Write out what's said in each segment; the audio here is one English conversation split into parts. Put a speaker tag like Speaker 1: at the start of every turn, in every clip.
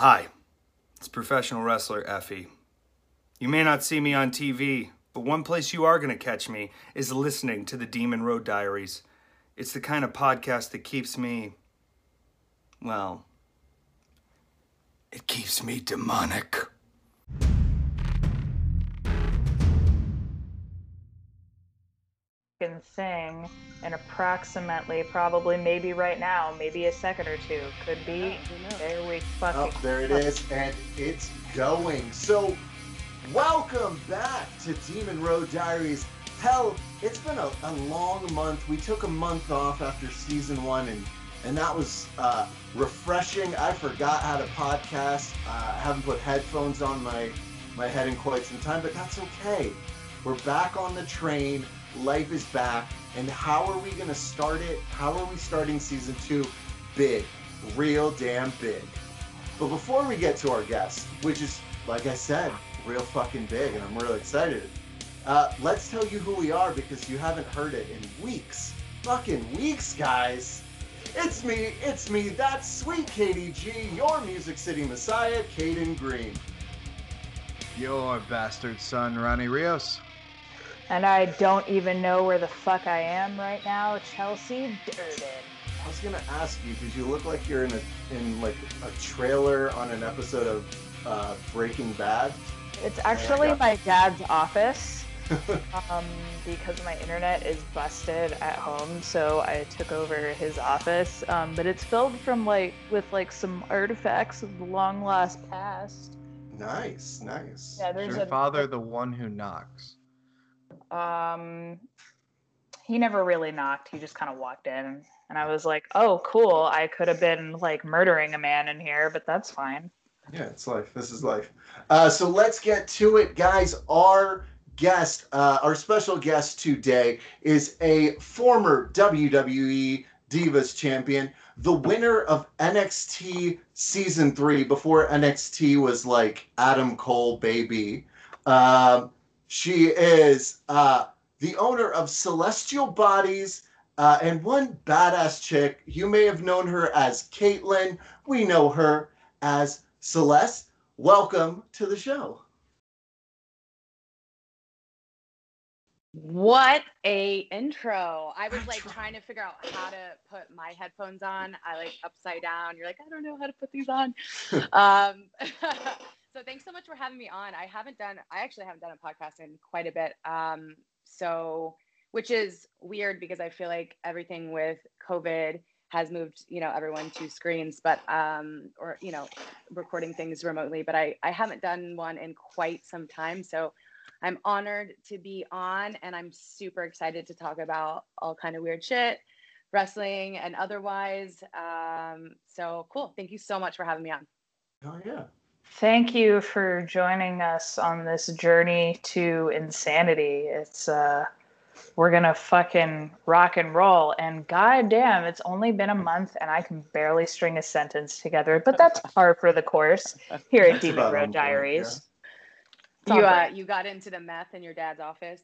Speaker 1: Hi, it's professional wrestler Effy. You may not see me on TV, but one place you are going to catch me is listening to the Demon Road Diaries. It's the kind of podcast that keeps me, well, it keeps me demonic.
Speaker 2: Sing in approximately, probably, maybe right now, maybe a second or two. Could be. There we fucking.
Speaker 3: Oh, there it is, and it's going. So, welcome back to Demon Road Diaries. Hell, it's been a, a long month. We took a month off after season one, and and that was uh, refreshing. I forgot how to podcast. Uh, I haven't put headphones on my my head in quite some time, but that's okay. We're back on the train life is back. And how are we going to start it? How are we starting season two? Big, real damn big. But before we get to our guest, which is, like I said, real fucking big, and I'm really excited, uh, let's tell you who we are because you haven't heard it in weeks. Fucking weeks, guys. It's me, it's me, that's sweet KDG, your Music City Messiah, Caden Green.
Speaker 4: Your bastard son, Ronnie Rios.
Speaker 2: And I don't even know where the fuck I am right now, Chelsea Durden.
Speaker 3: I was gonna ask you because you look like you're in a in like a trailer on an episode of uh, Breaking Bad.
Speaker 2: It's actually my dad's office um, because my internet is busted at home, so I took over his office. Um, but it's filled from like with like some artifacts of the long lost past.
Speaker 3: Nice, nice.
Speaker 2: Yeah, there's
Speaker 4: Your
Speaker 2: a
Speaker 4: father, the one who knocks.
Speaker 2: Um he never really knocked he just kind of walked in and i was like oh cool i could have been like murdering a man in here but that's fine
Speaker 3: Yeah, it's life. This is life. Uh, so let's get to it, guys. Our guest, uh, our special guest today, is a former WWE Divas champion, the winner of NXT season three before NXT was like Adam Cole, baby. Um, she is uh, the owner of Celestial Bodies. Uh, and one badass chick, you may have known her as Kaitlyn. We know her as Celeste. Welcome to the show.
Speaker 5: What a intro. I was like trying to figure out how to put my headphones on. I like upside down. You're like, I don't know how to put these on. um, so thanks so much for having me on. I haven't done, I actually haven't done a podcast in quite a bit. Um, so, which is weird because I feel like everything with COVID has moved, you know, everyone to screens, but, um, or, you know, recording things remotely, but I, I haven't done one in quite some time. So, I'm honored to be on and I'm super excited to talk about all kind of weird shit, wrestling and otherwise. Um, so cool. Thank you so much for having me on.
Speaker 3: Oh yeah.
Speaker 2: Thank you for joining us on this journey to insanity. It's uh we're gonna fucking rock and roll and goddamn it's only been a month and i can barely string a sentence together but that's par for the course here at
Speaker 3: That's
Speaker 2: demon
Speaker 3: about on
Speaker 2: road
Speaker 3: point,
Speaker 2: diaries.
Speaker 5: You uh, you got into the meth in your dad's office.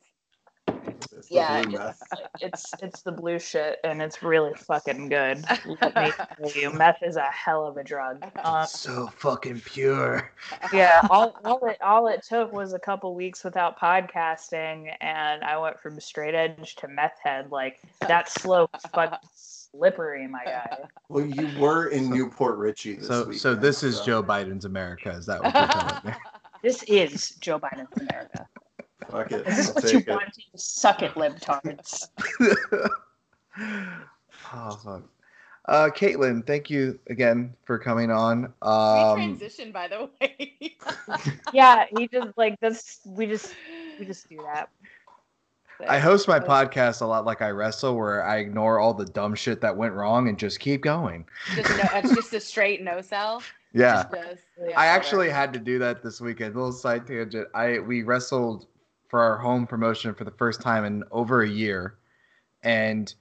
Speaker 3: It's the
Speaker 2: yeah,
Speaker 3: blue meth.
Speaker 2: it's it's the blue shit and it's really fucking good. Let me tell you, meth is a hell of a drug. Um,
Speaker 4: So fucking pure.
Speaker 2: yeah, all, all it all it took was a couple weeks without podcasting, and I went from straight edge to meth head. Like that slope's fucking slippery, my guy.
Speaker 3: Well, you were in New Port Richey this
Speaker 4: So,
Speaker 3: week.
Speaker 4: so this is Joe Biden's America. Is that what you're telling me?
Speaker 2: This is Joe Biden's America.
Speaker 3: Fuck it.
Speaker 2: Is this
Speaker 3: I'll
Speaker 2: what you
Speaker 3: take it.
Speaker 2: want? Suck it, libtards.
Speaker 4: oh fuck. Uh, Kaitlyn, thank you again for coming on.
Speaker 5: Great
Speaker 4: Um,
Speaker 5: transition, by the way.
Speaker 2: Yeah, he just like this. We just we just do that.
Speaker 4: I host my podcast a lot like I wrestle, where I ignore all the dumb shit that went wrong and just keep going.
Speaker 5: Just no, it's just a straight no sell.
Speaker 4: Yeah.
Speaker 5: Just this.
Speaker 4: I actually had to do that this weekend. A little side tangent. I we wrestled for our home promotion for the first time in over a year, and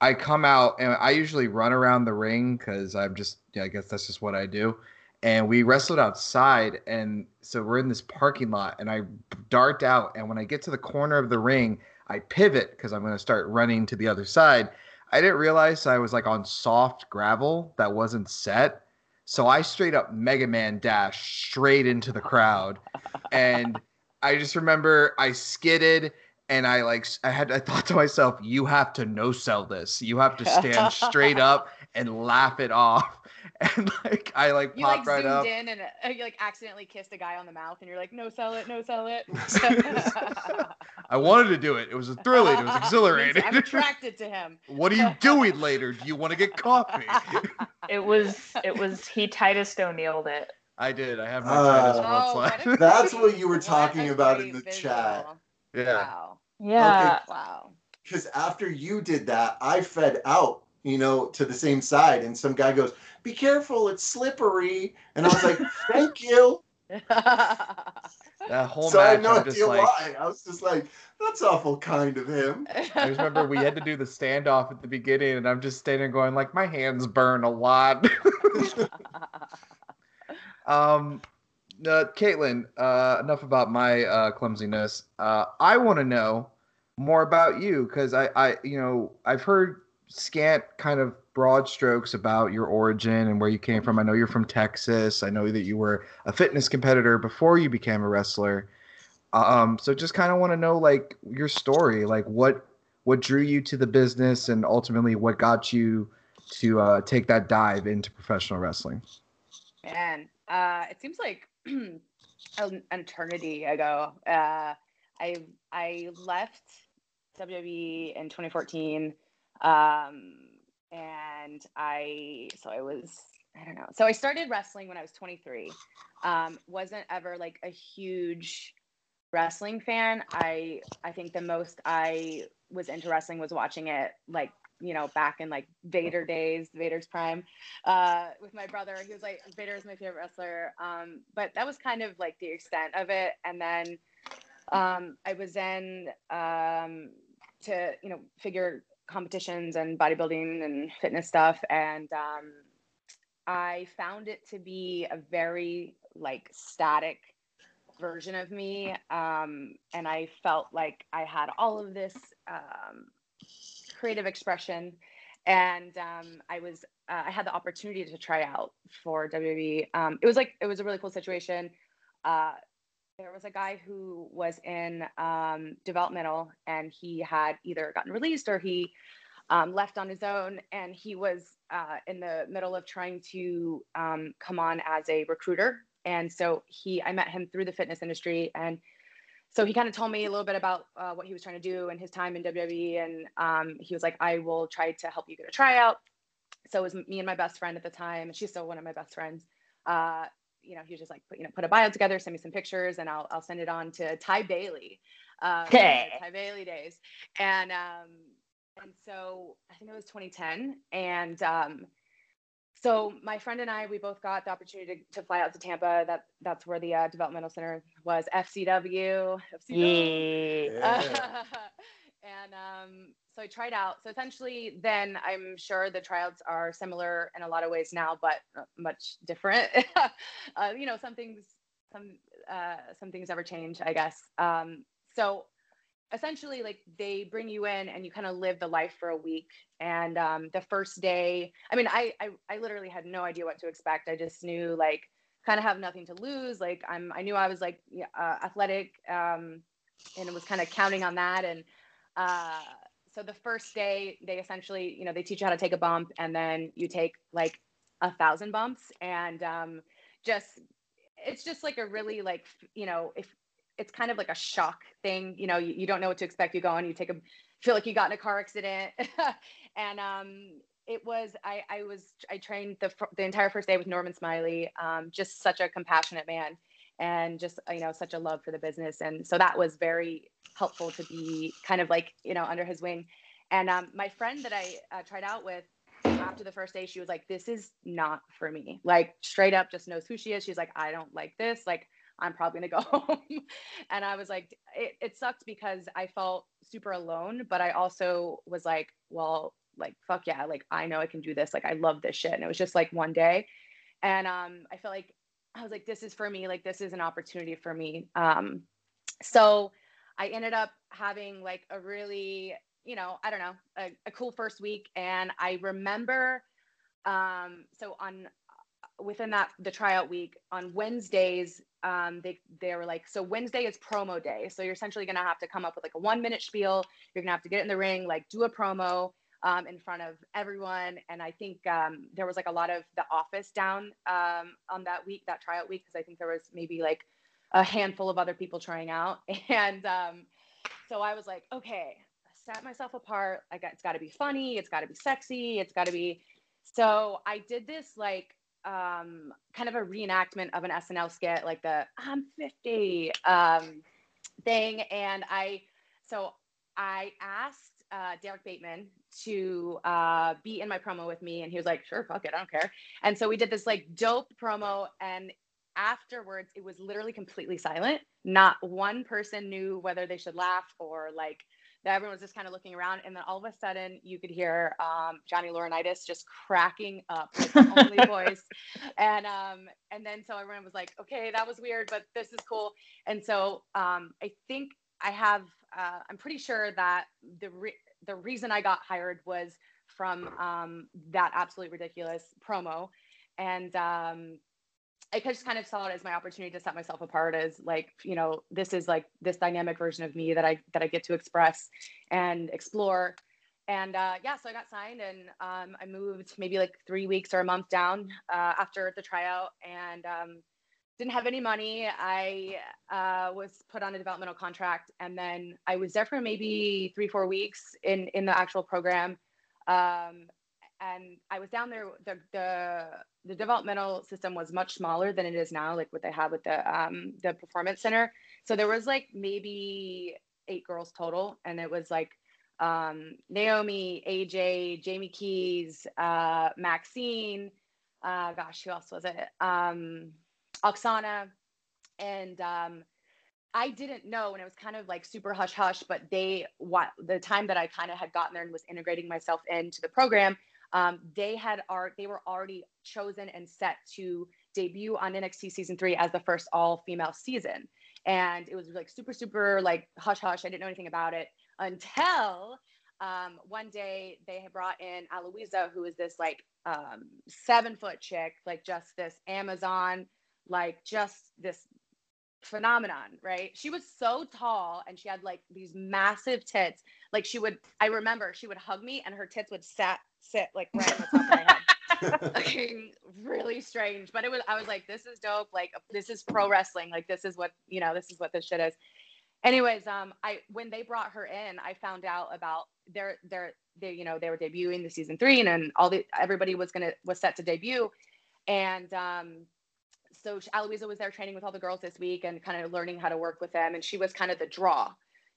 Speaker 4: I come out and I usually run around the ring because I'm just yeah, I guess that's just what I do. And we wrestled outside, and so we're in this parking lot, and I dart out, and when I get to the corner of the ring, I pivot because I'm going to start running to the other side. I didn't realize I was like on soft gravel that wasn't set. So I straight up Mega Man dash straight into the crowd. And I just remember I skidded and I like I had I thought to myself, you have to no sell this. You have to stand straight up and laugh it off. And like I like
Speaker 5: You
Speaker 4: popped
Speaker 5: like
Speaker 4: right
Speaker 5: zoomed
Speaker 4: up.
Speaker 5: in and uh, you like accidentally kissed a guy on the mouth, and you're like, "No, sell it, no, sell it."
Speaker 4: I wanted to do it. It was thrilling. It was exhilarating.
Speaker 5: I'm attracted to him.
Speaker 4: what are you doing later? Do you want to get coffee?
Speaker 2: It was it was he Titus O'Neilled it.
Speaker 4: I did. I have my
Speaker 3: Uh,
Speaker 4: Titus
Speaker 5: Oh,
Speaker 4: once
Speaker 5: what
Speaker 3: That's what you were talking about in the
Speaker 5: visual.
Speaker 3: chat.
Speaker 4: yeah.
Speaker 5: Wow.
Speaker 2: Yeah.
Speaker 5: Wow.
Speaker 3: Because after you did that, I fed out, you know, to the same side, and some guy goes, "Be careful, it's slippery," and I was like, "Thank you."
Speaker 4: That whole
Speaker 3: so I
Speaker 4: match,
Speaker 3: had no
Speaker 4: I'm just
Speaker 3: idea
Speaker 4: like,
Speaker 3: why. I was just like, "That's awful kind of him."
Speaker 4: I just remember we had to do the standoff at the beginning, and I'm just standing going like, my hands burn a lot. Um, uh, Kaitlyn, uh, enough about my uh, clumsiness. Uh, I want to know more about you because I, I, you know, I've heard scant kind of broad strokes about your origin and where you came from. I know you're from Texas. I know that you were a fitness competitor before you became a wrestler. Um, so just kind of want to know like your story, like what what drew you to the business and ultimately what got you to uh, take that dive into professional wrestling.
Speaker 5: Man, uh, it seems like an eternity ago. Uh, I I left WWE in 2014, um, and I so I was I don't know. So I started wrestling when I was 23. Um, wasn't ever like a huge wrestling fan. I I think the most I was into wrestling was watching it like you know back in like Vader days, Vader's prime uh, with my brother. He was like, Vader is my favorite wrestler. Um, but that was kind of like the extent of it. And then um, I was in um, to, you know, figure competitions and bodybuilding and fitness stuff. And um, I found it to be a very like static version of me. Um, and I felt like I had all of this um, creative expression and um, I was uh, I had the opportunity to try out for WWE. Um, it was like it was a really cool situation. Uh, there was a guy who was in um, developmental, and he had either gotten released or he um, left on his own, and he was uh, in the middle of trying to um, come on as a recruiter. And so he, I met him through the fitness industry, and so he kind of told me a little bit about uh, what he was trying to do and his time in WWE. And um, he was like, I will try to help you get a tryout. So it was me and my best friend at the time. And She's still one of my best friends. Uh, you know, he was just like, put, you know, put a bio together, send me some pictures, and I'll, I'll send it on to Ty Bailey. Um,
Speaker 2: Okay.
Speaker 5: Ty Bailey days. And, um, and so I think it was 2010. And um, so my friend and I, we both got the opportunity to, to fly out to Tampa. That that's where the uh, developmental center was. FCW. FCW.
Speaker 2: Yeah.
Speaker 3: Yeah.
Speaker 5: and um, so I tried out. So essentially, then I'm sure the tryouts are similar in a lot of ways now, but uh, much different. uh, you know, some things, some uh, some things never change, I guess. Um, so essentially, like they bring you in and you kind of live the life for a week. And um, the first day, I mean, I, I I literally had no idea what to expect. I just knew like kind of have nothing to lose. Like I'm, I knew I was like uh, athletic, um, and was kind of counting on that. And uh, so the first day, they essentially, you know, they teach you how to take a bump, and then you take like a thousand bumps, and um, just it's just like a really like you know if it's kind of like a shock thing. You know, you, you don't know what to expect. You go on, you take a feel like you got in a car accident, and um, it was I I was I trained the the entire first day with Norman Smiley, um, just such a compassionate man, and just you know such a love for the business, and so that was very helpful to be kind of like you know under his wing. And um, my friend that I uh, tried out with after the first day, she was like, "This is not for me." Like straight up, just knows who she is. She's like, "I don't like this." Like I'm probably gonna go home. and I was like, it, it sucked because I felt super alone, but I also was like, well, like fuck yeah, like I know I can do this. Like I love this shit. And it was just like one day. And um I felt like I was like, this is for me, like this is an opportunity for me. Um so I ended up having like a really, you know, I don't know, a, a cool first week. And I remember um so on within that the tryout week on Wednesdays, um, they they were like, so Wednesday is promo day. So you're essentially gonna have to come up with like a one minute spiel. You're gonna have to get in the ring, like do a promo um, in front of everyone. And I think um, there was like a lot of the office down um, on that week, that tryout week, because I think there was maybe like a handful of other people trying out. And um, so I was like, okay, set myself apart. I got it's got to be funny. It's got to be sexy. It's got to be. So I did this like um, kind of a reenactment of an SNL skit, like the "I'm 50" um, thing, and I so I asked uh, Derrick Bateman to uh, be in my promo with me, and he was like, "Sure, fuck it, I don't care." And so we did this like dope promo, and afterwards, it was literally completely silent. Not one person knew whether they should laugh or like that everyone was just kind of looking around and then all of a sudden you could hear um, johnny laurinaitis just cracking up with his only voice. And um, and then so everyone was like okay that was weird but this is cool. And so um, i think i have uh, i'm pretty sure that the re- the reason i got hired was from um, that absolutely ridiculous promo. And um, I just kind of saw it as my opportunity to set myself apart as like, you know, this is like this dynamic version of me that I that I get to express and explore. And uh, yeah, so I got signed and um, I moved maybe like three weeks or a month down uh, after the tryout and um, didn't have any money. I uh, was put on a developmental contract and then I was there for maybe three, four weeks in in the actual program. Um, and I was down there. The, the the developmental system was much smaller than it is now, like what they have with the um, the performance center. So there was like maybe eight girls total, and it was like um, Naomi, AJ, Jamie Keyes, uh, Maxine. Uh, gosh, who else was it? Um, Aksana, and um, I didn't know, and it was kind of like super hush hush. But they, what the time that I kind of had gotten there and was integrating myself into the program, um, they had art they were already chosen and set to debut on NXT season three as the first all female season. And it was like super, super like hush hush. I didn't know anything about it until um, one day they had brought in Aloisia, who is this like um, seven foot chick, like just this Amazon, like just this phenomenon, right? She was so tall and she had like these massive tits. Like she would, I remember she would hug me and her tits would sat sit like right on the top of my head. okay, really strange, but it was. I was like, this is dope. Like this is pro wrestling. Like this is what you know. This is what this shit is. Anyways, um, I when they brought her in, I found out about their their they you know they were debuting the season three and, and all the everybody was gonna was set to debut, and um, so Aloisia was there training with all the girls this week and kind of learning how to work with them, and she was kind of the draw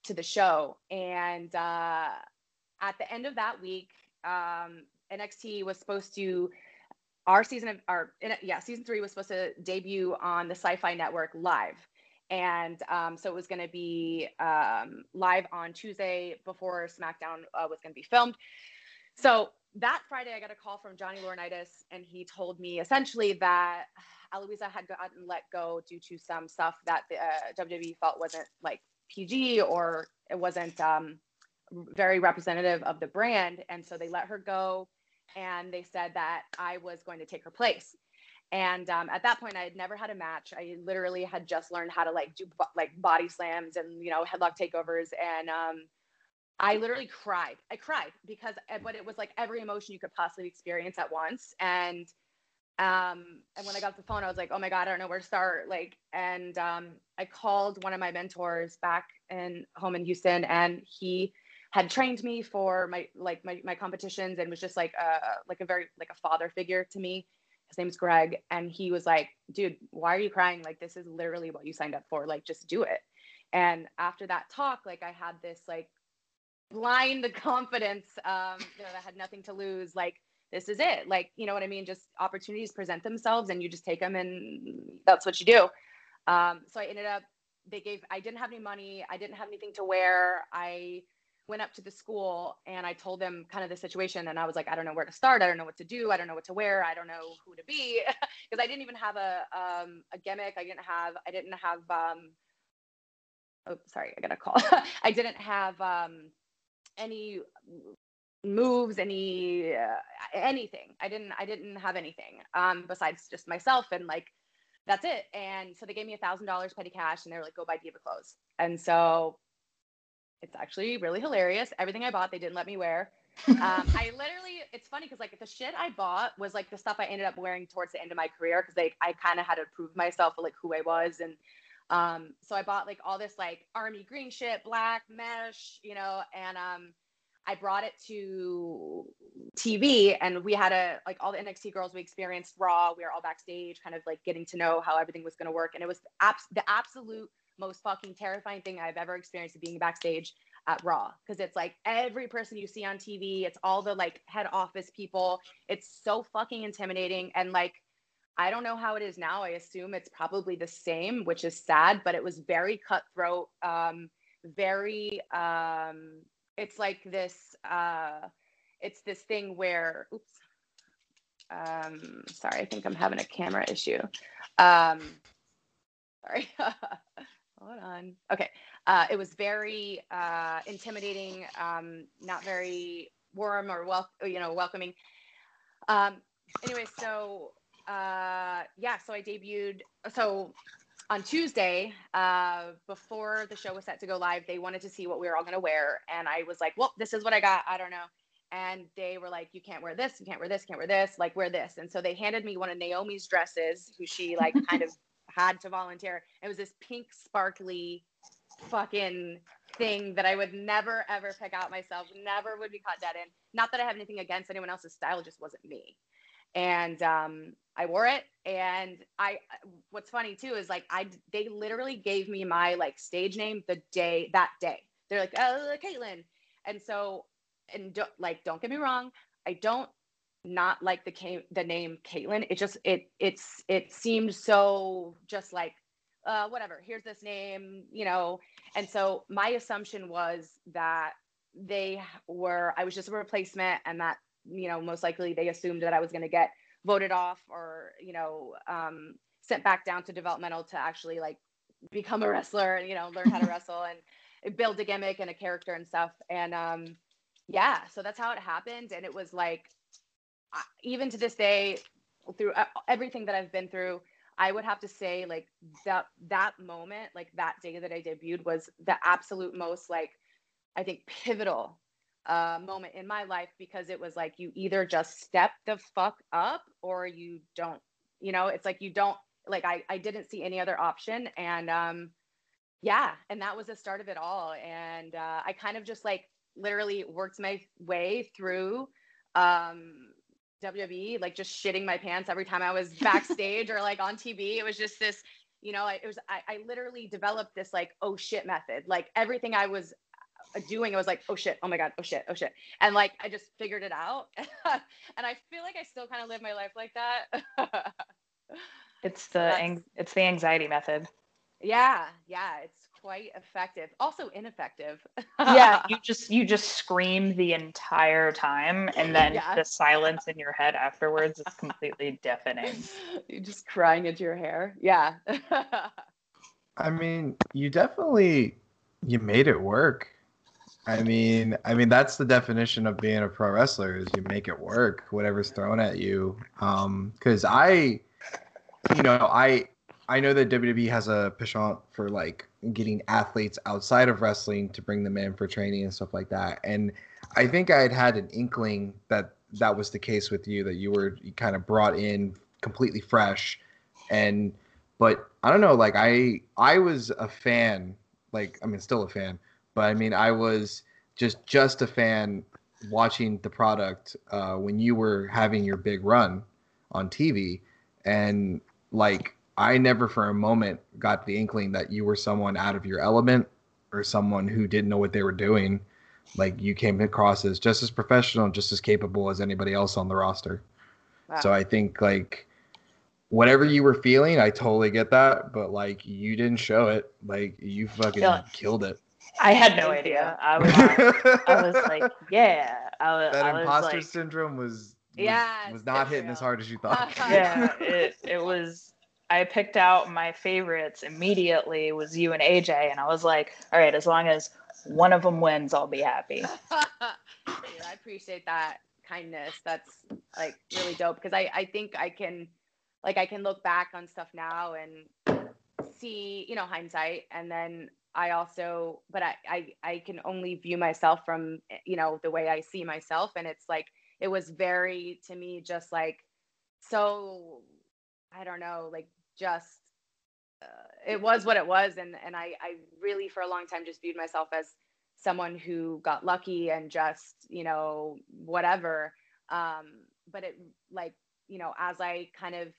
Speaker 5: to the show. And uh, at the end of that week, um, NXT was supposed to our season of our yeah season three was supposed to debut on the Syfy Network live, and um, so it was going to be um, live on Tuesday before SmackDown uh, was going to be filmed. So that Friday, I got a call from Johnny Laurinaitis, and he told me essentially that Aloisia had gotten let go due to some stuff that the uh, WWE felt wasn't like PG or it wasn't um, very representative of the brand. And so they let her go and they said that I was going to take her place. And um, at that point, I had never had a match. I literally had just learned how to like do like body slams and you know headlock takeovers. And um, I literally cried. I cried because, but it was like every emotion you could possibly experience at once. And um, and when I got the phone, I was like, oh my god, I don't know where to start. Like, and um, I called one of my mentors back in home in Houston, and he had trained me for my like my, my competitions and was just like a like a very like a father figure to me. His name's greg and he was like dude why are you crying? Like this is literally what you signed up for. Like just do it. And after that talk like i had this like blind confidence um you know that had nothing to lose like this is it. Like you know what i mean? Just opportunities present themselves and you just take them and that's what you do. Um so i ended up they gave i didn't have any money. I didn't have anything to wear. I went up to the school and I told them kind of the situation and I was like, I don't know where to start. I don't know what to do. I don't know what to wear. I don't know who to be because I didn't even have a um, a gimmick. I didn't have I didn't have um, oh sorry, I got a call. I didn't have um, any moves any uh, anything. I didn't I didn't have anything um, besides just myself and like that's it. And so they gave me a thousand dollars petty cash and they were like, go buy diva clothes. And so it's actually really hilarious. Everything I bought, they didn't let me wear. um, I literally, it's funny because like the shit I bought was like the stuff I ended up wearing towards the end of my career because like I kind of had to prove myself like who I was and um, so I bought like all this like army green shit, black mesh, you know, and um, I brought it to TV and we had a like all the NXT girls we experienced Raw. We were all backstage, kind of like getting to know how everything was going to work, and it was abs- the absolute most fucking terrifying thing I've ever experienced being backstage at Raw because it's like every person you see on TV, it's all the like head office people. It's so fucking intimidating and like I don't know how it is now. I assume it's probably the same, which is sad, but it was very cutthroat, um, very um, it's like this uh, it's this thing where oops um, sorry, I think I'm having a camera issue. Um, sorry. hold on. Okay. Uh, it was very uh, intimidating, um, not very warm or well, you know, welcoming. Um, anyway, so uh, yeah, so I debuted. So on Tuesday, uh, before the show was set to go live, they wanted to see what we were all going to wear. And I was like, well, this is what I got. I don't know. And they were like, you can't wear this, you can't wear this, you can't wear this, like wear this. And so they handed me one of Naomi's dresses, who she like kind of had to volunteer. It was this pink, sparkly fucking thing that I would never ever pick out myself, never would be caught dead in. Not that I have anything against anyone else's style, just wasn't me. And um, I wore it. And I, what's funny too is like I, they literally gave me my like stage name the day that day. They're like, oh, Kaitlyn. And so, and do, like, don't get me wrong, I don't not like the the name Kaitlyn. It just it it's it seemed so just like uh, whatever. Here's this name, you know. And so my assumption was that they were I was just a replacement, and that you know most likely they assumed that I was going to get voted off or you know um, sent back down to developmental to actually like become a wrestler, and you know, learn how to wrestle and build a gimmick and a character and stuff. And um, yeah, so that's how it happened. And it was like even to this day, through uh, everything that I've been through, I would have to say like that that moment, like that day that I debuted, was the absolute most like I think pivotal uh, moment in my life because it was like you either just step the fuck up or you don't. You know, it's like you don't like I I didn't see any other option and um yeah, and that was the start of it all. And uh, I kind of just like literally worked my way through um WWE, like just shitting my pants every time I was backstage or like on TV. It was just this, you know, it was, I, I literally developed this like, oh shit method. Like everything I was uh, doing, I was like, oh shit, oh my God, oh shit, oh shit. And like, I just figured it out. and I feel like I still kind of live my life like that.
Speaker 2: it's the, ang- it's the anxiety method.
Speaker 5: Yeah. Yeah. It's quite effective also ineffective.
Speaker 2: Yeah you just you just scream the entire time and then yeah. the silence in your head afterwards is completely deafening.
Speaker 5: You're just crying into your hair. Yeah.
Speaker 4: I mean you definitely you made it work. I mean i mean that's the definition of being a pro wrestler is you make it work whatever's thrown at you. Um because i you know i I know that WWE has a penchant for like getting athletes outside of wrestling to bring them in for training and stuff like that. And I think I had had an inkling that that was the case with you, that you were kind of brought in completely fresh. And, but I don't know, like I, I was a fan, like, I mean, still a fan, but I mean, I was just, just a fan watching the product uh, when you were having your big run on TV. And like, I never for a moment got the inkling that you were someone out of your element or someone who didn't know what they were doing. Like you came across as just as professional, just as capable as anybody else on the roster. Wow. So I think like whatever you were feeling, I totally get that, but like you didn't show it. Like you fucking killed it.
Speaker 2: I had no idea. I was I was like, yeah. I was,
Speaker 4: that
Speaker 2: I
Speaker 4: imposter
Speaker 2: like,
Speaker 4: syndrome was, was
Speaker 5: yeah
Speaker 4: was not hitting real. as hard as you thought.
Speaker 2: yeah, it it was I picked out my favorites immediately was you and AJ, and I was like, all right, as long as one of them wins, I'll be happy.
Speaker 5: I appreciate that kindness. That's like really dope because I I think I can like I can look back on stuff now and see you know hindsight and then I also but I I I can only view myself from you know the way I see myself and it's like it was very to me just like so I don't know like just uh, it was what it was. And and I I really for a long time just viewed myself as someone who got lucky and just you know whatever. Um but it like you know as i kind of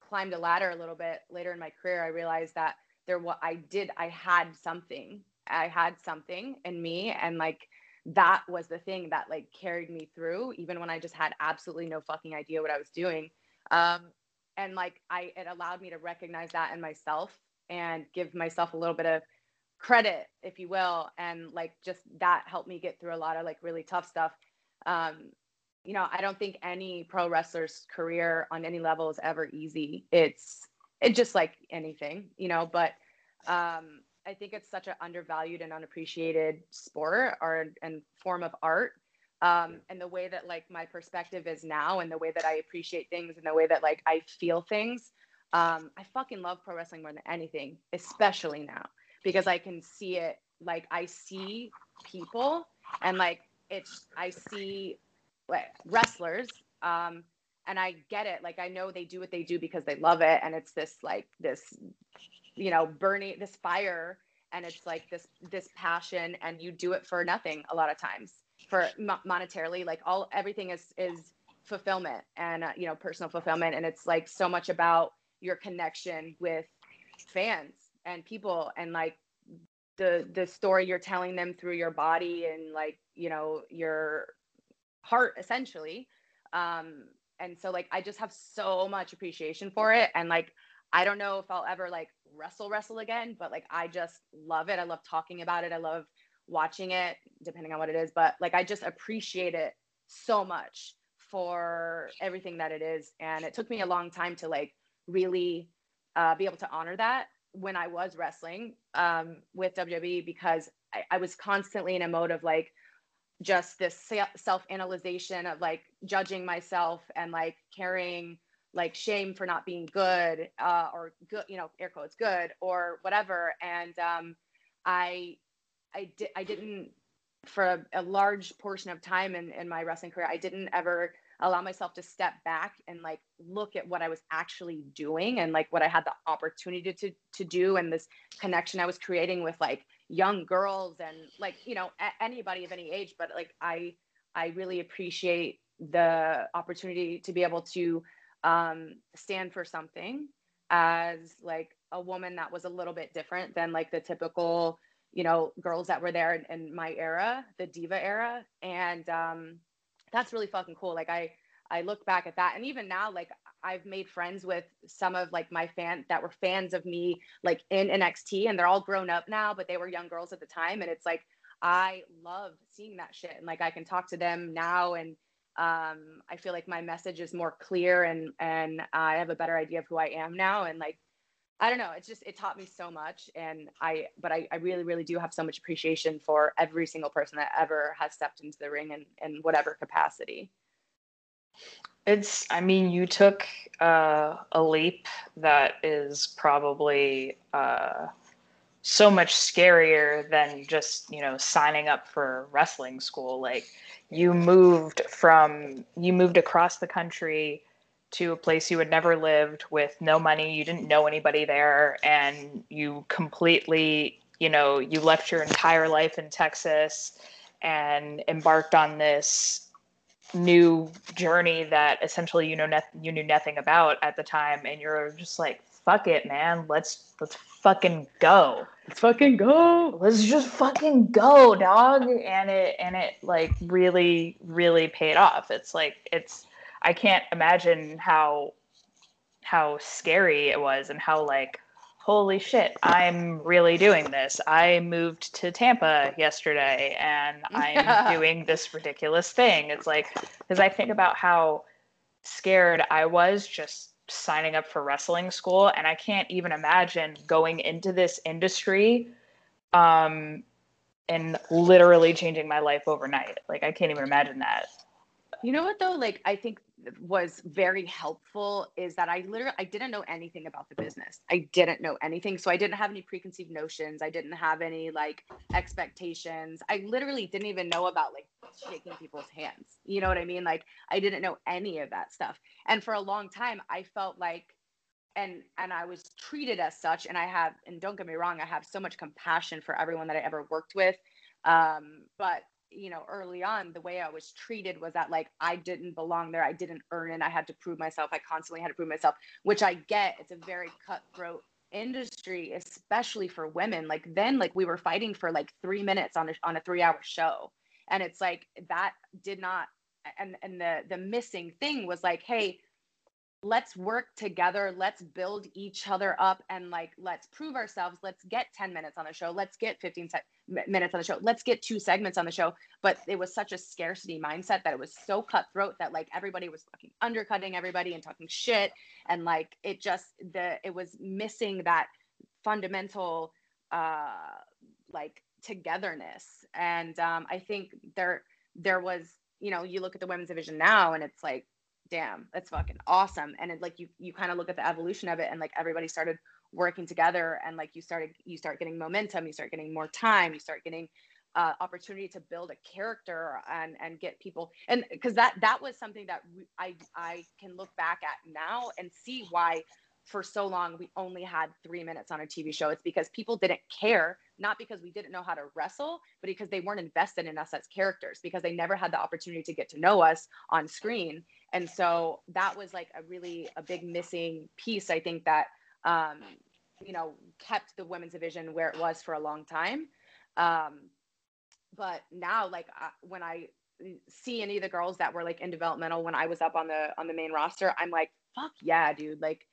Speaker 5: climbed a ladder a little bit later in my career i realized that there what i did i had something. I had something in me. And like that was the thing that like carried me through even when i just had absolutely no fucking idea what i was doing. Um and like i it allowed me to recognize that in myself and give myself a little bit of credit, if you will, and like just that helped me get through a lot of like really tough stuff. Um, you know, I don't think any pro wrestler's career on any level is ever easy. It's it just like anything, you know, but um I think it's such an undervalued and unappreciated sport or and form of art. Um, and the way that like my perspective is now and the way that I appreciate things and the way that like I feel things. Um, I fucking love pro wrestling more than anything, especially now because I can see it like I see people and like it's I see like wrestlers um and I get it like I know they do what they do because they love it and it's this like this you know burning this fire and it's like this this passion and you do it for nothing a lot of times for monetarily like all everything is is fulfillment and uh, you know personal fulfillment. And it's like so much about your connection with fans and people and like the the story you're telling them through your body and like you know your heart essentially. Um and so like i just have so much appreciation for it. And like i don't know if i'll ever like wrestle wrestle again but like i just love it. I love talking about it. I love watching it depending on what it is but like i just appreciate it so much for everything that it is and it took me a long time to like really uh, be able to honor that when I was wrestling um, with WWE because I, I, was constantly in a mode of like just this self analyzation of like judging myself and like carrying like shame for not being good uh, or good, you know, air quotes good or whatever. And um, I, I, di- I didn't for a, a large portion of time in, in my wrestling career, I didn't ever allow myself to step back and like look at what I was actually doing and like what I had the opportunity to to do and this connection I was creating with like young girls and like you know a- anybody of any age. But like I I really appreciate the opportunity to be able to um stand for something as like a woman that was a little bit different than like the typical you know girls that were there in, in my era the diva era and um that's really fucking cool. Like I I look back at that and even now like I've made friends with some of like my fan that were fans of me like in NXT and they're all grown up now but they were young girls at the time and it's like I love seeing that shit and like I can talk to them now and um I feel like my message is more clear and and I have a better idea of who I am now and like I don't know. It's just it taught me so much, and I but I, I really really do have so much appreciation for every single person that ever has stepped into the ring in in whatever capacity.
Speaker 2: It's I mean you took uh, a leap that is probably uh, so much scarier than just you know signing up for wrestling school. Like you moved from you moved across the country to a place you had never lived with no money you didn't know anybody there and you completely you know you left your entire life in texas and embarked on this new journey that essentially you know ne- you knew nothing about at the time and you're just like fuck it man let's let's fucking go.
Speaker 5: Let's fucking go.
Speaker 2: Let's just fucking go dog. And it and it like really really paid off. It's like it's I can't imagine how how scary it was and how like holy shit i'm really doing this. I moved to tampa yesterday and i'm doing this ridiculous thing. It's like because i think about how scared i was just signing up for wrestling school and i can't even imagine going into this industry um and literally changing my life overnight. Like i can't even imagine that.
Speaker 5: You know what though? Like I think was very helpful is that I literally I didn't know anything about the business. I didn't know anything. So I didn't have any preconceived notions. I didn't have any like expectations. I literally didn't even know about like shaking people's hands. You know what I mean? Like I didn't know any of that stuff. And for a long time I felt like and and I was treated as such and I have and don't get me wrong, I have so much compassion for everyone that I ever worked with. Um, but you know, early on, the way I was treated was that like I didn't belong there. I didn't earn it. I had to prove myself. I constantly had to prove myself, which I get. It's a very cutthroat industry, especially for women. Like then, like we were fighting for like three minutes on a on a three hour show, and it's like that did not. And and the the missing thing was like, hey, let's work together let's build each other up and like let's prove ourselves let's get 10 minutes on the show let's get 15 se- minutes on the show let's get two segments on the show. But it was such a scarcity mindset that it was so cutthroat that like everybody was fucking undercutting everybody and talking shit. And like it just the it was missing that fundamental uh like togetherness. And um i think there there was you know you look at the women's division now and it's like damn, that's fucking awesome. And it, like you you kind of look at the evolution of it and like everybody started working together and like you started you start getting momentum, you start getting more time, you start getting uh, opportunity to build a character and and get people and because that that was something that I I can look back at now and see why for so long we only had three minutes on a TV show. It's because people didn't care, not because we didn't know how to wrestle, but because they weren't invested in us as characters, because they never had the opportunity to get to know us on screen and so that was like a really a big missing piece i think that um, you know kept the women's division where it was for a long time. Um, but now like uh, when i see any of the girls that were like in developmental when i was up on the on the main roster i'm like fuck yeah dude like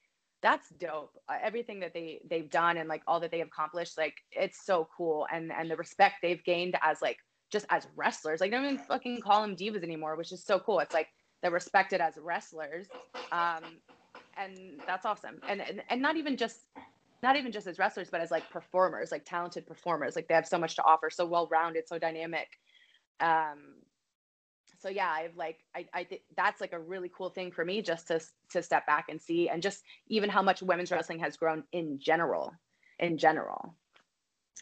Speaker 5: that's dope. Uh, everything that they they've done and like all that they have accomplished like it's so cool. And and the respect they've gained as like just as wrestlers like they don't even fucking call them divas anymore which is so cool. It's like they're respected as wrestlers um, and that's awesome. And, and and not even just not even just as wrestlers but as like performers like talented performers. Like they have so much to offer so well rounded so dynamic. Um so yeah i've like i i think that's like a really cool thing for me just to to step back and see and just even how much women's wrestling has grown in general in general.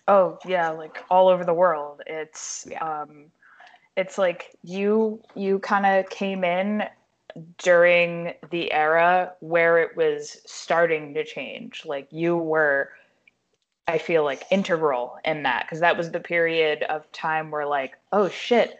Speaker 2: Oh yeah like all over the world. It's
Speaker 5: Yeah.
Speaker 2: um it's like you you kind of came in during the era where it was starting to change. Like you were i feel like integral in that because that was the period of time where like oh shit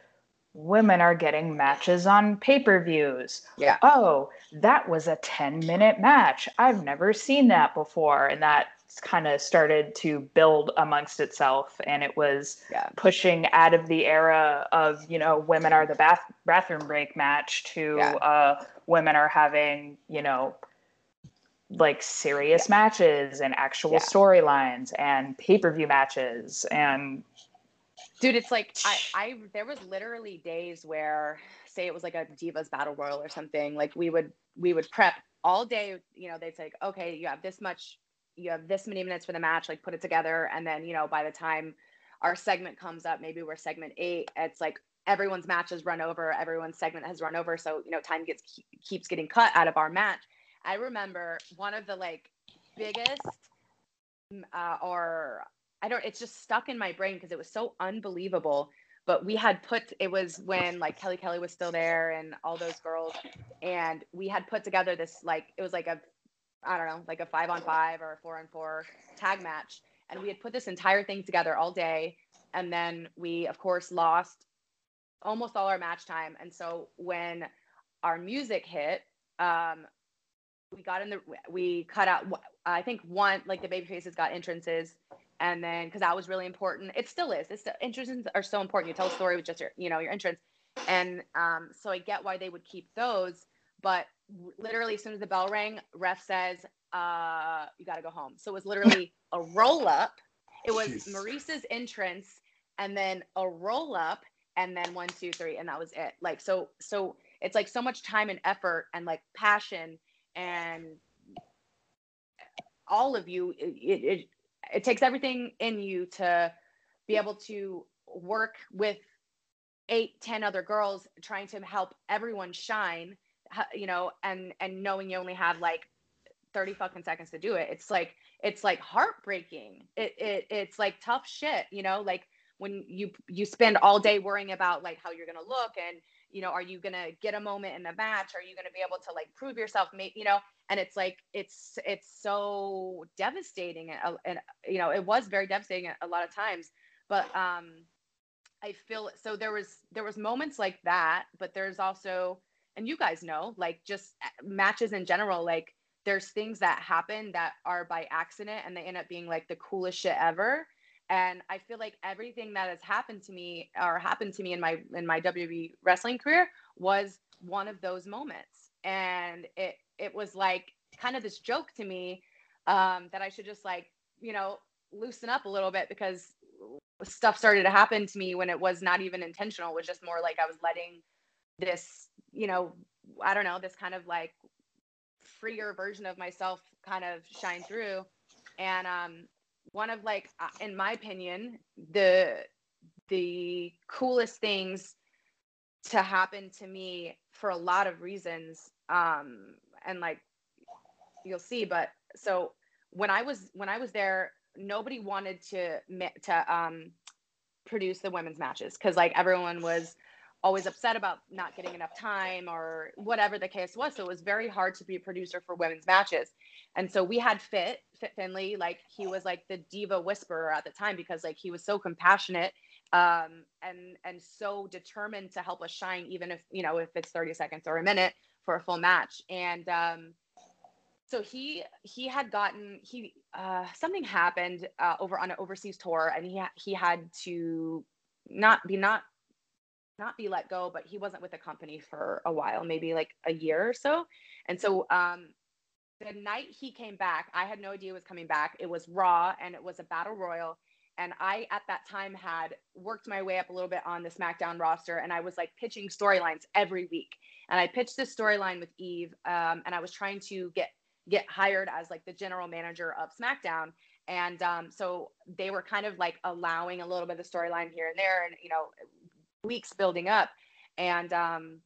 Speaker 2: women are getting matches on pay-per-views.
Speaker 5: Yeah.
Speaker 2: oh that was a 10 minute match. I've never seen that before. And that kind of started to build amongst itself and it was
Speaker 5: Yeah.
Speaker 2: pushing out of the era of you know women are the bath bathroom break match to
Speaker 5: Yeah.
Speaker 2: uh women are having you know like serious matches and actual
Speaker 5: Yeah.
Speaker 2: storylines and pay-per-view matches and
Speaker 5: dude it's like I, I there was literally days where say it was like a divas battle royal or something like we would we would prep all day you know they'd say okay you have this much you have this many minutes for the match like put it together and then you know by the time our segment comes up maybe we're segment eight it's like everyone's match has run over everyone's segment has run over so you know time gets keeps getting cut out of our match i remember one of the like biggest mm, uh, or I don't, it's just stuck in my brain because it was so unbelievable. But we had put, it was when like Kelly Kelly was still there and all those girls. And we had put together this, like, it was like a, I don't know, like a five on five or a four on four tag match. And we had put this entire thing together all day. And then we, of course, lost almost all our match time. And so when our music hit, um, we got in the, we cut out, I think one, like the baby faces got entrances and then because that was really important it still is it's the entrances are so important you tell a story with just your you know your entrance and um, so i get why they would keep those but literally as soon as the bell rang ref says uh, you got to go home. So it was literally a roll up it was
Speaker 3: Jeez.
Speaker 5: Maryse's entrance and then a roll up and then one two three and that was it. Like so so it's like so much time and effort and like passion and all of you it, it, it takes everything in you to be able to work with eight, ten other girls trying to help everyone shine, you know, and and knowing you only have like 30 fucking seconds to do it. It's like it's like heartbreaking. It it it's like tough shit, you know, like when you you spend all day worrying about like how you're gonna look and you know, are you gonna get a moment in the match? Are you gonna be able to like prove yourself? You know, and it's like it's it's so devastating, and, and you know, it was very devastating a lot of times. But um, I feel so there was there was moments like that, but there's also, and you guys know, like just uh, matches in general, like there's things that happen that are by accident and they end up being like the coolest shit ever. And i feel like everything that has happened to me or happened to me in my in my wwe wrestling career was one of those moments. And it it was like kind of this joke to me um, that i should just like you know loosen up a little bit because stuff started to happen to me when it was not even intentional. It was just more like i was letting this you know i don't know this kind of like freer version of myself kind of shine through. And um one of like uh, in my opinion the the coolest things to happen to me for a lot of reasons um and like you'll see but so when i was when i was there nobody wanted to to um produce the women's matches because like everyone was always upset about not getting enough time or whatever the case was. So it was very hard to be a producer for women's matches. And so we had Fit, Fit Finlay, like he was like the diva whisperer at the time because like he was so compassionate um, and and so determined to help us shine, even if you know if it's 30 seconds or a minute for a full match. And um, so he he had gotten he uh, something happened uh, over on an overseas tour, and he he had to not be not not be let go, but he wasn't with the company for a while, maybe like a year or so. And so um, the night he came back, I had no idea he was coming back. It was Raw and it was a battle royal. And I, at that time, had worked my way up a little bit on the SmackDown roster and I was like pitching storylines every week. And I pitched this storyline with Eve um, and I was trying to get get hired as like the general manager of SmackDown. And um, so they were kind of like allowing a little bit of the storyline here and there. And, you know, weeks building up. And um,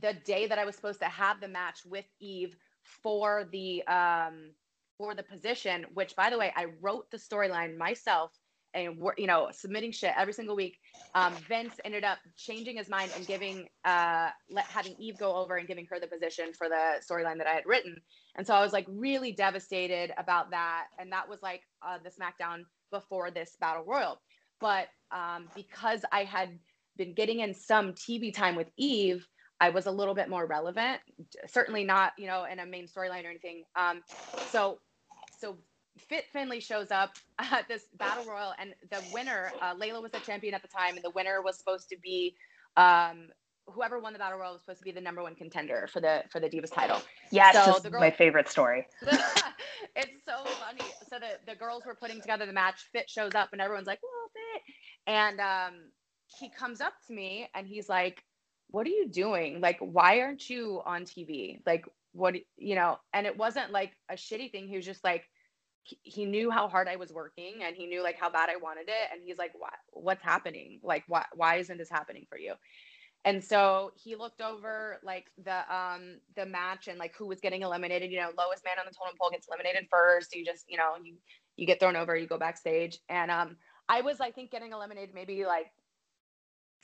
Speaker 5: the day that I was supposed to have the match with Eve for the um, for the position, which by the way, I wrote the storyline myself and you know submitting shit every single week. Um, Vince ended up changing his mind and giving uh, let, having Eve go over and giving her the position for the storyline that I had written. And so I was like really devastated about that. And that was like uh, the SmackDown before this Battle Royal. But um, because I had been getting in some TV time with Eve, I was a little bit more relevant. Certainly not, you know, in a main storyline or anything. Um, so, so Fit Finlay shows up at this battle royal, and the winner, uh, Layla was the champion at the time, and the winner was supposed to be um, whoever won the battle royal was supposed to be the number one contender for the for the Divas title.
Speaker 2: Yeah, so girl, my favorite story.
Speaker 5: it's so funny. So the the girls were putting together the match. Fit shows up, and everyone's like, "Whoa, Fit!" And um, he comes up to me and he's like, What are you doing? Like, why aren't you on TV? Like, what, you know? And it wasn't like a shitty thing. He was just like, he, knew how hard I was working and he knew like how bad I wanted it. And he's like, What, what's happening? Like, why, why isn't this happening for you? And so he looked over like the um the match and like who was getting eliminated. You know, lowest man on the totem pole gets eliminated first. You just, you know, you you get thrown over, you go backstage. And um I was I think getting eliminated maybe like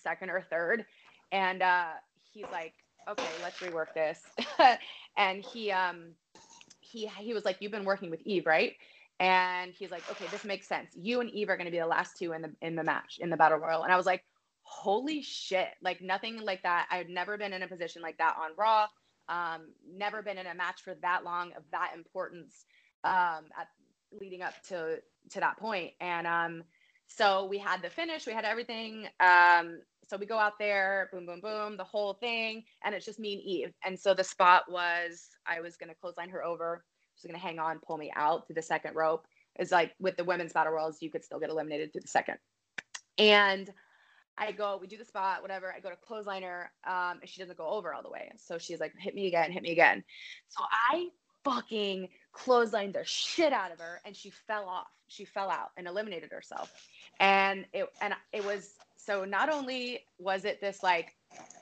Speaker 5: second or third. And uh, he's like, okay, let's rework this. and he um he he was like, you've been working with Eve, right? And he's like, okay, this makes sense. You and Eve are going to be the last two in the in the match in the battle royal. And I was like, holy shit! Like nothing like that. I've never been in a position like that on Raw. Um, never been in a match for that long of that importance um, at leading up to to that point. And um, so we had the finish, we had everything. Um, so we go out there, boom, boom, boom, the whole thing, and it's just me and Eve. And so the spot was I was gonna clothesline her over, she's gonna hang on, pull me out through the second rope. It's like with the women's battle royals, you could still get eliminated through the second. And I go, we do the spot, whatever. I go to clothesline her, um, and she doesn't go over all the way. So she's like, hit me again, hit me again. So I fucking clotheslined the shit out of her and she fell off. She fell out and eliminated herself. And it and it was so not only was it this like,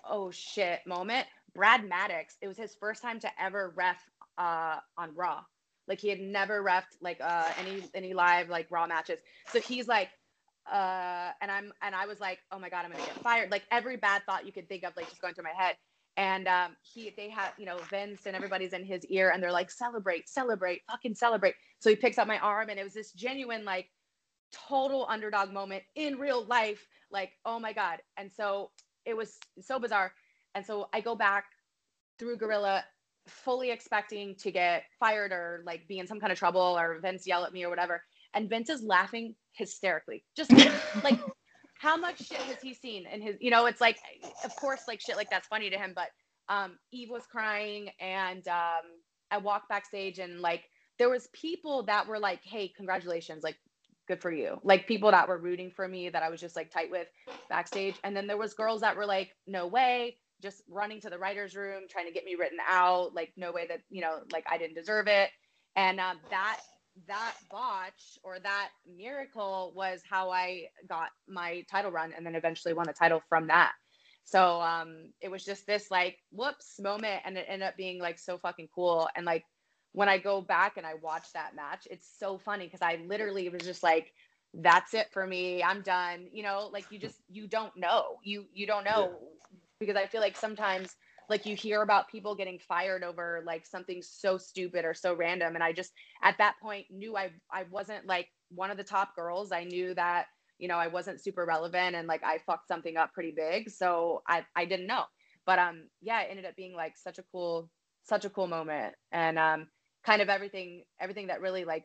Speaker 5: oh shit moment, Brad Maddox, it was his first time to ever ref uh, on Raw. Like he had never refed like uh, any any live like Raw matches. So he's like, uh, and I'm and I was like, oh my god, I'm gonna get fired. Like every bad thought you could think of, like just going through my head. And um, he, they have, you know, Vince and everybody's in his ear, and they're like, celebrate, celebrate, fucking celebrate. So he picks up my arm, and it was this genuine, like, total underdog moment in real life. Like, oh my god! And so it was so bizarre. And so I go back through Gorilla, fully expecting to get fired or like be in some kind of trouble or Vince yell at me or whatever. And Vince is laughing hysterically, just like how much shit has he seen in his you know it's like of course like shit like that's funny to him but um eve was crying and um i walked backstage and like there was people that were like hey congratulations like good for you like people that were rooting for me that i was just like tight with backstage and then there was girls that were like no way just running to the writers room trying to get me written out like no way that you know like i didn't deserve it and um, that that botch or that miracle was how I got my title run and then eventually won the title from that. So um it was just this like whoops moment and it ended up being like so fucking cool. And like when I go back and I watch that match, it's so funny because I literally was just like, that's it for me. I'm done. You know, like you just you don't know. You you don't know yeah. because I feel like sometimes like you hear about people getting fired over like something so stupid or so random and i just at that point knew i i wasn't like one of the top girls i knew that you know i wasn't super relevant and like i fucked something up pretty big so i i didn't know but um yeah it ended up being like such a cool such a cool moment and um kind of everything everything that really like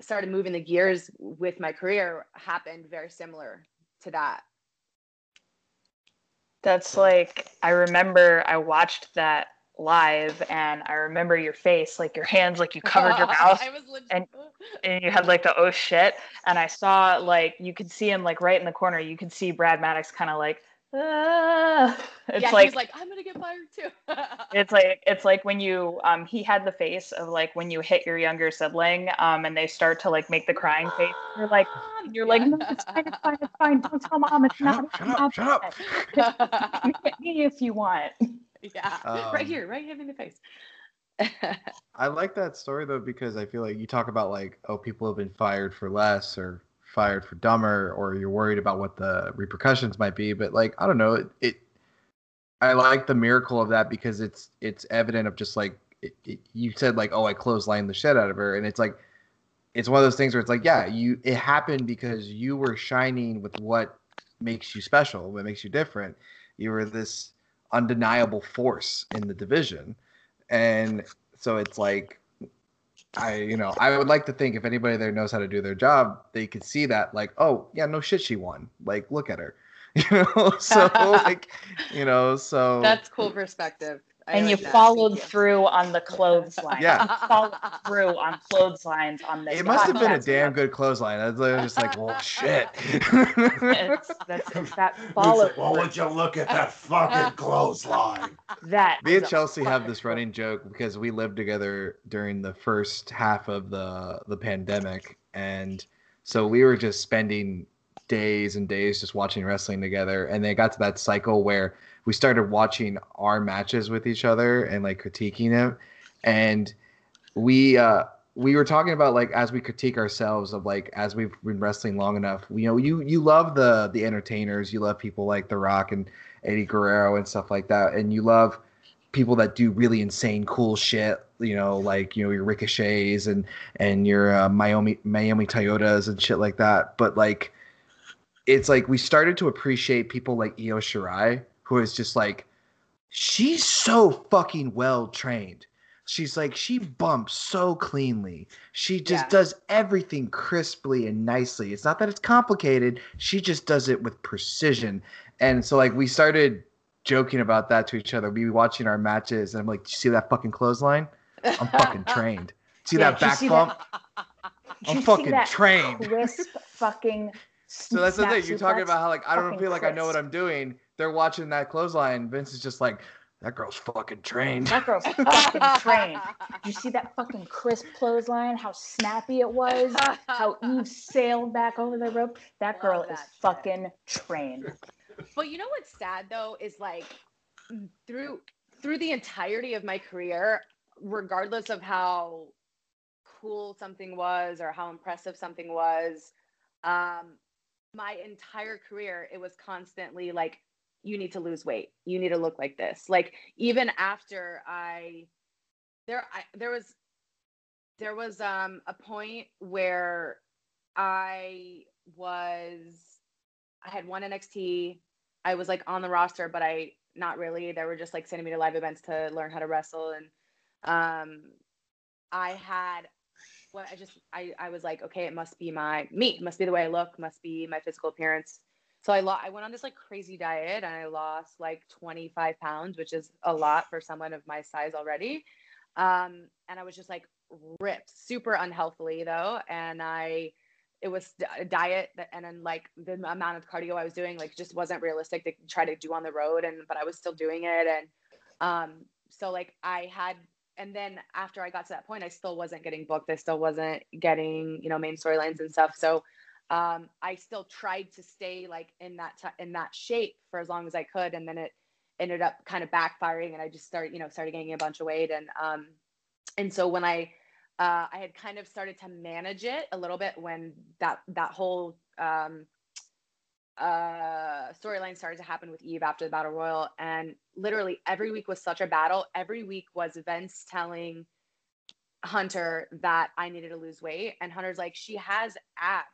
Speaker 5: started moving the gears with my career happened very similar to that
Speaker 2: that's like I remember I watched that live and I remember your face, like your hands, like you covered your mouth and, and you had like the oh shit. And I saw like you could see him like right in the corner. You could see Brad Maddox kind of like ah.
Speaker 5: it's yeah, like he's like I'm gonna get fired too.
Speaker 2: it's like it's like when you um he had the face of like when you hit your younger sibling um and they start to like make the crying face. You're like you're yeah. like no it's fine it's fine it's fine don't tell mom it's
Speaker 4: shut
Speaker 2: not
Speaker 4: up, shut up
Speaker 2: shut up. hit me if you want.
Speaker 5: Yeah, um, right here, right here in the face.
Speaker 4: I like that story though because I feel like you talk about like oh people have been fired for less or fired for dumber or you're worried about what the repercussions might be but like i don't know it, it i like the miracle of that because it's it's evident of just like it, it, you said like oh i clotheslined the shit out of her and it's like it's one of those things where it's like yeah you it happened because you were shining with what makes you special what makes you different. You were this undeniable force in the division and so it's like I, you know, I would like to think if anybody there knows how to do their job, they could see that, like, oh, yeah, no shit, she won. Like, look at her, you know. so, like, you know, so
Speaker 5: that's cool perspective.
Speaker 2: I and like you that. followed you. through on the clothesline.
Speaker 4: Yeah,
Speaker 2: followed through on clotheslines on this.
Speaker 4: It must have been a damn good clothesline. I was just like, well, shit.
Speaker 2: it's, that's, it's that follow. Like,
Speaker 3: well, would you look at that fucking clothesline?
Speaker 2: That
Speaker 4: me and Chelsea have this running joke because we lived together during the first half of the the pandemic, and so we were just spending days and days just watching wrestling together, and they got to that cycle where we started watching our matches with each other and like critiquing them. And we uh we were talking about like as we critique ourselves of like as we've been wrestling long enough you know you you love the the entertainers. You love people like the rock and eddie guerrero and stuff like that. And you love people that do really insane cool shit you know like you know your ricochets and and your uh, Manami Manami Toyotas and shit like that. But like it's like we started to appreciate people like io shirai who is just like, she's so fucking well trained. She's like, she bumps so cleanly. She just yeah. does everything crisply and nicely. It's not that it's complicated. She just does it with precision. And so, like, we started joking about that to each other. We be watching our matches, and I'm like, "Do you see that fucking clothesline? I'm fucking trained. See yeah, that back bump? That? I'm fucking trained.
Speaker 2: Crisp fucking.
Speaker 4: So that's the thing. You're talking about how like I don't feel like crisp. I know what I'm doing they're watching that clothesline. Vince is just like, That girl's fucking trained.
Speaker 2: That girl's fucking trained. Did you see that fucking crisp clothesline? How snappy it was? How Eve sailed back over the rope? That girl
Speaker 5: Love
Speaker 2: is
Speaker 5: that shit.
Speaker 2: fucking trained.
Speaker 5: But you know what's sad though is like through through the entirety of my career, regardless of how cool something was or how impressive something was, um, my entire career it was constantly like you need to lose weight, you need to look like this. Like even after I there I there was there was um a point where I was I had one NXT. I was like on the roster, but I not really. They were just like sending me to live events to learn how to wrestle, and um, I had what I just I I was like, okay, it must be my me, it must be the way I look, must be my physical appearance. So I lo- I went on this like crazy diet, and I lost like 25 pounds, which is a lot for someone of my size already. Um, and I was just like ripped, super unhealthily though, and I it was a diet that, and then like the amount of cardio I was doing like just wasn't realistic to try to do on the road and but I was still doing it and um so like I had and then after I got to that point I still wasn't getting booked. I still wasn't getting you know main storylines and stuff. So um I still tried to stay like in that t- in that shape for as long as I could. And then it ended up kind of backfiring and I just started you know started gaining a bunch of weight and um and so when I uh, I had kind of started to manage it a little bit when that that whole um, uh, storyline started to happen with Eve after the battle royal, and literally every week was such a battle. Every week was Vince telling Hunter that I needed to lose weight, and Hunter's like, she has abs,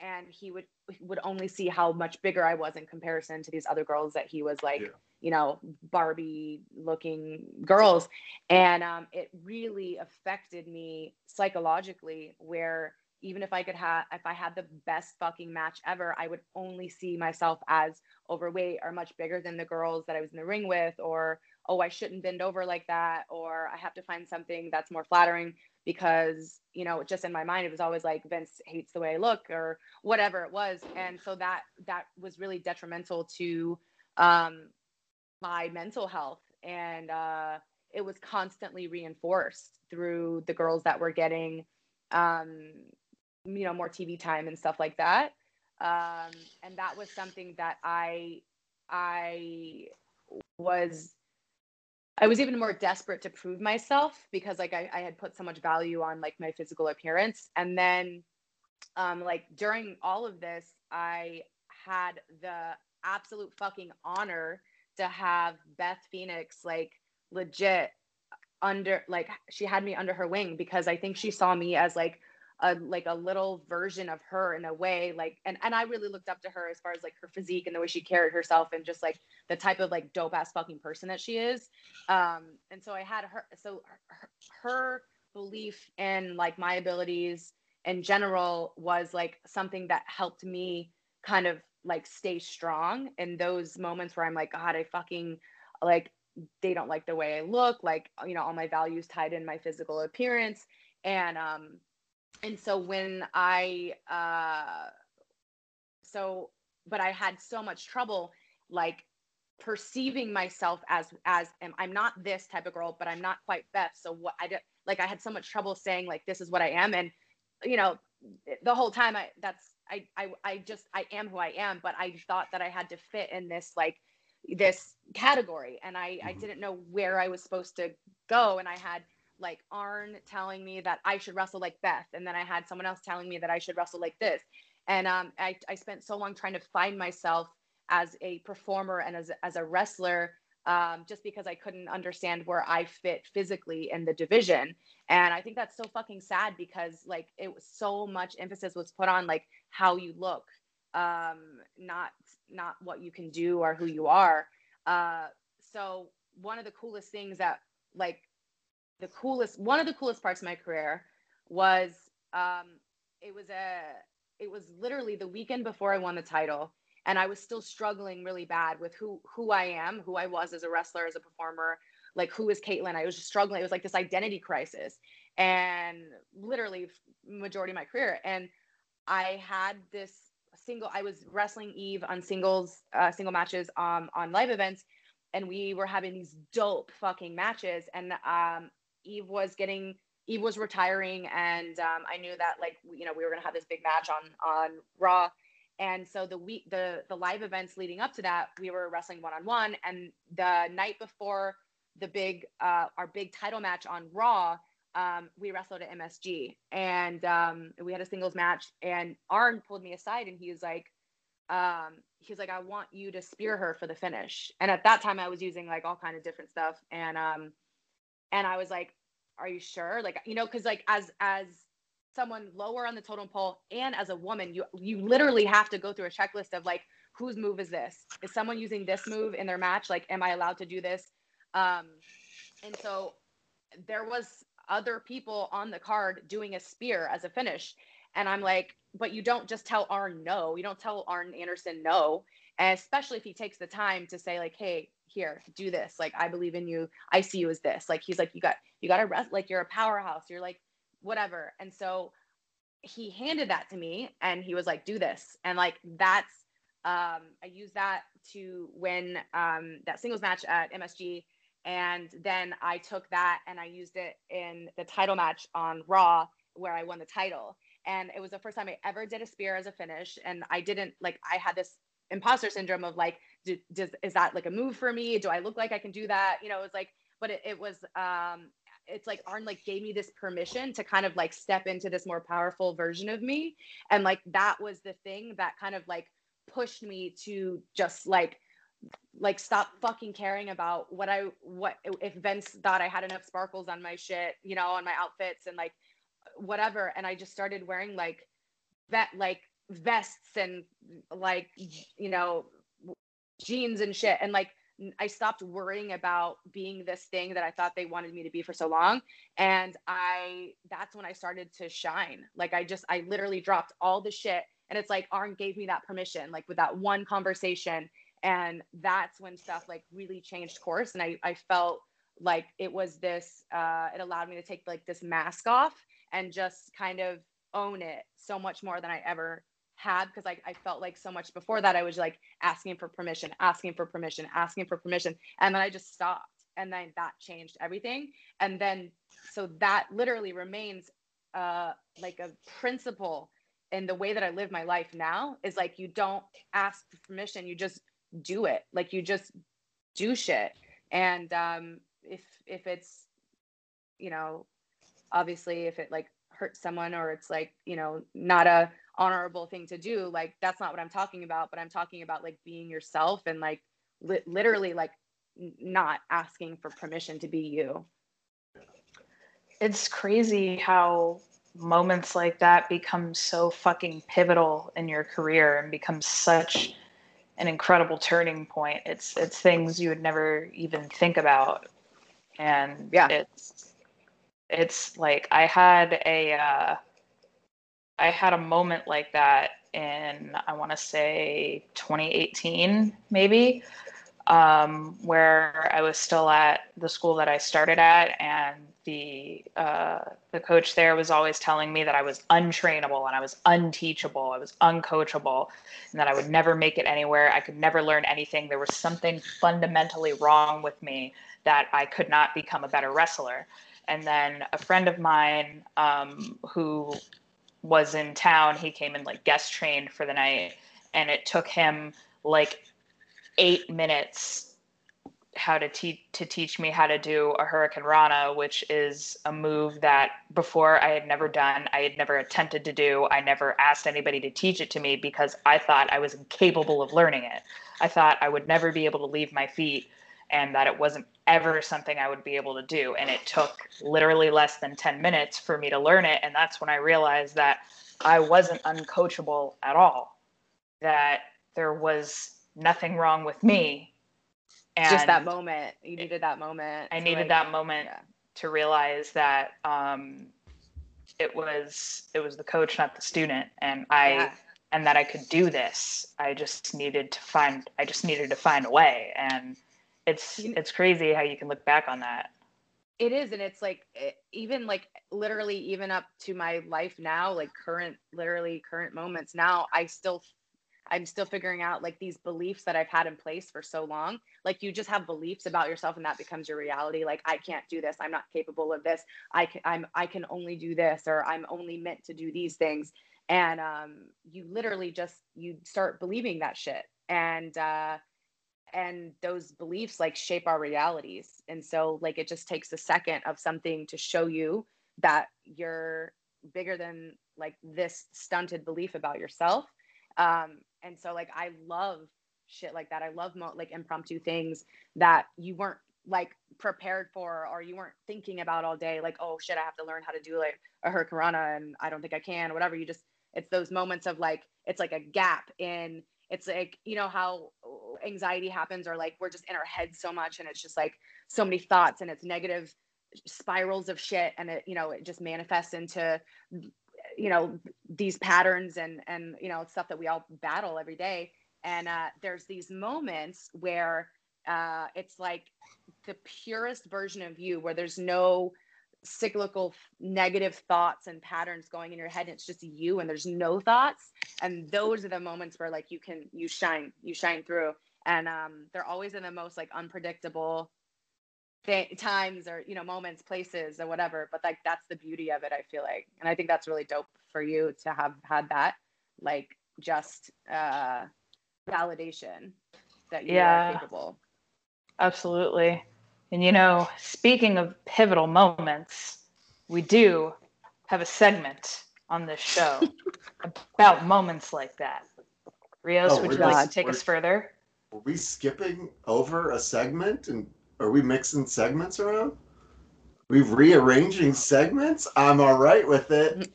Speaker 5: and he would would only see how much bigger I was in comparison to these other girls that he was like,
Speaker 3: Yeah.
Speaker 5: you know, Barbie looking girls, and um, it really affected me psychologically. Where even if I could have, if I had the best fucking match ever, I would only see myself as overweight or much bigger than the girls that I was in the ring with, or oh, I shouldn't bend over like that, or I have to find something that's more flattering because you know just in my mind it was always like vince hates the way i look or whatever it was. And so that that was really detrimental to um my mental health. And uh it was constantly reinforced through the girls that were getting um you know more tv time and stuff like that um and that was something that i i was I was even more desperate to prove myself because like I, I had put so much value on like my physical appearance. And then um like during all of this, I had the absolute fucking honor to have Beth Phoenix like legit under like she had me under her wing because I think she saw me as like a like a little version of her in a way like and and I really looked up to her as far as like her physique and the way she carried herself and just like the type of like dope ass fucking person that she is. Um and so i had her so her, her belief in like my abilities in general was like something that helped me kind of like stay strong in those moments where i'm like god i fucking like they don't like the way i look like you know all my values tied in my physical appearance. And um and so when i uh so but i had so much trouble like perceiving myself as as am I'm not this type of girl, but I'm not quite Beth. So what I did like I had so much trouble saying like this is what I am. And you know, the whole time I that's I I I just I am who I am, but I thought that I had to fit in this like this category and I I
Speaker 3: Mhm.
Speaker 5: didn't know where I was supposed to go. And I had like Arn telling me that I should wrestle like Beth, and then I had someone else telling me that I should wrestle like this. And um, I, I spent so long trying to find myself as a performer and as, as a wrestler um, just because I couldn't understand where I fit physically in the division. And I think that's so fucking sad because like it was so much emphasis was put on like how you look, um, not not what you can do or who you are. Uh, so one of the coolest things that like the coolest one of the coolest parts of my career was um, it was a it was literally the weekend before I won the title and I was still struggling really bad with who who I am, who I was as a wrestler, as a performer, like who is Kaitlyn. I was just struggling. It was like this identity crisis, and literally majority of my career. And I had this single. I was wrestling Eve on singles, uh, single matches um, on live events, and we were having these dope fucking matches. And um, Eve was getting Eve was retiring, and um, I knew that like you know we were gonna have this big match on on Raw. And so the week the the live events leading up to that, we were wrestling one on one. And the night before the big uh, our big title match on Raw, um, we wrestled at MSG, and um, we had a singles match. And Arn pulled me aside, and he was like, um, he's like, I want you to spear her for the finish. And at that time, I was using like all kind of different stuff, and um, and I was like, Are you sure? Like, you know, because like as as someone lower on the totem pole and as a woman you you literally have to go through a checklist of like whose move is this? Is someone using this move in their match? Like am i allowed to do this? Um and so there was other people on the card doing a spear as a finish. And i'm like but you don't just tell arn no. You don't tell arn anderson no. And especially if he takes the time to say like hey here do this like i believe in you i see you as this like he's like you got you got to rest like you're a powerhouse you're like whatever. And so he handed that to me and he was like, do this. And like, that's, um, I used that to win um, that singles match at MSG. And then I took that and I used it in the title match on Raw where I won the title. And it was the first time I ever did a spear as a finish. And I didn't like, I had this imposter syndrome of like, do, does, is that like a move for me? Do I look like I can do that? You know, it was like, but it, it was um, it's like Arn like gave me this permission to kind of like step into this more powerful version of me. And like that was the thing that kind of like pushed me to just like like stop fucking caring about what I what if Vince thought I had enough sparkles on my shit, you know, on my outfits and like whatever. And I just started wearing like vet like vests and like you know jeans and shit and like I stopped worrying about being this thing that I thought they wanted me to be for so long. And I, that's when I started to shine. Like I just, I literally dropped all the shit. And it's like Arn gave me that permission, like with that one conversation. And that's when stuff like really changed course. And I, I felt like it was this, uh, it allowed me to take like this mask off and just kind of own it so much more than I ever had because I, I felt like so much before that I was like asking for permission, asking for permission, asking for permission. And then I just stopped. And then that changed everything. And then so that literally remains uh like a principle in the way that I live my life now is like you don't ask for permission, you just do it. Like you just do shit. And um if if it's you know obviously if it like hurts someone or it's like you know not a honorable thing to do like that's not what i'm talking about but i'm talking about like being yourself and like li- literally like n- not asking for permission to be you.
Speaker 2: It's crazy how moments like that become so fucking pivotal in your career and become such an incredible turning point. It's it's things you would never even think about. And
Speaker 5: yeah.
Speaker 2: it's it's like i had a uh I had a moment like that in I want to say 2018 maybe um, where I was still at the school that I started at and the uh, the coach there was always telling me that I was untrainable and I was unteachable I was uncoachable and that I would never make it anywhere I could never learn anything. There was something fundamentally wrong with me that I could not become a better wrestler. And then a friend of mine um, who was in town. He came and like guest trained for the night, and it took him like eight minutes how to teach to teach me how to do a hurricanrana which is a move that before I had never done, I had never attempted to do. I never asked anybody to teach it to me because I thought I was incapable of learning it. I thought I would never be able to leave my feet and that it wasn't ever something I would be able to do. And it took literally less than 10 minutes for me to learn it. And that's when I realized that I wasn't uncoachable at all, that there was nothing wrong with me.
Speaker 5: And just that moment. You needed that moment.
Speaker 2: I needed like, that moment yeah. to realize that um, it was it was the coach, not the student. And I yeah. and that I could do this. I just needed to find I just needed to find a way. And it's it's crazy how you can look back on that.
Speaker 5: It is and it's like even like literally even up to my life now like current literally current moments now i still i'm still figuring out like these beliefs that i've had in place for so long. Like you just have beliefs about yourself and that becomes your reality. Like i can't do this. I'm not capable of this. I can i'm i can only do this or i'm only meant to do these things. And um you literally just you start believing that shit. And uh and those beliefs like shape our realities. And so like it just takes a second of something to show you that you're bigger than like this stunted belief about yourself. Um and so like i love shit like that. I love mo- like impromptu things that you weren't like prepared for or you weren't thinking about all day like oh shit i have to learn how to do like a hurricanrana and i don't think i can whatever. You just it's those moments of like it's like a gap in it's like you know how anxiety happens or like we're just in our heads so much and it's just like so many thoughts and it's negative spirals of shit and it you know it just manifests into you know these patterns and and you know stuff that we all battle every day. And uh, there's these moments where uh, it's like the purest version of you where there's no cyclical negative thoughts and patterns going in your head and it's just you and there's no thoughts. And those are the moments where like you can you shine you shine through and um they're always in the most like unpredictable th- times or you know moments places or whatever but like that's the beauty of it i feel like and i think that's really dope for you to have had that like just uh validation that you
Speaker 2: Yeah.
Speaker 5: are capable
Speaker 2: Absolutely. And you know, speaking of pivotal moments, we do have a segment on this show about moments like that. Rios,
Speaker 3: Oh,
Speaker 2: would you like to take
Speaker 3: we're-
Speaker 2: us further?
Speaker 3: Are we skipping over a segment and are we mixing segments around? we rearranging segments? I'm all right with it.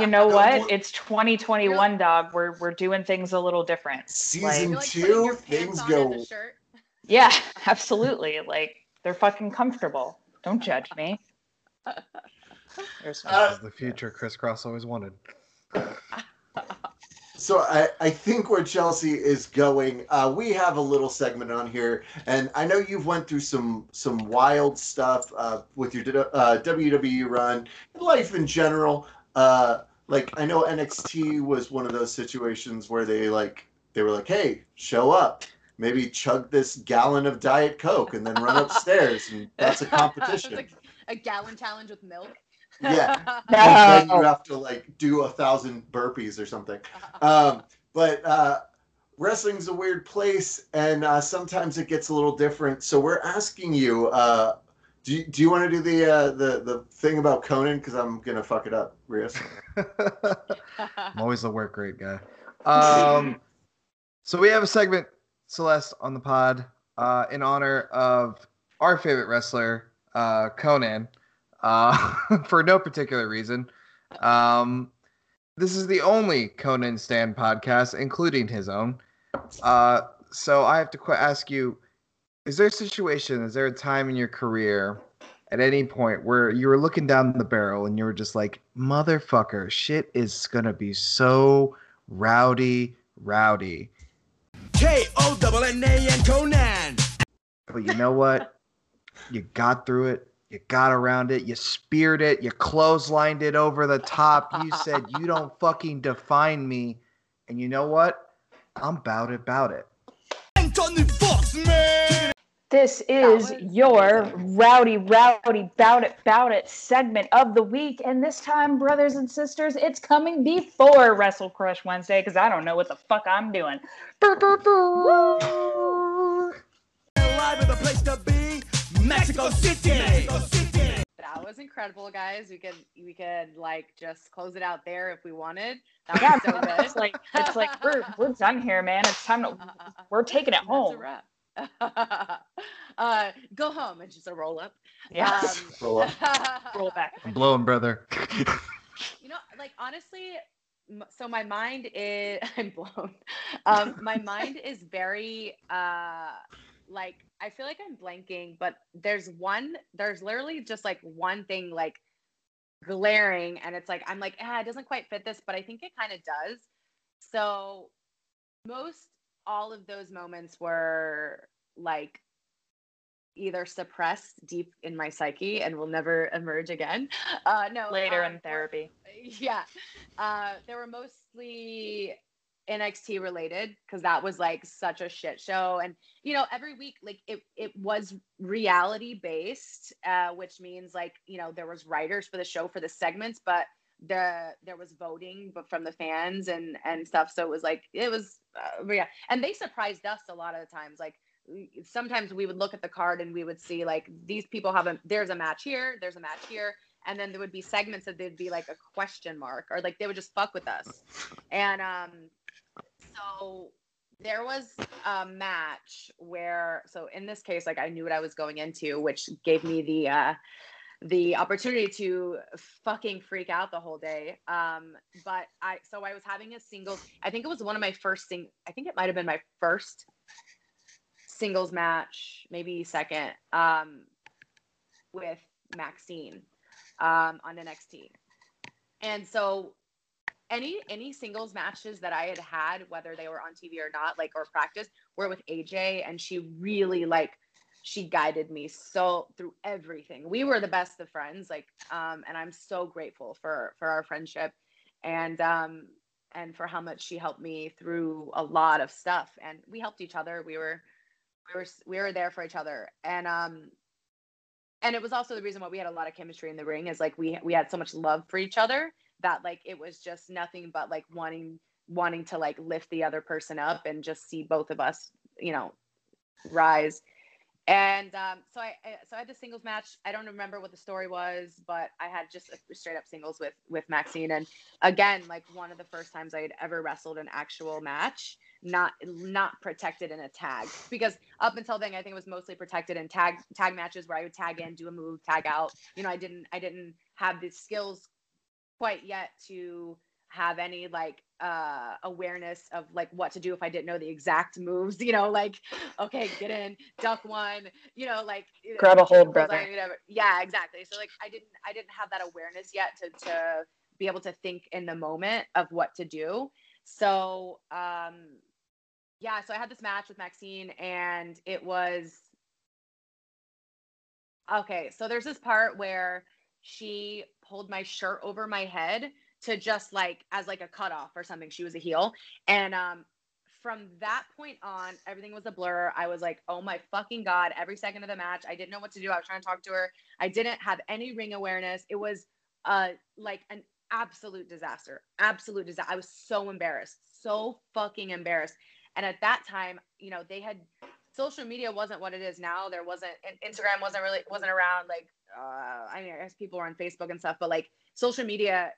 Speaker 2: You know what?
Speaker 3: what-
Speaker 2: It's 2021, dog. We're we're doing things a little different.
Speaker 3: Season
Speaker 5: like,
Speaker 3: two,
Speaker 5: your pants
Speaker 3: things go.
Speaker 5: as a shirt.
Speaker 2: Yeah, absolutely. Like they're fucking comfortable. Don't judge me. There's no-
Speaker 3: Uh,
Speaker 4: the future Kris Kross always wanted.
Speaker 3: So I, I think where Chelsea is going, uh, we have a little segment on here, and I know you've went through some some wild stuff uh, with your uh, WWE run and life in general. Uh, like I know NXT was one of those situations where they like they were like, "Hey, show up, maybe chug this gallon of Diet Coke and then run upstairs, and that's a competition."
Speaker 5: A gallon challenge with milk.
Speaker 3: Yeah. and then you have to like do a thousand burpees or something. Um, but uh, wrestling's a weird place, and uh, sometimes it gets a little different. So we're asking you, uh, do you, do you want to do the uh, the the thing about Konnan? Because I'm gonna fuck it up, Rios.
Speaker 4: I'm always the work rate guy. Um, so we have a segment, Celeste, on the pod uh, in honor of our favorite wrestler, uh, Konnan, uh, for no particular reason. Um, this is the only Konnan Stan podcast, including his own. Uh, so I have to qu- ask you: Is there a situation? Is there a time in your career? At any point where you were looking down the barrel and you were just like, motherfucker, shit is gonna be so rowdy, rowdy.
Speaker 6: K O double N A N Konnan.
Speaker 4: But you know what? You got through it. You got around it. You speared it. You clotheslined it over the top. You said, You don't fucking define me. And you know what? I'm bout it, about it.
Speaker 6: Anthony Fox, man.
Speaker 2: This is your rowdy, rowdy, bout it, bout it segment of the week. And this time, brothers and sisters, it's coming before Wrestle Crush Wednesday because I don't know what the fuck I'm doing.
Speaker 6: Live at the place to be, Mexico City. Mexico City.
Speaker 5: That was incredible, guys. We could we could like just close it out there if we wanted. That
Speaker 2: Yeah,
Speaker 5: was so good.
Speaker 2: it's like it's like we're we're done here, man. It's time to we're taking it
Speaker 5: That's a
Speaker 2: home.
Speaker 5: wrap. uh, go home and just a roll up.
Speaker 2: Yeah,
Speaker 5: Um,
Speaker 3: Roll up.
Speaker 2: roll back.
Speaker 4: I'm blowing, brother.
Speaker 5: you know, like honestly, m- so my mind is I'm blown. Um, my mind is very uh like I feel like I'm blanking, but there's one there's literally just like one thing like glaring and it's like I'm like, ah, it doesn't quite fit this, but I think it kind of does. So most all of those moments were like either suppressed deep in my psyche and will never emerge again. Uh no
Speaker 2: Later
Speaker 5: um,
Speaker 2: in therapy.
Speaker 5: yeah uh they were mostly NXT related because that was like such a shit show. And you know, every week like it it was reality based, uh, which means like you know there was writers for the show for the segments, but the there was voting but from the fans and and stuff. So it was like it was uh, yeah, and they surprised us a lot of the times. Like sometimes we would look at the card and we would see like these people have a there's a match here, there's a match here and then there would be segments that they'd be like a question mark or like they would just fuck with us and um so there was a match where so in this case like i knew what i was going into which gave me the uh the opportunity to fucking freak out the whole day um but i so i was having a single i think it was one of my first thing i think it might have been my first singles match maybe second um with maxine um, on NXT. And so any any singles matches that I had had, whether they were on TV or not, like or practice, were with AJ, and she really like she guided me so through everything. We were the best of friends, like, um, and I'm so grateful for for our friendship, and um, and for how much she helped me through a lot of stuff. And we helped each other. We were we were we were there for each other, and um, and it was also the reason why we had a lot of chemistry in the ring is like we we had so much love for each other that like it was just nothing but like wanting wanting to like lift the other person up and just see both of us you know rise and um, so I, I so I had the singles match. I don't remember what the story was, but I had just a straight up singles with with Maxine, and again, like one of the first times I had ever wrestled an actual match, not not protected in a tag. Because up until then, I think it was mostly protected in tag tag matches where I would tag in, do a move, tag out. You know, I didn't I didn't have the skills quite yet to have any like uh awareness of like what to do if I didn't know the exact moves, you know, like okay, get in, duck one, you know, like
Speaker 2: grab a hold, brother.
Speaker 5: Yeah, exactly. So like I didn't I didn't have that awareness yet to to be able to think in the moment of what to do. So um yeah, so I had this match with Maxine and it was okay, so there's this part where she pulled my shirt over my head to just like as like a cutoff or something. She was a heel. And um from that point on, everything was a blur. I was like, oh my fucking God, every second of the match. I didn't know what to do. I was trying to talk to her. I didn't have any ring awareness. It was uh like an absolute disaster. Absolute disaster. I was so embarrassed. So fucking embarrassed. And at that time, you know, they had social media wasn't what it is now. There wasn't Instagram wasn't really wasn't around like uh I mean I guess people were on Facebook and stuff, but like social media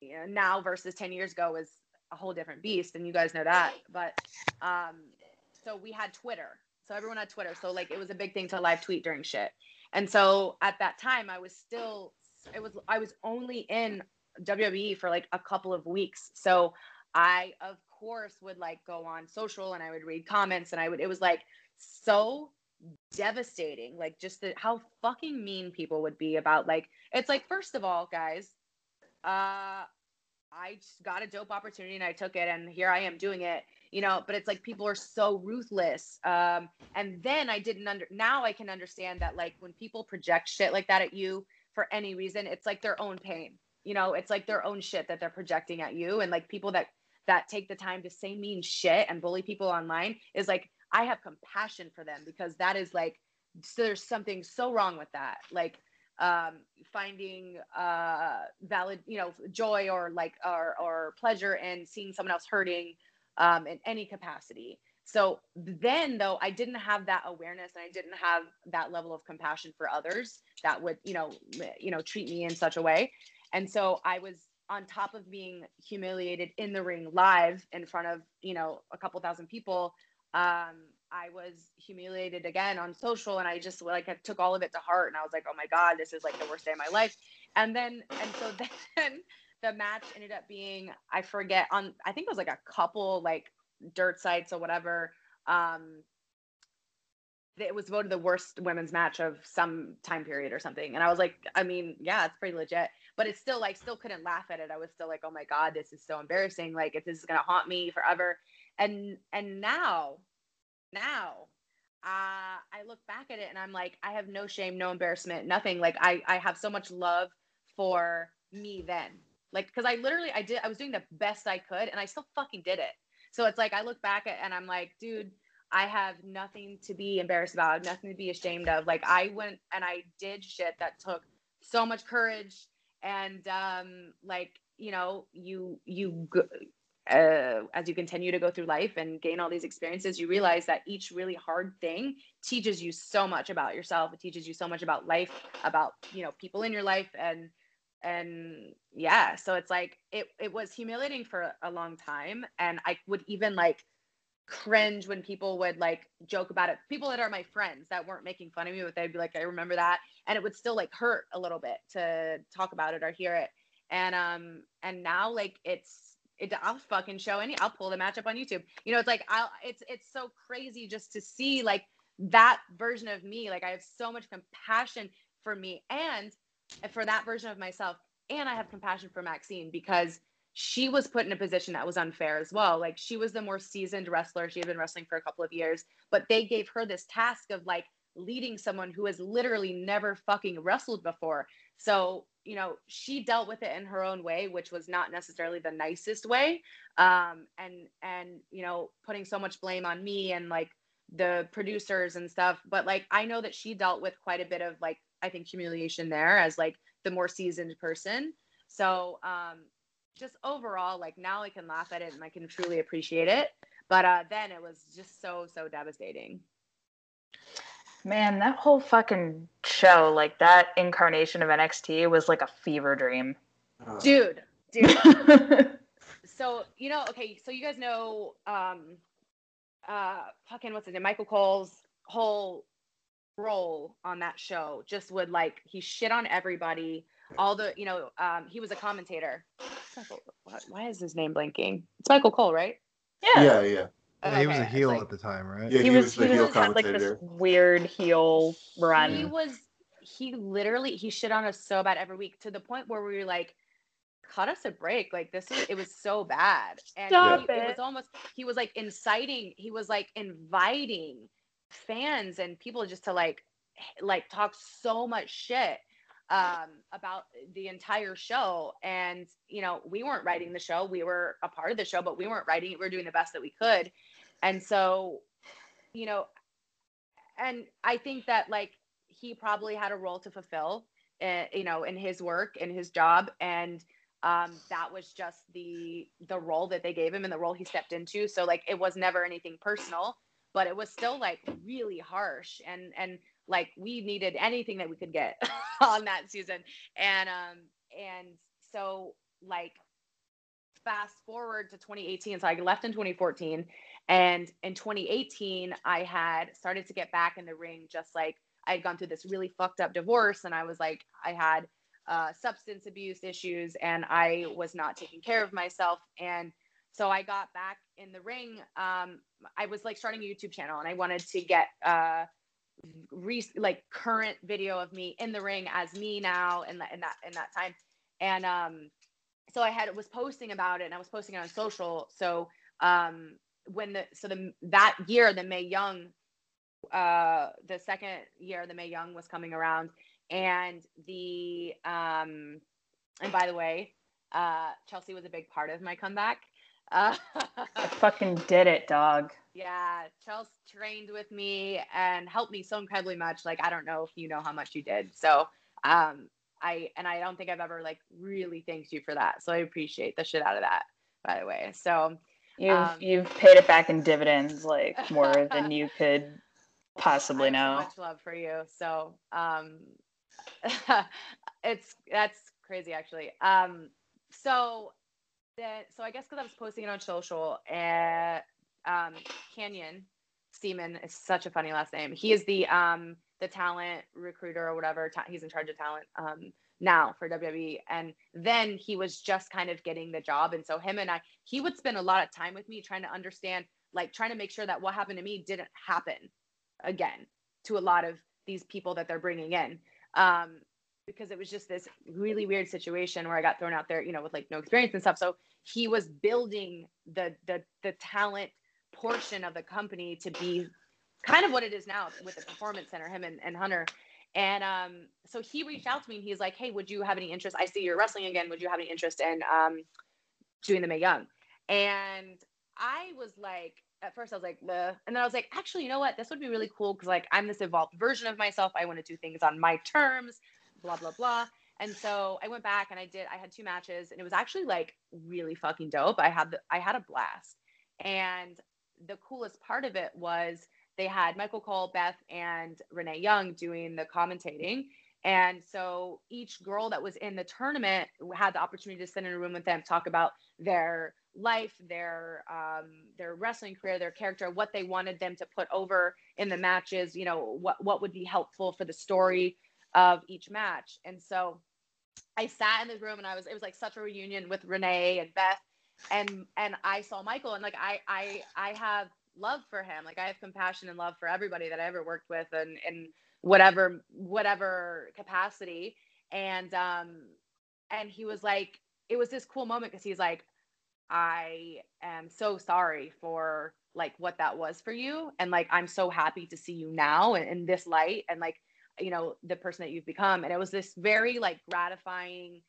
Speaker 5: you know, now versus 10 years ago is a whole different beast and you guys know that but um so we had twitter. So everyone had twitter. So like it was a big thing to live tweet during shit. And so at that time i was still it was i was only in wwe for like a couple of weeks. So i of course would like go on social and i would read comments and i would it was like so devastating like just the, how fucking mean people would be about like it's like first of all guys uh, I just got a dope opportunity and I took it, and here I am doing it. You know, but it's like people are so ruthless. Um, and then I didn't under. Now I can understand that like when people project shit like that at you for any reason, it's like their own pain. You know, it's like their own shit that they're projecting at you, and like people that that take the time to say mean shit and bully people online is like I have compassion for them because that is like so there's something so wrong with that. Like um, finding uh, valid, you know, joy or like or, or pleasure in seeing someone else hurting um, in any capacity. So then, though, I didn't have that awareness and I didn't have that level of compassion for others that would, you know, you know, treat me in such a way. And so I was on top of being humiliated in the ring live in front of, you know, a couple thousand people. Um, I was humiliated again on social and I just like I took all of it to heart and I was like, oh my God, this is like the worst day of my life. And then, and so then the match ended up being, I forget on, I think it was like a couple like dirt sites or whatever. Um, it was voted the worst women's match of some time period or something. And I was like, I mean, yeah, it's pretty legit, but it's still like, still couldn't laugh at it. I was still like, oh my God, this is so embarrassing. Like if this is going to haunt me forever. And, and now now uh, I look back at it and I'm like, I have no shame, no embarrassment, nothing. Like I, I have so much love for me then. Like, cause I literally, I did, I was doing the best I could and I still fucking did it. So it's like I look back at and I'm like, dude, I have nothing to be embarrassed about, nothing to be ashamed of. Like I went and I did shit that took so much courage and um like, you know, you you uh, as you continue to go through life and gain all these experiences, you realize that each really hard thing teaches you so much about yourself. It teaches you so much about life, about you know people in your life, and and yeah. So it's like it it was humiliating for a long time, and I would even like cringe when people would like joke about it. People that are my friends that weren't making fun of me, but they'd be like, "I remember that," and it would still like hurt a little bit to talk about it or hear it. And um and now like it's it, I'll fucking show any. I'll pull the matchup on YouTube. You know, it's like I'll. It's it's so crazy just to see like that version of me. Like I have so much compassion for me and for that version of myself, and I have compassion for Maxine because she was put in a position that was unfair as well. Like she was the more seasoned wrestler. She had been wrestling for a couple of years, but they gave her this task of like leading someone who has literally never fucking wrestled before. So you know she dealt with it in her own way which was not necessarily the nicest way. Um and and you know putting so much blame on me and like the producers and stuff. But like i know that she dealt with quite a bit of like i think humiliation there as like the more seasoned person. So um just overall like now i can laugh at it and i can truly appreciate it. But uh then it was just so so devastating
Speaker 2: Man, that whole fucking show, like that incarnation of NXT was like a fever dream.
Speaker 3: Uh,
Speaker 5: dude dude so you know okay so you guys know um uh fucking what's his name michael cole's whole role on that show just would like he shit on everybody all the you know um he was a commentator why, why is his name blinking it's michael cole right
Speaker 2: yeah.
Speaker 3: yeah, yeah.
Speaker 4: Yeah, he was a heel
Speaker 5: like-
Speaker 4: at the time, right?
Speaker 3: Yeah,
Speaker 2: He,
Speaker 3: he
Speaker 2: was,
Speaker 3: was the
Speaker 2: he
Speaker 3: heel
Speaker 2: was had like this weird heel run.
Speaker 5: he was he literally he shit on us so bad every week to the point where we were like cut us a break like this was it was so bad and
Speaker 2: Stop
Speaker 5: he, it
Speaker 2: it.
Speaker 5: was almost he was like inciting he was like inviting fans and people just to like like talk so much shit um about the entire show and you know we weren't writing the show we were a part of the show but we weren't writing it we were doing the best that we could and so you know and i think that like he probably had a role to fulfill uh, you know in his work in his job. And um that was just the the role that they gave him and the role he stepped into. So like it was never anything personal but it was still like really harsh. And and like we needed anything that we could get on that season. And um and so like fast forward to 2018 so i left in 2014 and in 2018 i had started to get back in the ring just like i had gone through this really fucked up divorce and i was like i had uh, substance abuse issues and i was not taking care of myself. And so i got back in the ring. Um, i was like starting a youtube channel and i wanted to get uh, re- like current video of me in the ring as me now in that in that in that time. And um so i had was posting about it and i was posting it on social. So um when the so the that year the Mae Young uh the second year the Mae Young was coming around and the um and by the way uh chelsea was a big part of my comeback uh
Speaker 2: I fucking did it, dog.
Speaker 5: yeah, Chelsea trained with me and helped me so incredibly much. Like I don't know if you know how much you did. So um I and I don't think I've ever like really thanked you for that. So I appreciate the shit out of that, by the way. So
Speaker 2: You've
Speaker 5: Um,
Speaker 2: you've paid it back in dividends like more than you could possibly know.
Speaker 5: so much love for you. So um it's that's crazy actually. Um so that so I guess because I was posting it on social and um Canyon Ceman is such a funny last name. He is the um the talent recruiter or whatever. Ta- he's in charge of talent um now for WWE. And then he was just kind of getting the job. And so him and I, he would spend a lot of time with me trying to understand, like trying to make sure that what happened to me didn't happen again to a lot of these people that they're bringing in. Um, because it was just this really weird situation where I got thrown out there, you know, with like no experience and stuff. So he was building the the the talent portion of the company to be kind of what it is now with the performance center, him and, and Hunter. And um, so he reached out to me and he's like, Hey, would you have any interest? I see you're wrestling again. Would you have any interest in um, doing the Mae Young? And I was like, at first I was like, Bleh. and then I was like, actually, you know what? This would be really cool because like I'm this evolved version of myself. I want to do things on my terms, blah blah blah. And so I went back and I did. I had two matches, and it was actually like really fucking dope. I had the, I had a blast, and the coolest part of it was they had Michael Cole, Beth, and Renee Young doing the commentating. And so each girl that was in the tournament had the opportunity to sit in a room with them, talk about their life, their um, their wrestling career, their character, what they wanted them to put over in the matches. You know, what what would be helpful for the story of each match. And so I sat in this room and I was it was like such a reunion with Renee and Beth and and I saw Michael and like I I I have love for him. Like I have compassion and love for everybody that I ever worked with and in whatever whatever capacity. And um and he was like it was this cool moment because he's like I am so sorry for like what that was for you and like I'm so happy to see you now in, in this light and like you know the person that you've become. And it was this very like gratifying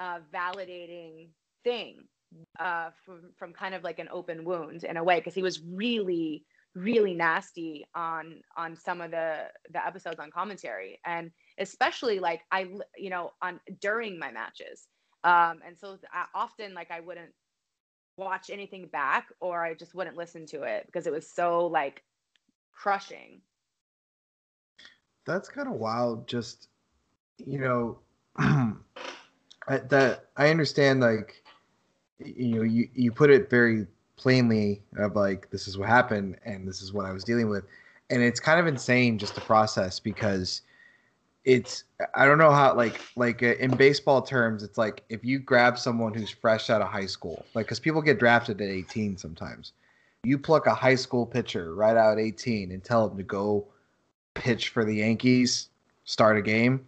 Speaker 5: uh validating thing uh from from kind of like an open wound in a way because he was really really nasty on on some of the the episodes on commentary and especially like i you know on during my matches. Um and so I, often like i wouldn't watch anything back or i just wouldn't listen to it because it was so like crushing
Speaker 4: That's kind of wild. Just you know, I, that I understand. Like you know, you you put it very plainly of like this is what happened and this is what I was dealing with, and it's kind of insane just to process because it's I don't know how like like uh, in baseball terms it's like if you grab someone who's fresh out of high school like because people get drafted at 18 sometimes you pluck a high school pitcher right out at 18 and tell him to go pitch for the Yankees, start a game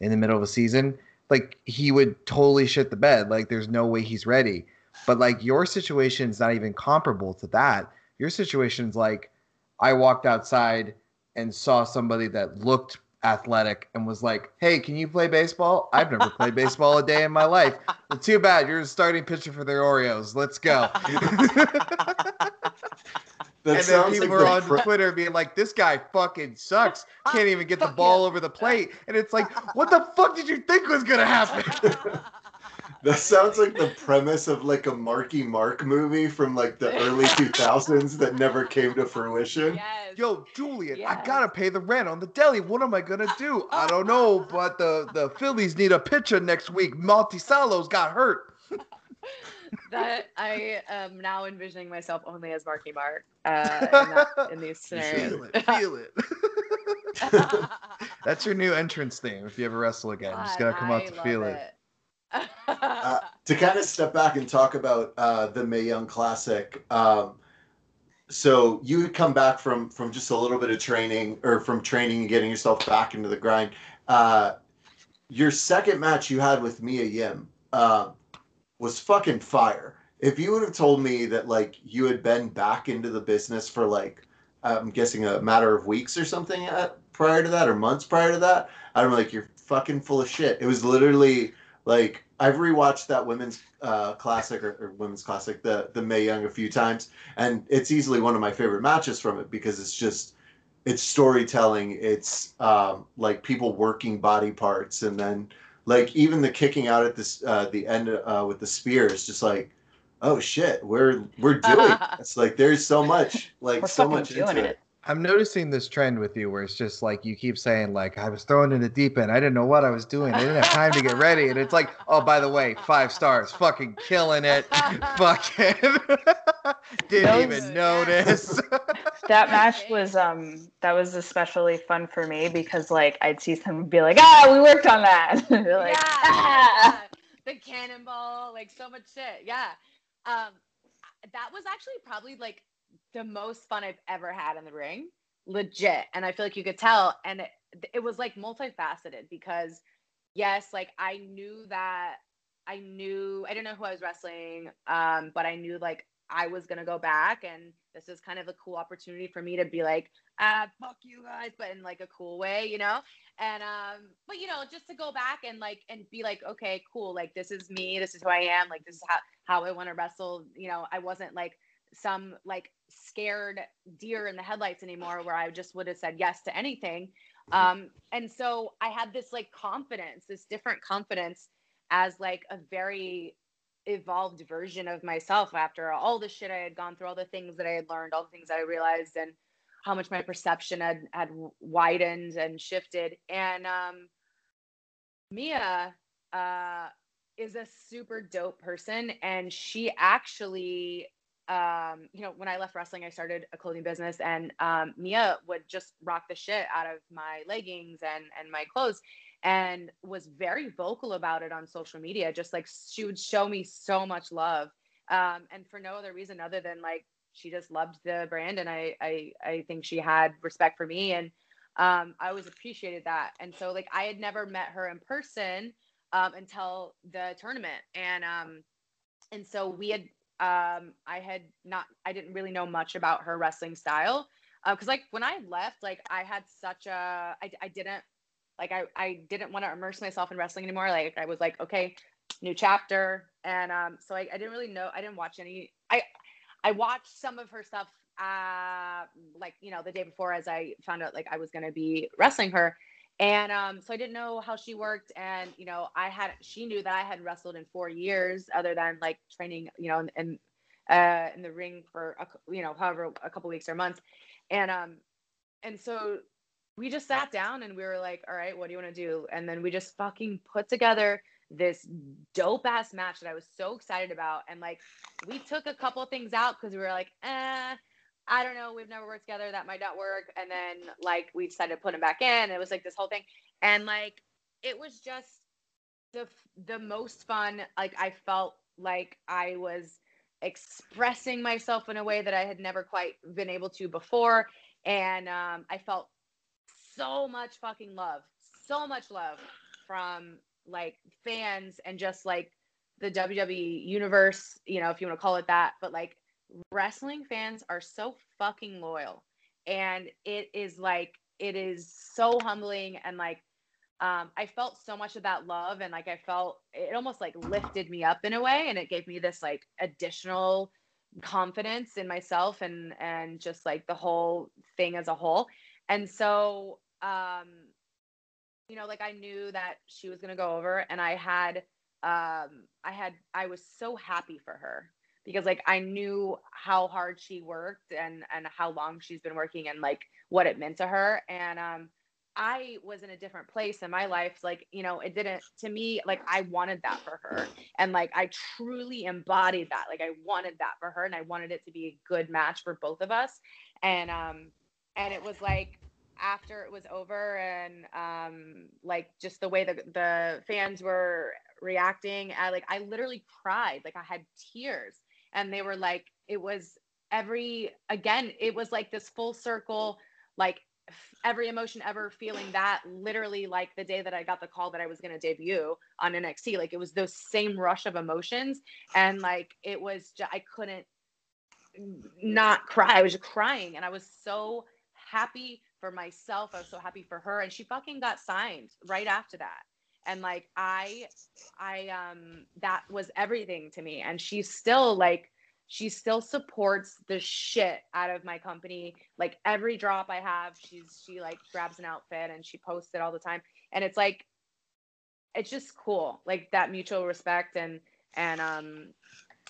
Speaker 4: in the middle of a season, like he would totally shit the bed. Like there's no way he's ready. But like your situation's not even comparable to that. Your situation's like I walked outside and saw somebody that looked athletic and was like, "Hey, can you play baseball? I've never played baseball a day in my life. Well, too bad. You're the starting pitcher for the Oreos. Let's go."
Speaker 3: That
Speaker 4: and then people
Speaker 3: like
Speaker 4: are on
Speaker 3: pre-
Speaker 4: Twitter being like, "This guy fucking sucks. Can't even get the ball over the plate." And it's like, "What the fuck did you think was gonna happen?"
Speaker 3: that sounds like the premise of like a Marky Mark movie from like the early 2000s that never came to fruition.
Speaker 5: yes
Speaker 4: Yo, Julian, I gotta pay the rent on the deli. What am I gonna do? I don't know, but the the Phillies need a pitcher next week. Monticello's got hurt.
Speaker 5: that I am now envisioning myself only as Marky Mark uh, in, that, in these scenarios.
Speaker 4: Feel it, feel it. That's your new entrance theme. If you ever wrestle again, you just gotta come out
Speaker 5: I
Speaker 4: to
Speaker 5: love
Speaker 4: feel it.
Speaker 3: Uh, to kind of step back and talk about uh, the Mae Young Classic. Um, so you had come back from from just a little bit of training, or from training and getting yourself back into the grind. Uh, your second match you had with Mia Yim uh, was fucking fire. If you would have told me that like you had been back into the business for like I'm guessing a matter of weeks or something at, prior to that, or months prior to that, I'm like you're fucking full of shit. It was literally like I've rewatched that women's uh, classic or, or women's classic, the the Mae Young, a few times, and it's easily one of my favorite matches from it because it's just it's storytelling. It's um, like people working body parts, and then like even the kicking out at this uh, the end uh, with the spear is just like, oh shit, we're we're doing. it. It's like there's so much like so much into
Speaker 2: it.
Speaker 3: it.
Speaker 4: I'm noticing this trend with you where it's just like you keep saying like I was thrown in the deep end. I didn't know what I was doing. I didn't have time to get ready. And it's like, oh, by the way, five stars, fucking killing it. fucking didn't
Speaker 2: Those-
Speaker 4: even notice.
Speaker 2: That match was um that was especially fun for me because like I'd see someone be like, ah, we worked on that. Like,
Speaker 5: yeah,
Speaker 2: ah.
Speaker 5: yeah. the cannonball, like so much shit. Yeah. Um, that was actually probably like the most fun I've ever had in the ring, legit. And I feel like you could tell, and it, it was like multifaceted because, yes, like I knew that I knew I didn't know who I was wrestling, um, but I knew like I was gonna go back, and this is kind of a cool opportunity for me to be like, ah, fuck you guys, but in like a cool way, you know? And um but you know just to go back and like and be like okay cool. Like this is me. This is who i am. Like this is how how i want to wrestle. You know i wasn't like some like scared deer in the headlights anymore where I just would have said yes to anything. Um, and so I had this like confidence, this different confidence as like a very evolved version of myself after all the shit I had gone through, all the things that I had learned, all the things I realized, and how much my perception had had widened and shifted. And um, Mia uh, is a super dope person, and she actually um, you know, when I left wrestling, I started a clothing business, and um, Mia would just rock the shit out of my leggings and and my clothes, and was very vocal about it on social media. Just like she would show me so much love, um, and for no other reason other than like she just loved the brand, and I I I think she had respect for me, and um, I always appreciated that. And so like I had never met her in person um, until the tournament, and um, and so we had um, I had not, I didn't really know much about her wrestling style. Uh, Cause like when I left, like I had such a, I, I didn't, like I, I didn't want to immerse myself in wrestling anymore. Like I was like, okay, new chapter. And um, so I, I didn't really know, I didn't watch any, I, I watched some of her stuff, uh, like, you know, the day before as I found out like I was going to be wrestling her. And um, so I didn't know how she worked. And, you know, I had, she knew that I had wrestled in four years other than like training, you know, in, uh, in the ring for, a, you know, however, a couple weeks or months. And, um, and so we just sat down and we were like, all right, what do you want to do? And then we just fucking put together this dope ass match that I was so excited about. And like, we took a couple things out because we were like, eh, I don't know, we've never worked together, that might not work. And then like we decided to put him back in. It was like this whole thing. And like it was just the the most fun. Like I felt like I was expressing myself in a way that I had never quite been able to before. And um, I felt so much fucking love, so much love from like fans and just like the WWE universe, you know, if you want to call it that. But like wrestling fans are so fucking loyal and it is like it is so humbling and like um, I felt so much of that love and like I felt it almost like lifted me up in a way and it gave me this like additional confidence in myself and and just like the whole thing as a whole. And so um you know like I knew that she was going to go over and I had um I had I was so happy for her because like I knew how hard she worked and and how long she's been working and like what it meant to her. And um I was in a different place in my life like you know it didn't to me like I wanted that for her. And like I truly embodied that. Like I wanted that for her and I wanted it to be a good match for both of us. And um and it was like after it was over and um like just the way the the fans were reacting I like I literally cried. Like I had tears and they were like it was every again it was like this full circle like every emotion ever feeling that literally like the day that I got the call that I was going to debut on NXT like it was those same rush of emotions. And like it was just, I couldn't not cry. I was just crying and I was so happy for myself. I was so happy for her and she fucking got signed right after that and like i i um that was everything to me. And she's still like she still supports the shit out of my company. Like every drop i have she's she like grabs an outfit and she posts it all the time. And it's like it's just cool like that mutual respect and and um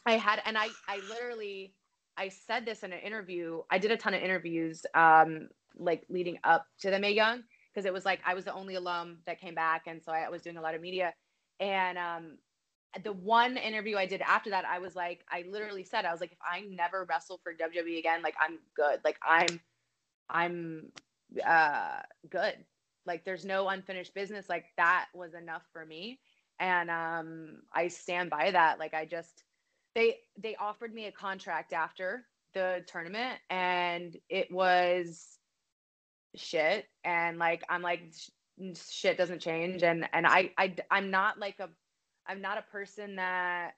Speaker 5: i had and i i literally i said this in an interview. I did a ton of interviews um like leading up to the Mae Young because it was like I was the only alum that came back, and so I was doing a lot of media. And um, the one interview I did after that, I was like, I literally said, I was like, if I never wrestle for WWE again, like I'm good, like I'm, I'm uh, good. Like there's no unfinished business. Like that was enough for me, and um, I stand by that. Like I just, they they offered me a contract after the tournament, and it was shit. And like i'm like shit doesn't change. And and i i i'm not like a i'm not a person that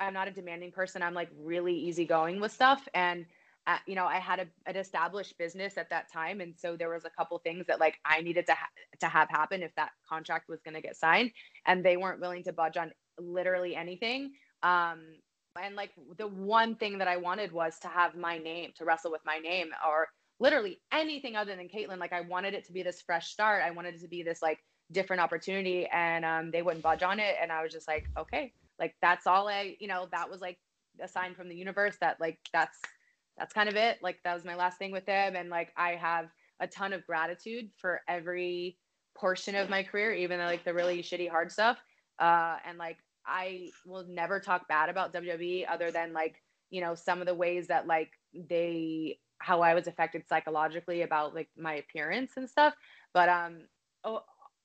Speaker 5: i'm not a demanding person. I'm like really easygoing with stuff. And uh, you know i had a, an established business at that time. And so there was a couple things that like i needed to ha- to have happen if that contract was going to get signed. And they weren't willing to budge on literally anything. Um and like the one thing that I wanted was to have my name, to wrestle with my name, or literally anything other than Kaitlyn. Like I wanted it to be this fresh start. I wanted it to be this like different opportunity, and um, they wouldn't budge on it. And I was just like, okay, like that's all I, you know, that was like a sign from the universe that like that's that's kind of it. Like that was my last thing with them, and like I have a ton of gratitude for every portion of my career, even like the really shitty hard stuff. Uh, and like I will never talk bad about WWE other than like, you know, some of the ways that like they how I was affected psychologically about like my appearance and stuff. But um o-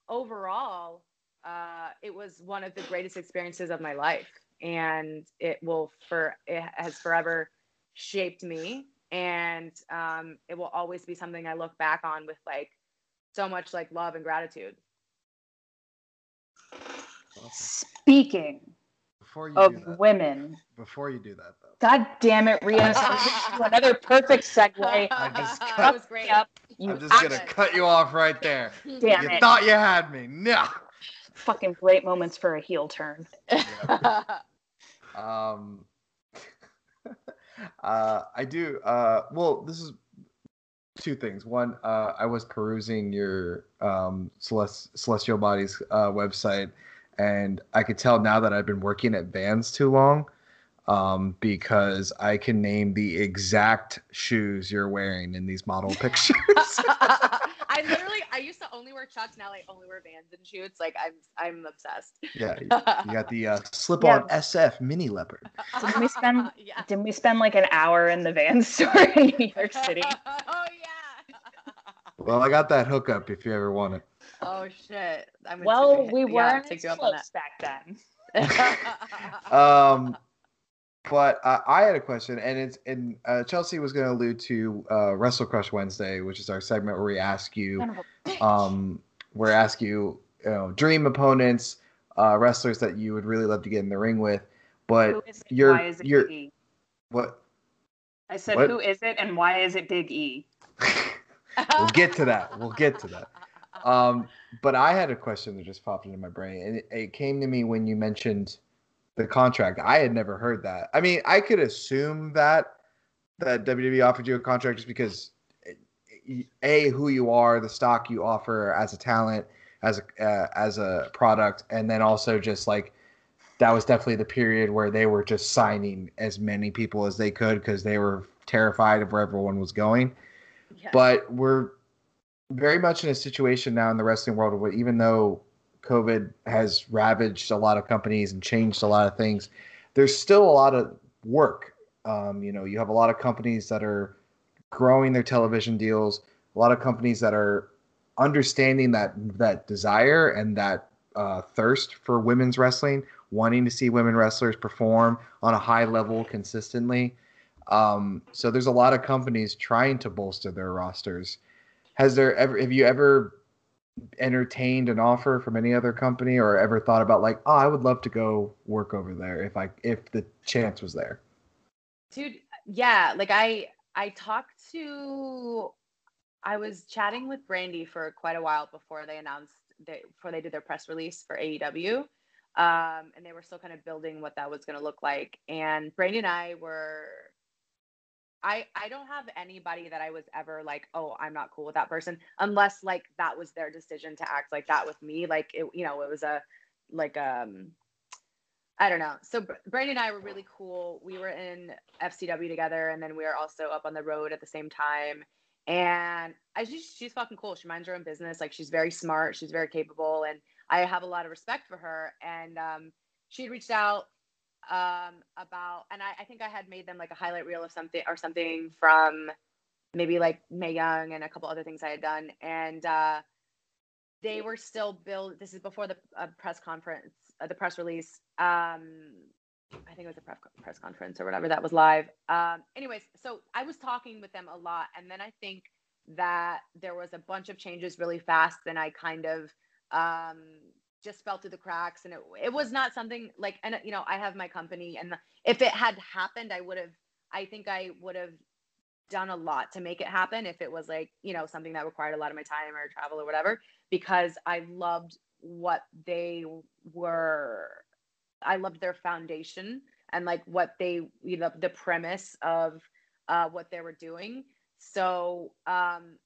Speaker 5: overall, uh it was one of the greatest experiences of my life and it will for it has forever shaped me and um it will always be something I look back on with like so much like love and gratitude.
Speaker 2: Speaking
Speaker 4: Before you
Speaker 2: of
Speaker 4: do that,
Speaker 2: women,
Speaker 4: before you do that though,
Speaker 2: God damn it, Rhea. another perfect segue.
Speaker 4: I just
Speaker 5: that
Speaker 4: cut-
Speaker 5: was great.
Speaker 2: Yep. You
Speaker 4: I'm just gonna cut you off right there.
Speaker 2: Damn
Speaker 4: you
Speaker 2: it.
Speaker 4: thought you had me. No.
Speaker 2: fucking great moments for a heel turn.
Speaker 4: Um, uh, I do. Uh, well, this is two things. One, uh, I was perusing your um, Celest- Celestial Bodiez uh, website, and I could tell now that I've been working at Vans too long um, because I can name the exact shoes you're wearing in these model pictures.
Speaker 5: I literally I used to only wear Chucks now I only wear Vans and shoots. Like I'm I'm obsessed.
Speaker 4: yeah, you you got the uh, slip-on SF Mini Leopard.
Speaker 2: Didn't we spend
Speaker 5: yeah.
Speaker 2: didn't we spend like an hour in the van store in New York City?
Speaker 5: oh yeah.
Speaker 4: Well, I got that hookup if you ever want it.
Speaker 5: Oh shit. I'm
Speaker 2: Well, we weren't
Speaker 5: take you up on
Speaker 2: close back then.
Speaker 4: um, but uh, I had a question, and it's and uh, Chelsea was going to allude to uh, Wrestle Crush Wednesday, which is our segment where we ask you,
Speaker 2: Son of a bitch.
Speaker 4: um, where ask you, you know, dream opponents, uh, wrestlers that you would really love to get in the ring with. But you're-
Speaker 2: why is it
Speaker 4: you're-
Speaker 2: Big E?
Speaker 4: what?
Speaker 2: I said,
Speaker 4: what?
Speaker 2: who is it and why is it Big E?
Speaker 4: we'll get to that. We'll get to that. Um, but I had a question that just popped into my brain, and it, it came to me when you mentioned the contract. I had never heard that. I mean, I could assume that that WWE offered you a contract just because eh, a who you are, the stock you offer as a talent, as a uh, as a product, and then also just like that was definitely the period where they were just signing as many people as they could because they were terrified of where everyone was going
Speaker 5: Yeah.
Speaker 4: but we're very much in a situation now in the wrestling world where even though COVID has ravaged a lot of companies and changed a lot of things, there's still a lot of work. Um, you know, you have a lot of companies that are growing their television deals, a lot of companies that are understanding that that desire and that uh, thirst for women's wrestling, wanting to see women wrestlers perform on a high level consistently. Um, so there's a lot of companies trying to bolster their rosters. Has there ever have you ever entertained an offer from any other company or ever thought about like, oh, I would love to go work over there if I if the chance was there?
Speaker 5: dude yeah like i i talked to i was chatting with Brandi for quite a while before they announced they before they did their press release for aew um, and they were still kind of building what that was going to look like and Brandi and i were i i don't have anybody that i was ever like oh i'm not cool with that person unless like that was their decision to act like that with me like it you know it was a like um I don't know. So Br- Brandi and I were really cool. We were in FCW together, and then we were also up on the road at the same time. And I just she's fucking cool. She minds her own business. Like she's very smart. She's very capable, and I have a lot of respect for her. And um, she had reached out um, about, and I, I think I had made them like a highlight reel of something or something from maybe like Mae Young and a couple other things I had done. And uh, they were still build. This is before the uh, press conference, uh, the press release. Um, I think it was a press conference or whatever that was live. Um, anyways, so I was talking with them a lot, and then I think that there was a bunch of changes really fast, and I kind of um, just fell through the cracks, and it it was not something like, and you know, I have my company, and if it had happened, I would have. I think I would have done a lot to make it happen if it was like you know something that required a lot of my time or travel or whatever because I loved what they were I loved their foundation and like what they you know the premise of uh, what they were doing. So um,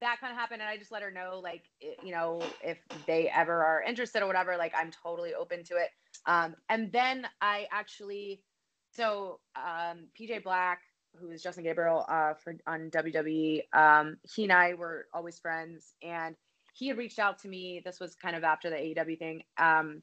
Speaker 5: that kind of happened, and I just let her know like i- you know if they ever are interested or whatever, like I'm totally open to it. Um, and then I actually so um, PJ Black, who is Justin Gabriel uh, for on WWE, um, he and I were always friends, and he had reached out to me. This was kind of after the AEW thing, um,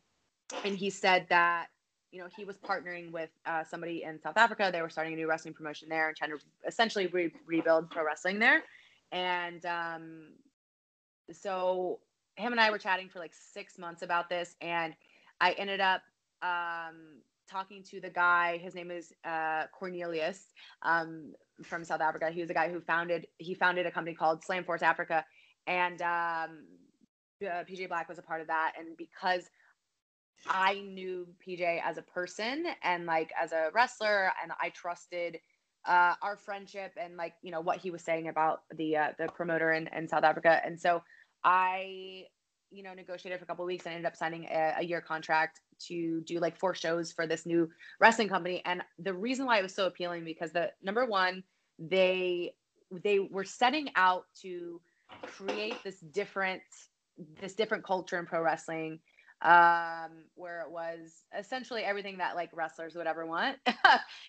Speaker 5: and he said that you know he was partnering with uh, somebody in South Africa. They were starting a new wrestling promotion there and trying to essentially re- rebuild pro wrestling there, and um, so him and I were chatting for like six months about this, and I ended up um, talking to the guy. His name is uh, Cornelius um, from South Africa. He was a guy who founded he founded a company called Slam Force Africa, and um, uh, PJ Black was a part of that. And because I knew PJ as a person and like as a wrestler, and I trusted uh, our friendship and like you know what he was saying about the uh, the promoter in, in South Africa, and so I you know negotiated for a couple weeks and ended up signing a, a year contract to do like four shows for this new wrestling company. And the reason why it was so appealing because the number one they they were setting out to create this different this different culture in pro wrestling um where it was essentially everything that like wrestlers would ever want.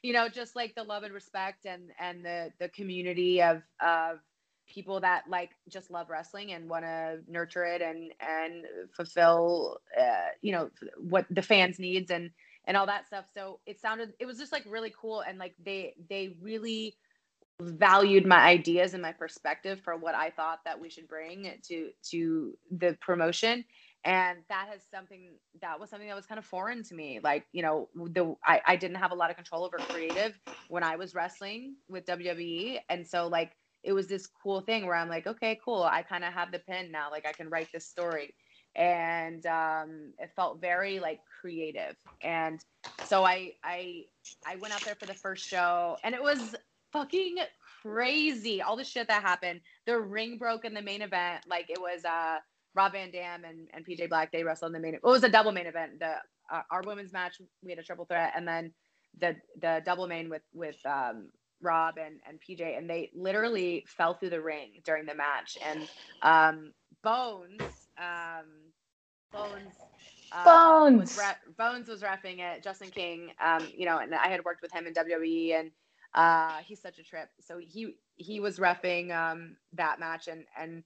Speaker 5: You know just like the love and respect and and the the community of of people that like just love wrestling and want to nurture it and and fulfill uh, you know what the fans needs and and all that stuff. So it sounded it was just like really cool and like they they really valued my ideas and my perspective for what I thought that we should bring to to the promotion and that has something that was something that was kind of foreign to me like you know the I, I didn't have a lot of control over creative when I was wrestling with WWE and so like it was this cool thing where I'm like okay cool I kind of have the pen now like I can write this story and um it felt very like creative and so I I I went out there for the first show and it was fucking crazy. All the shit that happened. The ring broke in the main event. Like it was uh Rob Van Dam and, and PJ Black. They wrestled in the main. Event. It was a double main event. The uh, our women's match we had a triple threat, and then the the double main with with um Rob and and PJ, and they literally fell through the ring during the match. And um Bones um Bones. uh,
Speaker 2: Bones.
Speaker 5: was re- Bones was refing it. Justin King, um, you know, and I had worked with him in WWE, and uh, he's such a trip. So he he was refing um, that match, and and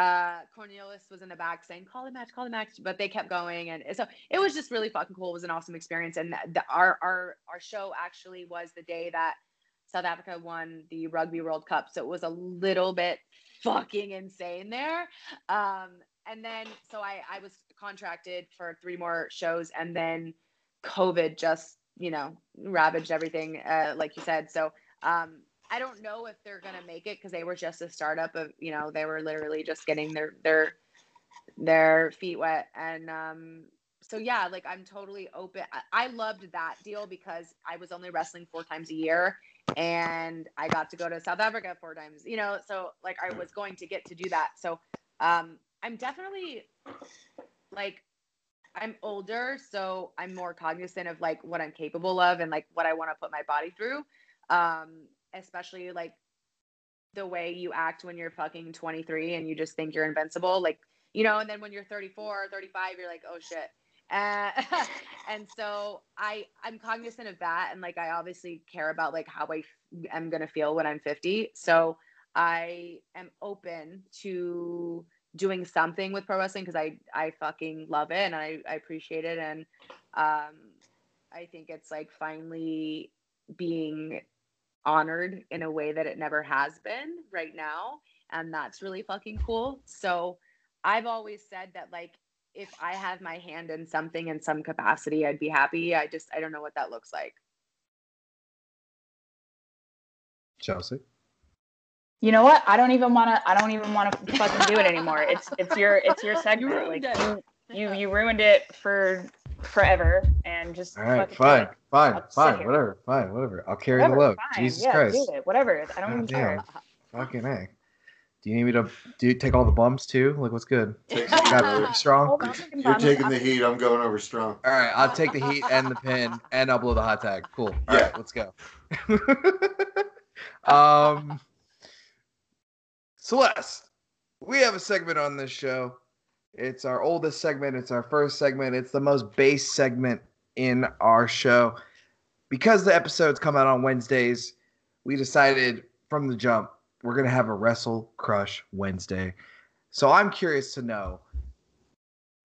Speaker 5: uh, Cornelius was in the back saying, "Call the match, call the match," but they kept going, and so it was just really fucking cool. It was an awesome experience, and the, our our our show actually was the day that South Africa won the Rugby World Cup, so it was a little bit fucking insane there. Um, and then so I I was contracted for three more shows, and then COVID just you know ravaged everything, uh, like you said. So um, I don't know if they're gonna make it because they were just a startup of you know they were literally just getting their their their feet wet. And um so yeah like i'm totally open. I, I loved that deal because i was only wrestling four times a year and i got to go to south africa four times you know so like i was going to get to do that. So um i'm definitely like i'm older so i'm more cognizant of like what i'm capable of and like what i want to put my body through. Um especially like the way you act when you're fucking 23 and you just think you're invincible like you know and then when you're 34 or 35 you're like oh shit. Uh, and so i i'm cognizant of that and like i obviously care about like how i am to feel when i'm 50 so i am open to doing something with pro wrestling because i i fucking love it and i i appreciate it. And um i think it's like finally being honored in a way that it never has been right now and that's really fucking cool so i've always said that like if i have my hand in something in some capacity i'd be happy i just i don't know what that looks like
Speaker 4: Chelsea.
Speaker 2: You know what? I don't even want to. I don't even want to fucking do it anymore. It's it's your it's your segment.
Speaker 5: ruined
Speaker 2: like
Speaker 5: it.
Speaker 2: you, you you ruined it for forever and just
Speaker 4: All right, fine,
Speaker 2: it.
Speaker 4: fine,
Speaker 2: I'll sit
Speaker 4: fine,
Speaker 2: here.
Speaker 4: whatever, fine, whatever. I'll carry
Speaker 2: Whatever,
Speaker 4: the load.
Speaker 2: fine.
Speaker 4: Jesus
Speaker 2: yeah,
Speaker 4: Christ.
Speaker 2: do it. Whatever. I don't even care.
Speaker 4: damn. Fucking A. Do you need me to do take all the bumps too? Like, what's good? got over strong.
Speaker 3: You're taking the heat. I'm going over strong.
Speaker 4: All right, I'll take the heat and the pin, and I'll blow the hot tag. Cool. All
Speaker 3: Yeah.
Speaker 4: right, let's go. um, Celeste, we have a segment on this show. It's our oldest segment. It's our first segment. It's the most base segment in our show. Because the episodes come out on Wednesdays, we decided from the jump we're gonna have a Wrestle Crush Wednesday. So I'm curious to know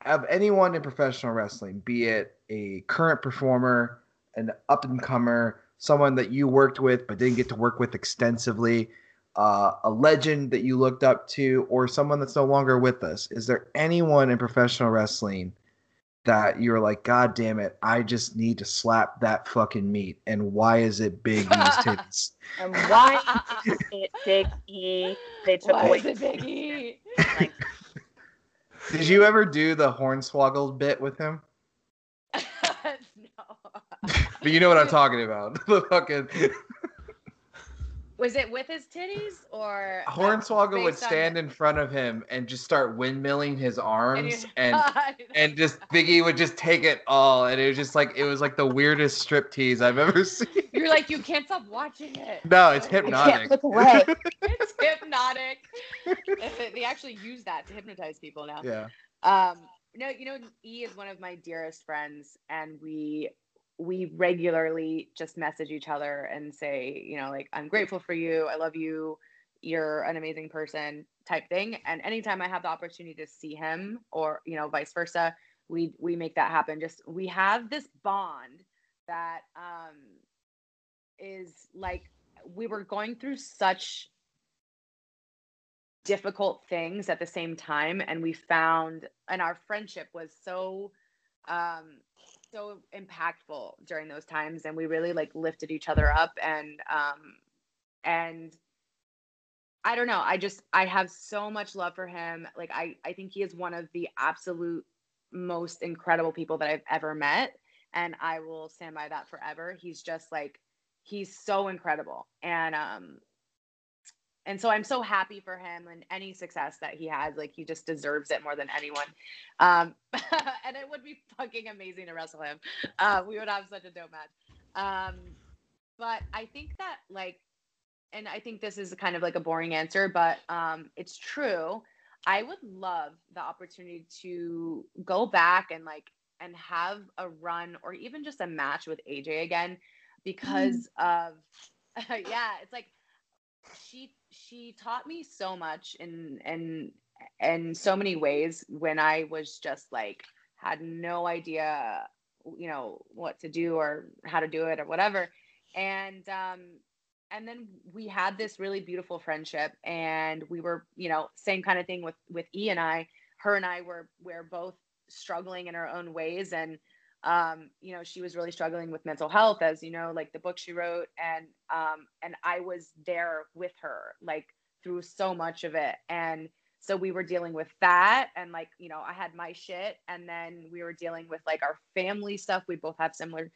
Speaker 4: of anyone in professional wrestling, be it a current performer, an up and comer, someone that you worked with but didn't get to work with extensively, uh, a legend that you looked up to, or someone that's no longer with us. Is there anyone in professional wrestling that you're like, God damn it, I just need to slap that fucking meat? And why is it Big E's titties?
Speaker 7: And why is it Big E? They took
Speaker 5: Why
Speaker 7: away.
Speaker 5: is it E.
Speaker 7: Like,
Speaker 4: Did you ever do the hornswoggle bit with him?
Speaker 5: no.
Speaker 4: But you know what I'm talking about. the fucking
Speaker 5: Was it with his titties or
Speaker 4: Hornswoggle would stand in front of him and just start windmilling his arms
Speaker 5: you-
Speaker 4: and and just Biggie would just take it all and it was just like it was like the weirdest strip tease I've ever seen.
Speaker 5: You're like you can't stop watching it.
Speaker 4: No, it's
Speaker 7: I can't
Speaker 4: hypnotic.
Speaker 7: look away.
Speaker 5: It's hypnotic. they actually use that to hypnotize people now.
Speaker 4: Yeah.
Speaker 5: Um, no, you know, E is one of my dearest friends, and we we regularly just message each other and say, you know, like I'm grateful for you, I love you, you're an amazing person, type thing. And anytime I have the opportunity to see him, or you know, vice versa, we we make that happen. Just we have this bond that um is like we were going through such difficult things at the same time and we found and our friendship was so um so impactful during those times and we really like lifted each other up and um and I don't know I just I have so much love for him like I I think he is one of the absolute most incredible people that I've ever met and I will stand by that forever. He's just like he's so incredible and um and so I'm so happy for him and any success that he has. Like he just deserves it more than anyone. Um, and it would be fucking amazing to wrestle him. Uh, we would have such a dope match. Um, but I think that like, and I think this is kind of like a boring answer, but um, it's true. I would love the opportunity to go back and like and have a run or even just a match with AJ again because of yeah, it's like she she taught me so much in in in so many ways when I was just like had no idea you know what to do or how to do it or whatever. And um and then we had this really beautiful friendship and we were you know same kind of thing with with E and I. Her and I were we're both struggling in our own ways and um, you know, she was really struggling with mental health, as you know, like the book she wrote, and um, and I was there with her, like through so much of it, and so we were dealing with that, and like you know, I had my shit, and then we were dealing with like our family stuff. We both have similar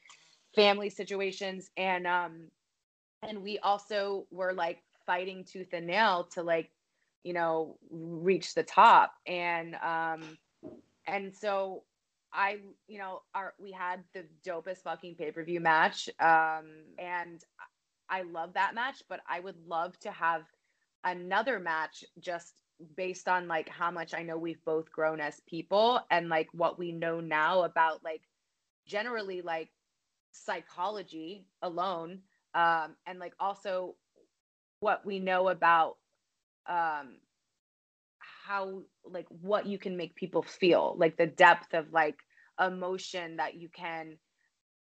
Speaker 5: family situations, and um, and we also were like fighting tooth and nail to like, you know, reach the top, and um, and so I, you know, our we had the dopest fucking pay per view match, um, and I love that match. But I would love to have another match just based on like how much I know we've both grown as people and like what we know now about like generally like psychology alone, um, and like also what we know about um how like what you can make people feel like the depth of like emotion that you can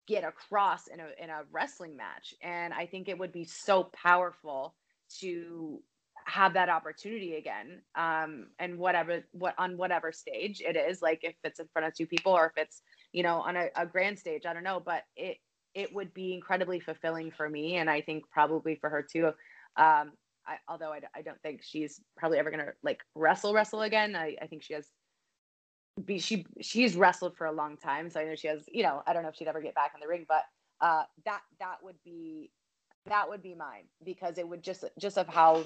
Speaker 5: get across in a in a wrestling match. And i think it would be so powerful to have that opportunity again um and whatever what on whatever stage it is like if it's in front of two people or if it's you know on a, a grand stage i don't know. But it it would be incredibly fulfilling for me and i think probably for her too. Um I, although I, I don't think she's probably ever gonna like wrestle wrestle again. I, I think she has be she she's wrestled for a long time, so I know she has you know I don't know if she'd ever get back in the ring, but uh, that that would be that would be mine because it would just just of how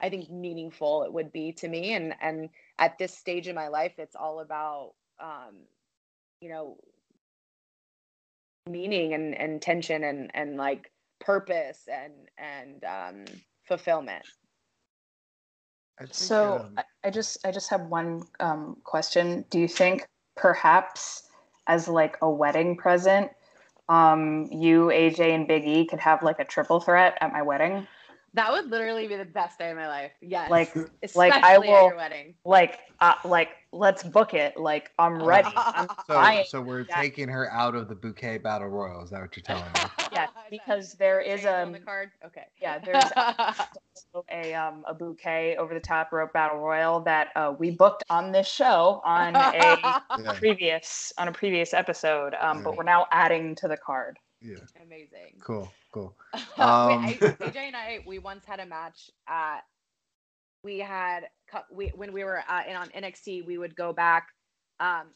Speaker 5: I think meaningful it would be to me, and and at this stage in my life, it's all about, um, you know, meaning and, and tension and, and like purpose and, and, um, fulfillment.
Speaker 4: Think,
Speaker 2: So
Speaker 4: um,
Speaker 2: I, I just I just have one um, question. Do you think perhaps as like a wedding present, um, you, AJ, and Big E could have like a triple threat at my wedding?
Speaker 5: That would literally be the best day of my life. Yes.
Speaker 2: Like
Speaker 5: especially
Speaker 2: like I
Speaker 5: at
Speaker 2: will-
Speaker 5: your wedding.
Speaker 2: like uh, like let's book it. Like I'm ready. I'm
Speaker 4: so, so we're
Speaker 2: Yeah.
Speaker 4: taking her out of the bouquet battle royal. Is that what you're telling me?
Speaker 2: Yeah, because there is
Speaker 5: a on
Speaker 2: um
Speaker 5: the card. Okay.
Speaker 2: yeah there's a um a bouquet over the top rope battle royal that uh, we booked on this show on a
Speaker 4: Yeah,
Speaker 2: previous on a previous episode. Um, but we're now adding to the card.
Speaker 4: yeah.
Speaker 5: Amazing.
Speaker 4: Cool, cool. Um,
Speaker 5: I- AJ and I, we once had a match at. We had we when we were uh, in on NXT, we would go back. Um,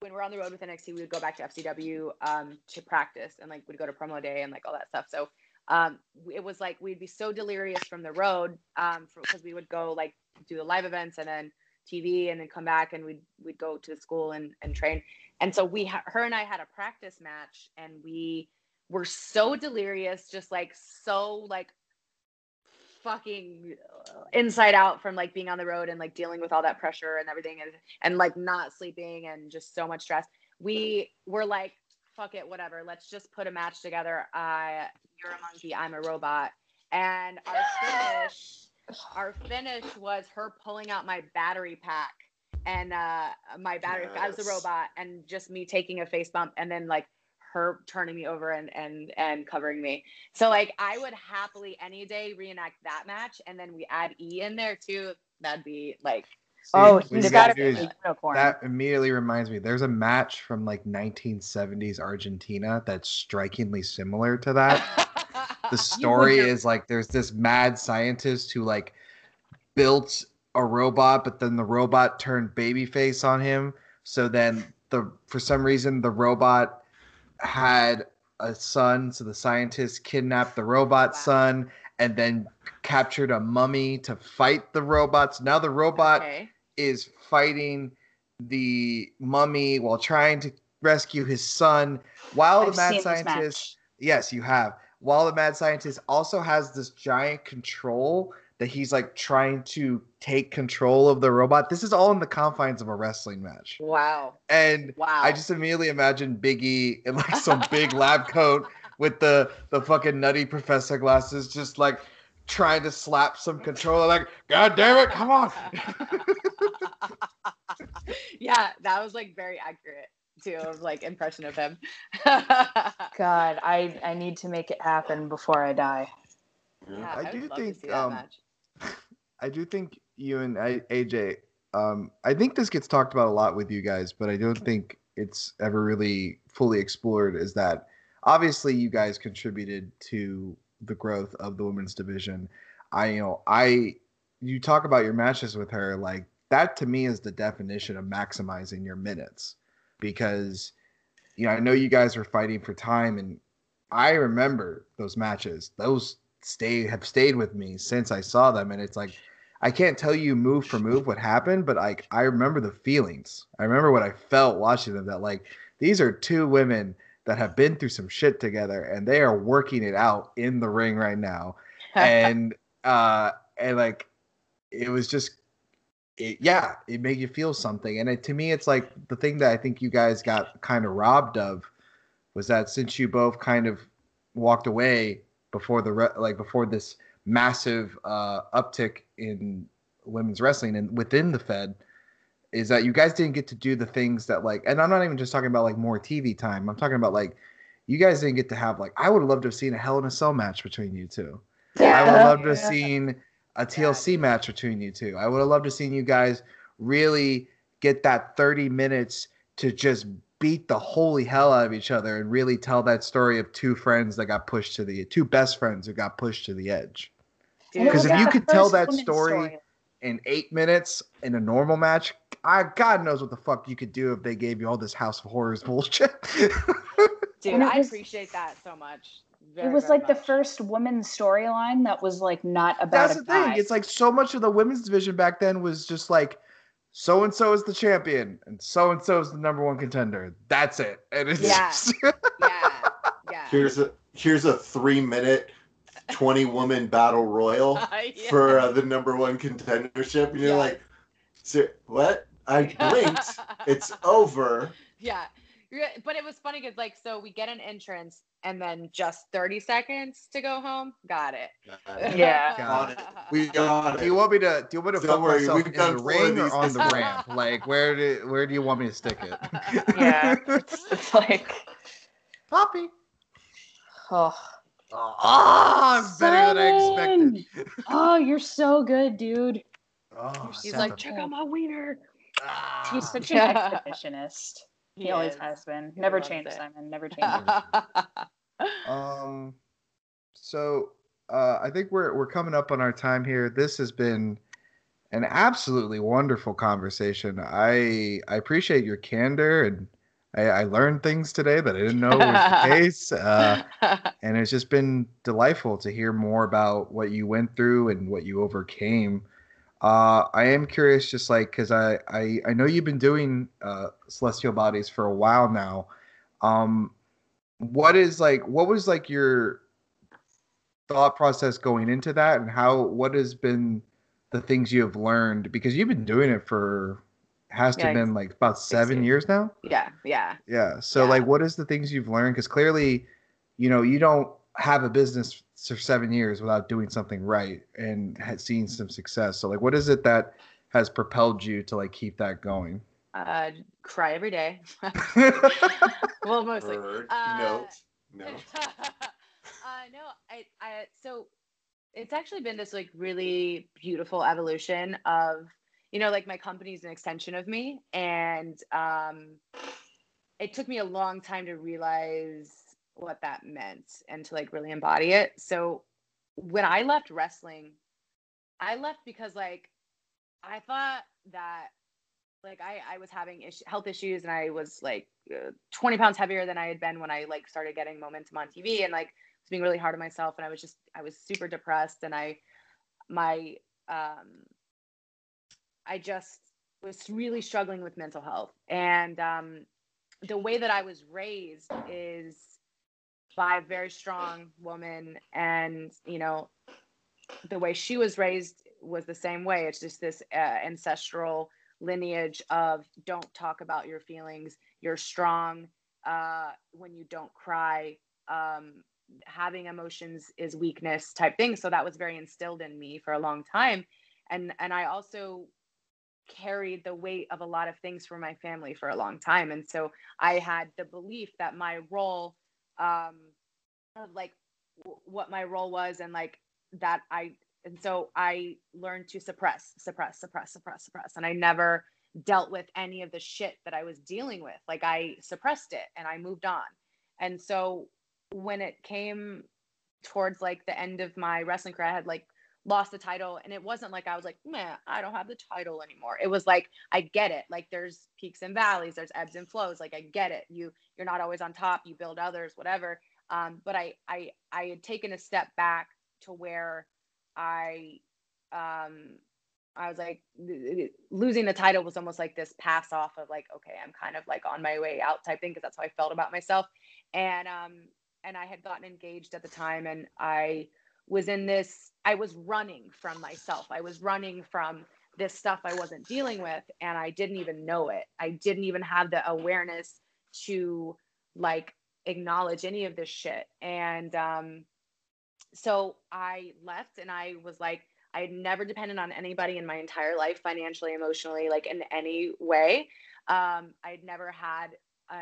Speaker 5: when we're on the road with NXT, we would go back to FCW um, to practice and like we'd go to promo day and like all that stuff. So um, it was like we'd be so delirious from the road um, because we would go like do the live events and then TV and then come back and we'd we'd go to the school and, and train. And so we ha- her and I had a practice match and we were so delirious, just like so like fucking inside out from like being on the road and like dealing with all that pressure and everything and and like not sleeping and just so much stress. We were like, fuck it, whatever. Let's just put a match together. I you're a monkey, I'm a robot. And our finish our finish was her pulling out my battery pack and uh my battery as the
Speaker 3: Yes.
Speaker 5: robot and just me taking a face bump and then like her turning me over and and and covering me. So like I would happily any day reenact that match and then we add E in there too. That'd be like
Speaker 4: See,
Speaker 2: oh,
Speaker 4: what
Speaker 2: he's
Speaker 4: you
Speaker 2: got
Speaker 4: gotta
Speaker 2: a
Speaker 4: is-
Speaker 2: unicorn.
Speaker 4: That immediately reminds me. There's a match from like 1970s Argentina that's strikingly similar to that. the story is like there's this mad scientist who like built a robot, but then the robot turned babyface on him. So then the for some reason the robot had a son, so the scientist kidnapped the robot son and then captured a mummy to fight the robots. Now the robot
Speaker 5: okay.
Speaker 4: is fighting the mummy while trying to rescue his son while
Speaker 2: I've
Speaker 4: the mad scientist Yes, you have. While the mad scientist also has this giant control that he's like trying to take control of the robot. This is all in the confines of a wrestling match.
Speaker 5: Wow.
Speaker 4: And
Speaker 5: Wow.
Speaker 4: I just immediately imagine Biggie in like some big lab coat with the the fucking nutty professor glasses, just like trying to slap some controller. Like, God damn it, come on!
Speaker 5: yeah, that was like very accurate too of like impression of him.
Speaker 2: God, I I need to make it happen before I die.
Speaker 5: Yeah,
Speaker 4: I
Speaker 5: would
Speaker 4: do think,
Speaker 5: see that
Speaker 4: um,
Speaker 5: match.
Speaker 4: I do think you and I, AJ. Um, I think this gets talked about a lot with you guys, but I don't think it's ever really fully explored. Is that obviously you guys contributed to the growth of the women's division. I, you know, I, you talk about your matches with her, like that to me is the definition of maximizing your minutes, because, you know, I know you guys were fighting for time, and I remember those matches. Those stay have stayed with me since I saw them, and it's like I can't tell you move for move what happened, but like I remember the feelings. I remember what I felt watching them. That like these are two women that have been through some shit together, and they are working it out in the ring right now. And uh, and like it was just. It, yeah, it made you feel something, and it, to me, it's like the thing that I think you guys got kind of robbed of was that since you both kind of walked away before the re- like before this massive uh, uptick in women's wrestling and within the Fed is that you guys didn't get to do the things that like and I'm not even just talking about like more TV time. I'm talking about like you guys didn't get to have like I would have loved to have seen a Hell in a Cell match between you two. Yeah. I would have loved to have seen a TLC match between you two. I would have loved to have seen you guys really get that 30 minutes to just beat the holy hell out of each other and really tell that story of two friends that got pushed to the two best friends who got pushed to the edge. Because if you could tell that
Speaker 2: women's
Speaker 4: story in eight minutes in a normal match, I God knows what the fuck you could do if they gave you all this House of Horrors bullshit.
Speaker 5: Dude, I
Speaker 2: was-
Speaker 5: appreciate that so much. Very,
Speaker 2: it was
Speaker 5: very
Speaker 2: like the first women's storyline that was like not about
Speaker 4: That's
Speaker 2: a
Speaker 4: the
Speaker 2: guy.
Speaker 4: thing. It's like so much of the women's division back then was just like so and so is the champion and so and so is the number one contender. That's it. And it's
Speaker 5: Yeah.
Speaker 4: just
Speaker 5: Yeah, yeah.
Speaker 3: Here's a here's a three minute, twenty woman battle royal
Speaker 5: Yeah.
Speaker 3: for uh, the number one contendership, and you're
Speaker 5: Yeah.
Speaker 3: like, what? I blinked. it's over."
Speaker 5: yeah You're- but it was funny because like so we get an entrance and then just 30 seconds to go home got it
Speaker 2: Yeah.
Speaker 3: Got it. We got it.
Speaker 4: do you want me to do you want me to
Speaker 3: Don't
Speaker 4: fuck
Speaker 3: worry,
Speaker 4: myself
Speaker 3: we've
Speaker 4: in
Speaker 3: done
Speaker 4: the
Speaker 3: four
Speaker 4: ring or on the ramp? Like where do where do you want me to stick it?
Speaker 2: yeah, it's, it's like
Speaker 4: Poppy.
Speaker 2: oh,
Speaker 4: Oh, it's better than I expected.
Speaker 2: oh, you're so good, dude.
Speaker 4: Oh,
Speaker 5: he's like check out my wiener
Speaker 4: ah.
Speaker 2: He's such an
Speaker 5: Yeah.
Speaker 2: exhibitionist. He, always
Speaker 5: is.
Speaker 2: has been.
Speaker 5: He
Speaker 2: Never changed,
Speaker 5: it.
Speaker 2: Simon. Never changed.
Speaker 4: Um, so uh, I think we're we're coming up on our time here. This has been an absolutely wonderful conversation. I I appreciate your candor and I, I learned things today that I didn't know was the case. Uh, and it's just been delightful to hear more about what you went through and what you overcame. Uh, I am curious, just like because I, I I know you've been doing uh, Celestial Bodiez for a while now. Um, what is like what was like your thought process going into that, and how what has been the things you have learned because you've been doing it for has to
Speaker 5: Yeah,
Speaker 4: have been like about seven
Speaker 5: years.
Speaker 4: years now.
Speaker 5: yeah yeah
Speaker 4: Yeah. So
Speaker 5: Yeah.
Speaker 4: like what is the things you've learned? Because clearly, you know, you don't have a business for seven years without doing something right and had seen some success. So like what is it that has propelled you to like keep that going?
Speaker 5: uh cry every day well mostly
Speaker 3: Heard.
Speaker 5: Uh,
Speaker 3: Note. No.
Speaker 5: uh, no, I, I, so it's actually been this like really beautiful evolution of, you know, like my company's an extension of me. And um, it took me a long time to realize what that meant and to like really embody it. So when I left wrestling, I left because like I thought that like I, I was having is- health issues and I was like uh, 20 pounds heavier than I had been when I like started getting momentum on TV and like was being really hard on myself and I was just I was super depressed and I my um I just was really struggling with mental health and um the way that I was raised is by a very strong woman. And you know the way she was raised was the same way. It's just this uh, ancestral lineage of don't talk about your feelings. You're strong uh, when you don't cry. Um, having emotions is weakness type thing. So that was very instilled in me for a long time. And and i also carried the weight of a lot of things for my family for a long time. And so i had the belief that my role um of like w- what my role was and like that i and so i learned to suppress suppress suppress suppress suppress. And i never dealt with any of the shit that i was dealing with. Like i suppressed it and i moved on. And so when it came towards like the end of my wrestling career i had like lost the title and it wasn't like i was like man i don't have the title anymore. It was like i get it. Like there's peaks and valleys there's ebbs and flows like i get it. You you're not always on top you build others whatever. Um, but I, I i had taken a step back to where i um i was like losing the title was almost like this pass off of like okay i'm kind of like on my way out type thing because that's how i felt about myself. And um and i had gotten engaged at the time and i was in this i was running from myself. I was running from this stuff i wasn't dealing with and i didn't even know it. I didn't even have the awareness to like acknowledge any of this shit. And um so i left and i was like i had never depended on anybody in my entire life financially emotionally like in any way. Um i had never had a,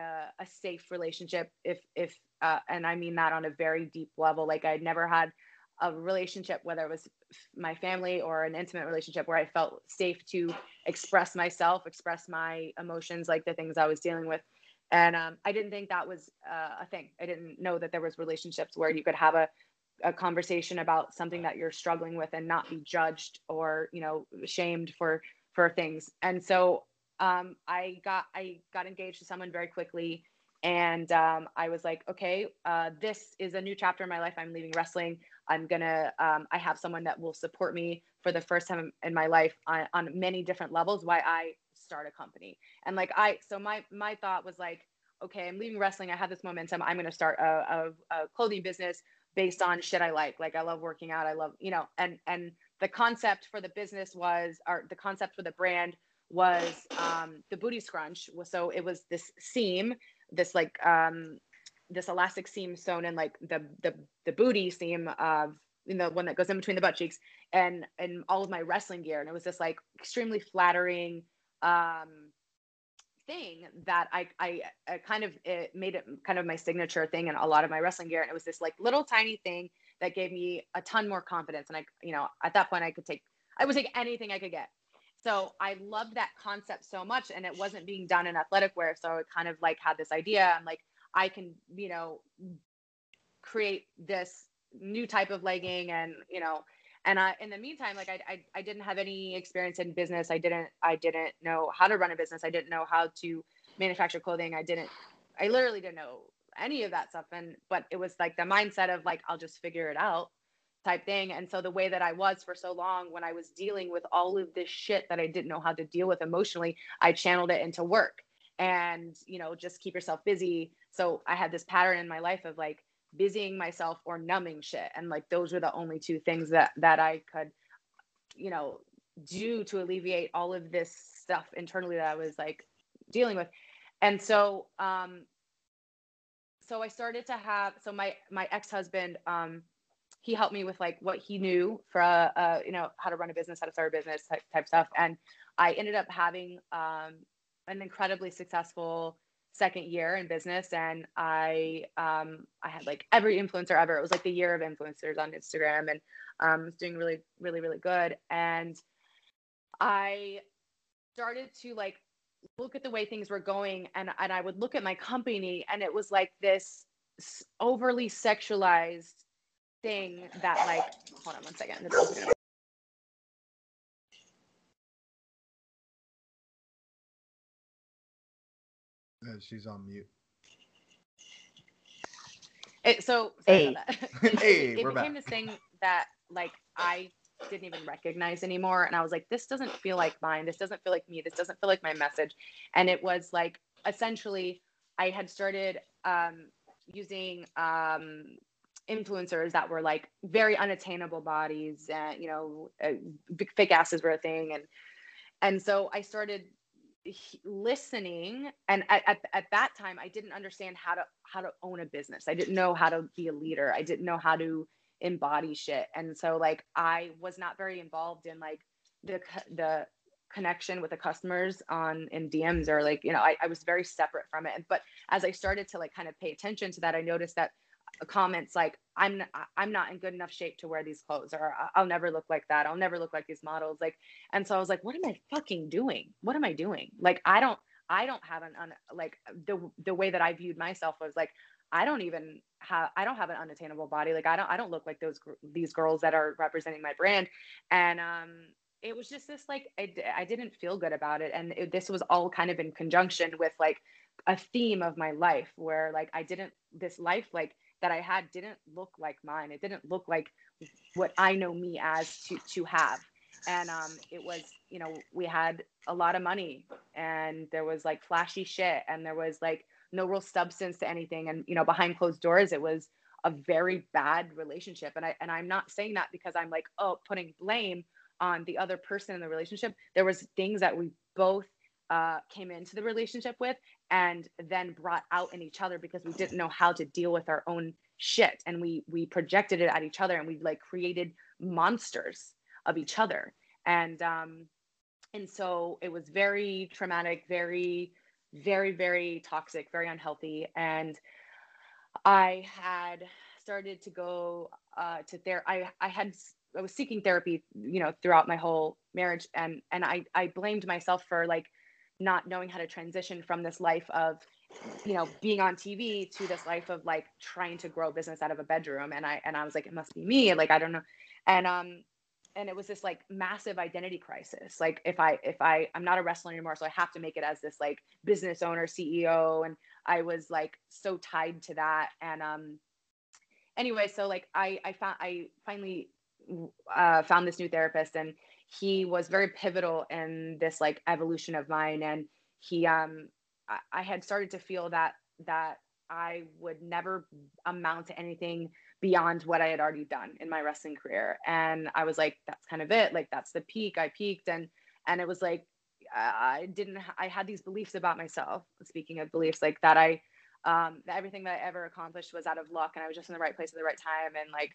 Speaker 5: a safe relationship if if uh, and i mean that on a very deep level. Like i'd never had a relationship, whether it was my family or an intimate relationship, where I felt safe to express myself, express my emotions, like the things I was dealing with. And um, I didn't think that was uh, a thing. I didn't know that there was relationships where you could have a, a conversation about something that you're struggling with and not be judged or you know shamed for for things. And so um, I got I got engaged to someone very quickly, And um, I was like, okay, uh, this is a new chapter in my life. I'm leaving wrestling. I'm gonna. Um, I have someone that will support me for the first time in my life on, on many different levels. Why I start a company and like I. So my my thought was like, okay, I'm leaving wrestling. I have this momentum. I'm gonna start a, a, a clothing business based on shit I like. Like I love working out. I love you know. And and the concept for the business was, or the concept for the brand was um, the booty scrunch. So it was this seam, this like um, this elastic seam sewn in like the the the booty seam of you know the one that goes in between the butt cheeks and and all of my wrestling gear. And it was this like extremely flattering um thing that I, I, I kind of it made it kind of my signature thing and a lot of my wrestling gear. And it was this like little tiny thing that gave me a ton more confidence. And I you know at that point I could take I would take anything I could get. So I loved that concept so much and it wasn't being done in athletic wear. So it kind of like had this idea. I'm like I can, you know, create this new type of legging and, you know, and I, in the meantime, like I, I, I didn't have any experience in business. I didn't, I didn't know how to run a business. I didn't know how to manufacture clothing. I didn't, I literally didn't know any of that stuff. And, but it was like the mindset of like, I'll just figure it out type thing. And so the way that I was for so long when I was dealing with all of this shit that I didn't know how to deal with emotionally, I channeled it into work and, you know, just keep yourself busy so I had this pattern in my life of like busying myself or numbing shit. And like those were the only two things that that I could, you know, do to alleviate all of this stuff internally that I was like dealing with. And so um so I started to have so my my ex-husband um he helped me with like what he knew for uh, uh you know how to run a business, how to start a business type, type stuff and I ended up having um an incredibly successful second year in business and I um I had like every influencer ever. It was like the year of influencers on Instagram and um was doing really, really, really good. And I started to like look at the way things were going and and I would look at my company and it was like this overly sexualized thing that like hold on one second.
Speaker 4: Uh, she's on mute.
Speaker 5: It, so
Speaker 7: hey,
Speaker 5: it,
Speaker 4: hey,
Speaker 5: it, it
Speaker 4: we're
Speaker 5: became
Speaker 4: back.
Speaker 5: this thing that like I didn't even recognize anymore, and I was like, this doesn't feel like mine. This doesn't feel like me. This doesn't feel like my message. And it was like essentially, I had started um, using um, influencers that were like very unattainable bodies, and you know, uh, big fake asses were a thing, and and so I started listening and at, at, at, that time i didn't understand how to how to own a business. I didn't know how to be a leader. I didn't know how to embody shit. And so like i was not very involved in like the the connection with the customers on in dms or like you know I, I was very separate from it. But as i started to like kind of pay attention to that i noticed that comments like i'm i'm not in good enough shape to wear these clothes or i'll never look like that. I'll never look like these models like and so i was like what am i fucking doing? What am i doing? Like i don't i don't have an un, like the the way that i viewed myself was like i don't even have i don't have an unattainable body. Like i don't i don't look like those these girls that are representing my brand. And um it was just this like i, I didn't feel good about it. And it, this was all kind of in conjunction with like a theme of my life where like i didn't this life like that I had didn't look like mine. It didn't look like what I know me as to to have. And um, it was, you know, we had a lot of money, and there was like flashy shit, and there was like no real substance to anything. And you know, behind closed doors, it was a very bad relationship. And I and I'm not saying that because I'm like, oh, putting blame on the other person in the relationship. There was things that we both uh, came into the relationship with and then brought out in each other because we didn't know how to deal with our own shit. And we we projected it at each other and we like created monsters of each other. And um and so it was very traumatic very very very toxic very unhealthy. And i had started to go uh to there i i had i was seeking therapy you know throughout my whole marriage. And and i i blamed myself for like not knowing how to transition from this life of you know being on tv to this life of like trying to grow a business out of a bedroom. And i and i was like it must be me. Like i don't know. And um and it was this like massive identity crisis. Like if i if i i'm not a wrestler anymore so i have to make it as this like business owner ceo and I was like so tied to that. And um, anyway, so like I I found I finally uh, found this new therapist, and he was very pivotal in this like evolution of mine. And he um I, had started to feel that that I would never amount to anything beyond what I had already done in my wrestling career. And I was like, that's kind of it. Like that's the peak. I peaked and and it was like I didn't I had these beliefs about myself. Speaking of beliefs, like that I um that everything that I ever accomplished was out of luck and I was just in the right place at the right time and like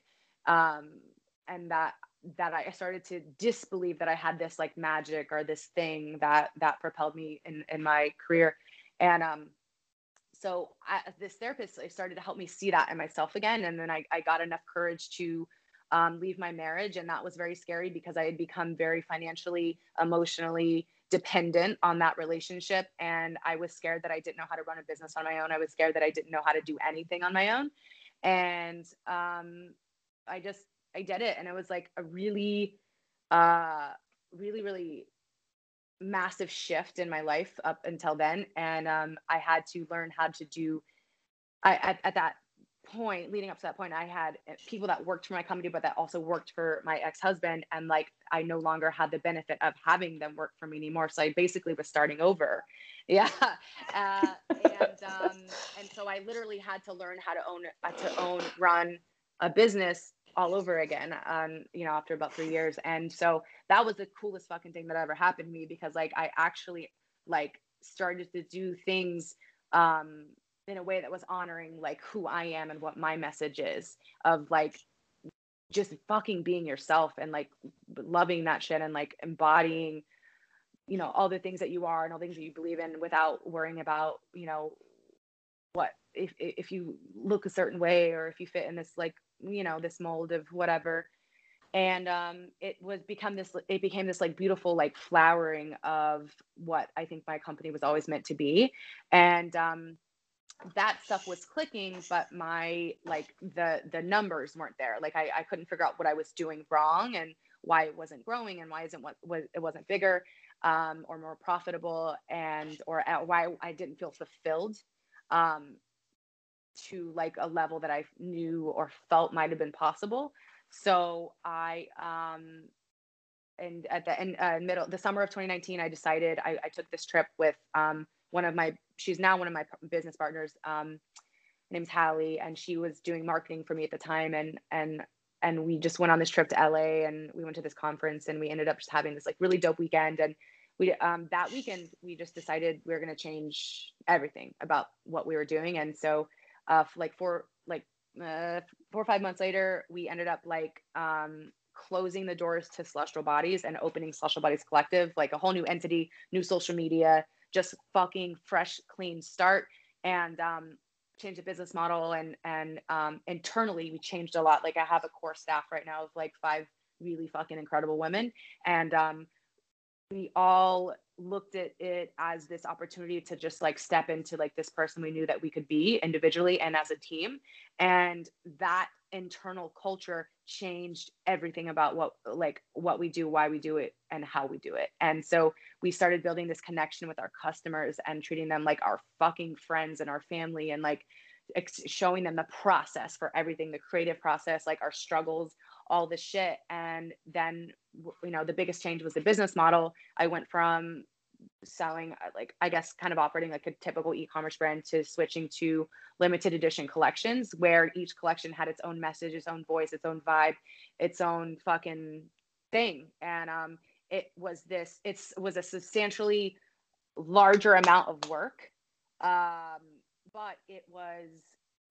Speaker 5: um and that that I started to disbelieve that I had this like magic or this thing that that propelled me in in my career. And um so I, this therapist started to help me see that in myself again. And then i, I got enough courage to um, leave my marriage. And that was very scary because i had become very financially emotionally dependent on that relationship. And i was scared that i didn't know how to run a business on my own. I was scared that i didn't know how to do anything on my own. And um, i just i did it and it was like a really uh really really massive shift in my life up until then and um, i had to learn how to do I, at, at that point leading up to that point i had uh, people that worked for my company but that also worked for my ex-husband and like i no longer had the benefit of having them work for me anymore so i basically was starting over. Yeah uh, and um, and so i literally had to learn how to own uh, to own run a business all over again um you know after about three years. And so that was the coolest fucking thing that ever happened to me because like i actually like started to do things um in a way that was honoring like who i am and what my message is of like just fucking being yourself and like loving that shit and like embodying you know all the things that you are and all the things that you believe in without worrying about you know what if if you look a certain way or if you fit in this like you know this mold of whatever. And um, it was become this it became this like beautiful like flowering of what i think my company was always meant to be. And um, that stuff was clicking but my like the the numbers weren't there. Like I, I couldn't figure out what i was doing wrong and why it wasn't growing and why isn't what was it wasn't bigger um, or more profitable and or why i didn't feel fulfilled um, to like a level that I knew or felt might have been possible. So I um and at the end uh, middle the summer of 2019 I decided I, I took this trip with um one of my she's now one of my business partners um name's Hallie and she was doing marketing for me at the time and and and we just went on this trip to LA and we went to this conference and we ended up just having this like really dope weekend and we um that weekend we just decided we were going to change everything about what we were doing and so uh, like four like uh, four or five months later, we ended up like um, closing the doors to Celestial Bodiez and opening Celestial Bodies Collective, like a whole new entity, new social media, just fucking fresh, clean start, and um, change the business model. And and um, internally, we changed a lot. Like I have a core staff right now of like five really fucking incredible women, and um, we all looked at it as this opportunity to just like step into like this person we knew that we could be individually and as a team. And that internal culture changed everything about what like what we do why we do it and how we do it. And so we started building this connection with our customers and treating them like our fucking friends and our family and like ex- showing them the process for everything the creative process like our struggles all this shit. And then you know the biggest change was the business model. I went from selling uh, like i guess kind of operating like a typical e-commerce brand to switching to limited edition collections where each collection had its own message its own voice its own vibe its own fucking thing. And um it was this it's was a substantially larger amount of work. Um but it was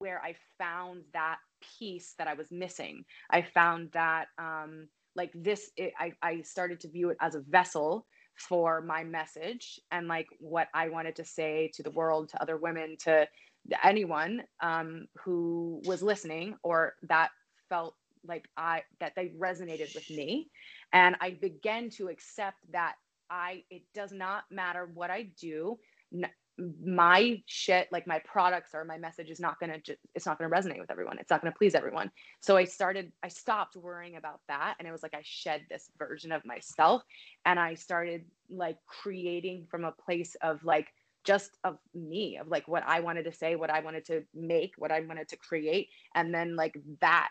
Speaker 5: where I found that piece that I was missing. I found that um, like this, it, I, I started to view it as a vessel for my message and like what I wanted to say to the world, to other women, to anyone um, who was listening or that felt like I that they resonated with me, and I began to accept that I it does not matter what I do my shit like my products or my message is not going to it's not going to resonate with everyone. It's not going to please everyone. So i started i stopped worrying about that and it was like i shed this version of myself and i started like creating from a place of like just of me of like what i wanted to say what i wanted to make what i wanted to create and then like that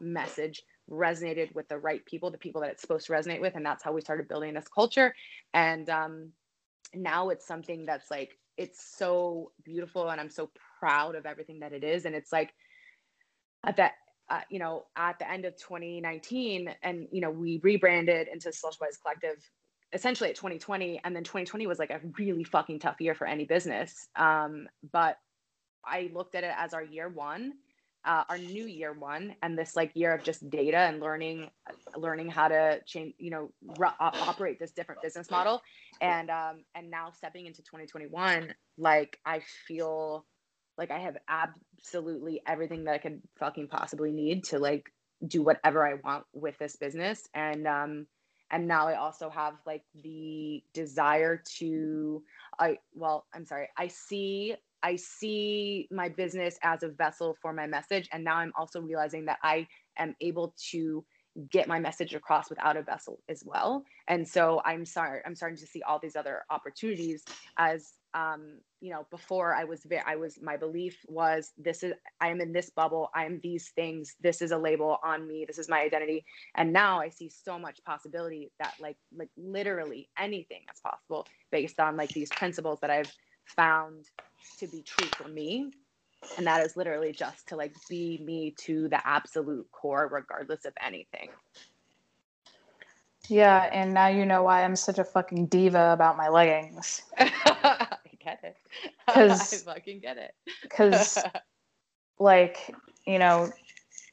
Speaker 5: message resonated with the right people the people that it's supposed to resonate with and that's how we started building this culture. And um now it's something that's like it's so beautiful and i'm so proud of everything that it is and it's like at that uh, you know at the end of 2019 and you know we rebranded into social wise collective essentially at 2020 and then 2020 was like a really fucking tough year for any business. Um, but i looked at it as our year one uh, our new year one and this like year of just data and learning learning how to change you know operate this different business model. And um and now stepping into 2021 like i feel like i have absolutely everything that i could fucking possibly need to like do whatever i want with this business. And um and now i also have like the desire to i well i'm sorry i see i see my business as a vessel for my message and now i'm also realizing that i am able to get my message across without a vessel as well and so i'm sorry i'm starting to see all these other opportunities as um, you know, before I was I was, my belief was this is, I am in this bubble. I am these things. This is a label on me. This is my identity. And now I see so much possibility that like, like literally anything is possible based on like these principles that I've found to be true for me. And that is literally just to like be me to the absolute core, regardless of anything.
Speaker 2: Yeah, and now you know why I'm such a fucking diva about my leggings.
Speaker 5: I get it.
Speaker 2: 'Cause-
Speaker 5: I fucking get it.
Speaker 2: Because, like, you know,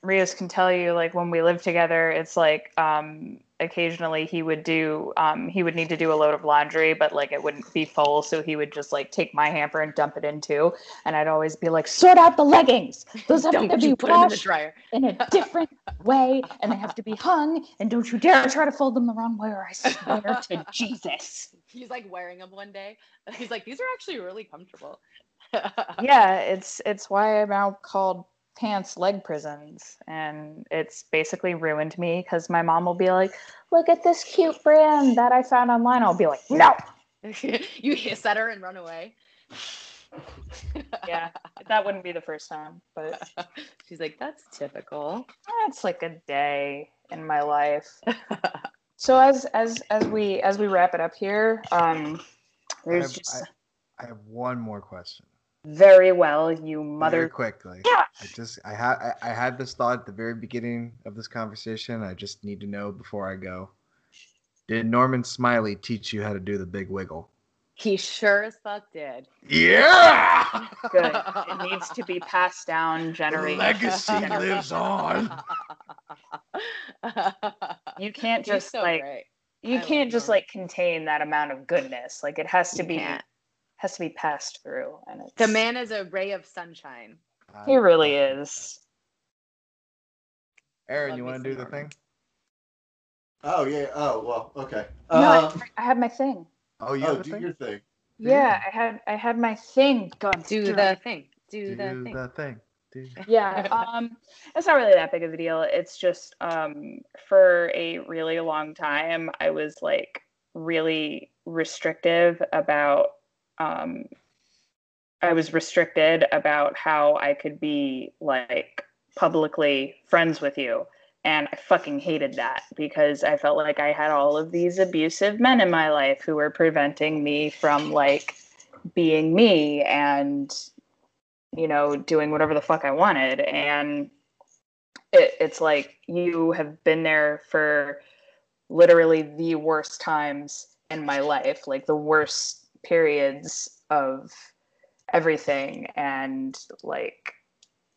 Speaker 2: Rios can tell you, like, when we live together, it's like, um, occasionally he would do, um, he would need to do a load of laundry, but like it wouldn't be full. So he would just like take my hamper and dump it in too. And I'd always be like, sort out the leggings. Those have to be
Speaker 5: you put them in the
Speaker 2: washed
Speaker 5: dryer.
Speaker 2: in a different way and they have to be hung and don't you dare try to fold them the wrong way or I swear to Jesus.
Speaker 5: He's like wearing them one day. He's like, these are actually really comfortable.
Speaker 2: Yeah, it's it's why I'm now called pants leg prisons and it's basically ruined me because my mom will be like, look at this cute brand that I found online. I'll be like, no.
Speaker 5: you hiss at her and run away.
Speaker 2: Yeah, that wouldn't be the first time, but
Speaker 5: She's like, that's typical.
Speaker 2: that's like a day in my life. So as as as we as we wrap it up here, um
Speaker 4: I
Speaker 2: there's
Speaker 4: have,
Speaker 2: just
Speaker 4: I, I have one more question.
Speaker 2: Very well, you mother.
Speaker 4: Very
Speaker 2: mother
Speaker 4: quickly.
Speaker 2: Yeah.
Speaker 4: I just I had I, I had this thought at the very beginning of this conversation. I just need to know before I go. Did Norman Smiley teach you how to do the big wiggle?
Speaker 5: He sure as fuck did.
Speaker 4: Yeah.
Speaker 2: good. It needs to be passed down generation.
Speaker 4: legacy lives on.
Speaker 2: You can't just
Speaker 5: so
Speaker 2: like
Speaker 5: great.
Speaker 2: you
Speaker 5: I
Speaker 2: can't just
Speaker 5: Norman.
Speaker 2: like contain that amount of goodness. Like it has to
Speaker 5: You
Speaker 2: be
Speaker 5: can't.
Speaker 2: has to be passed through and it's
Speaker 5: The man is a ray of sunshine.
Speaker 2: he really is.
Speaker 4: Aaron, you want to do the thing?
Speaker 3: Oh yeah. Oh well. Okay.
Speaker 2: no,
Speaker 3: Um,
Speaker 2: I, I had my thing.
Speaker 4: Oh, you
Speaker 3: oh, do
Speaker 4: thing?
Speaker 3: your thing.
Speaker 2: Yeah, I had I had my thing. God
Speaker 5: Do
Speaker 2: damn
Speaker 5: the thing. Do,
Speaker 4: Do
Speaker 5: the thing.
Speaker 4: the thing. Do-
Speaker 2: yeah um it's not really that big of a deal it's just um for a really long time i was like really restrictive about um i was restricted about how i could be like publicly friends with you and i fucking hated that because i felt like i had all of these abusive men in my life who were preventing me from like being me and you know, doing whatever the fuck I wanted. And it, it's like you have been there for literally the worst times in my life, like the worst periods of everything. And like,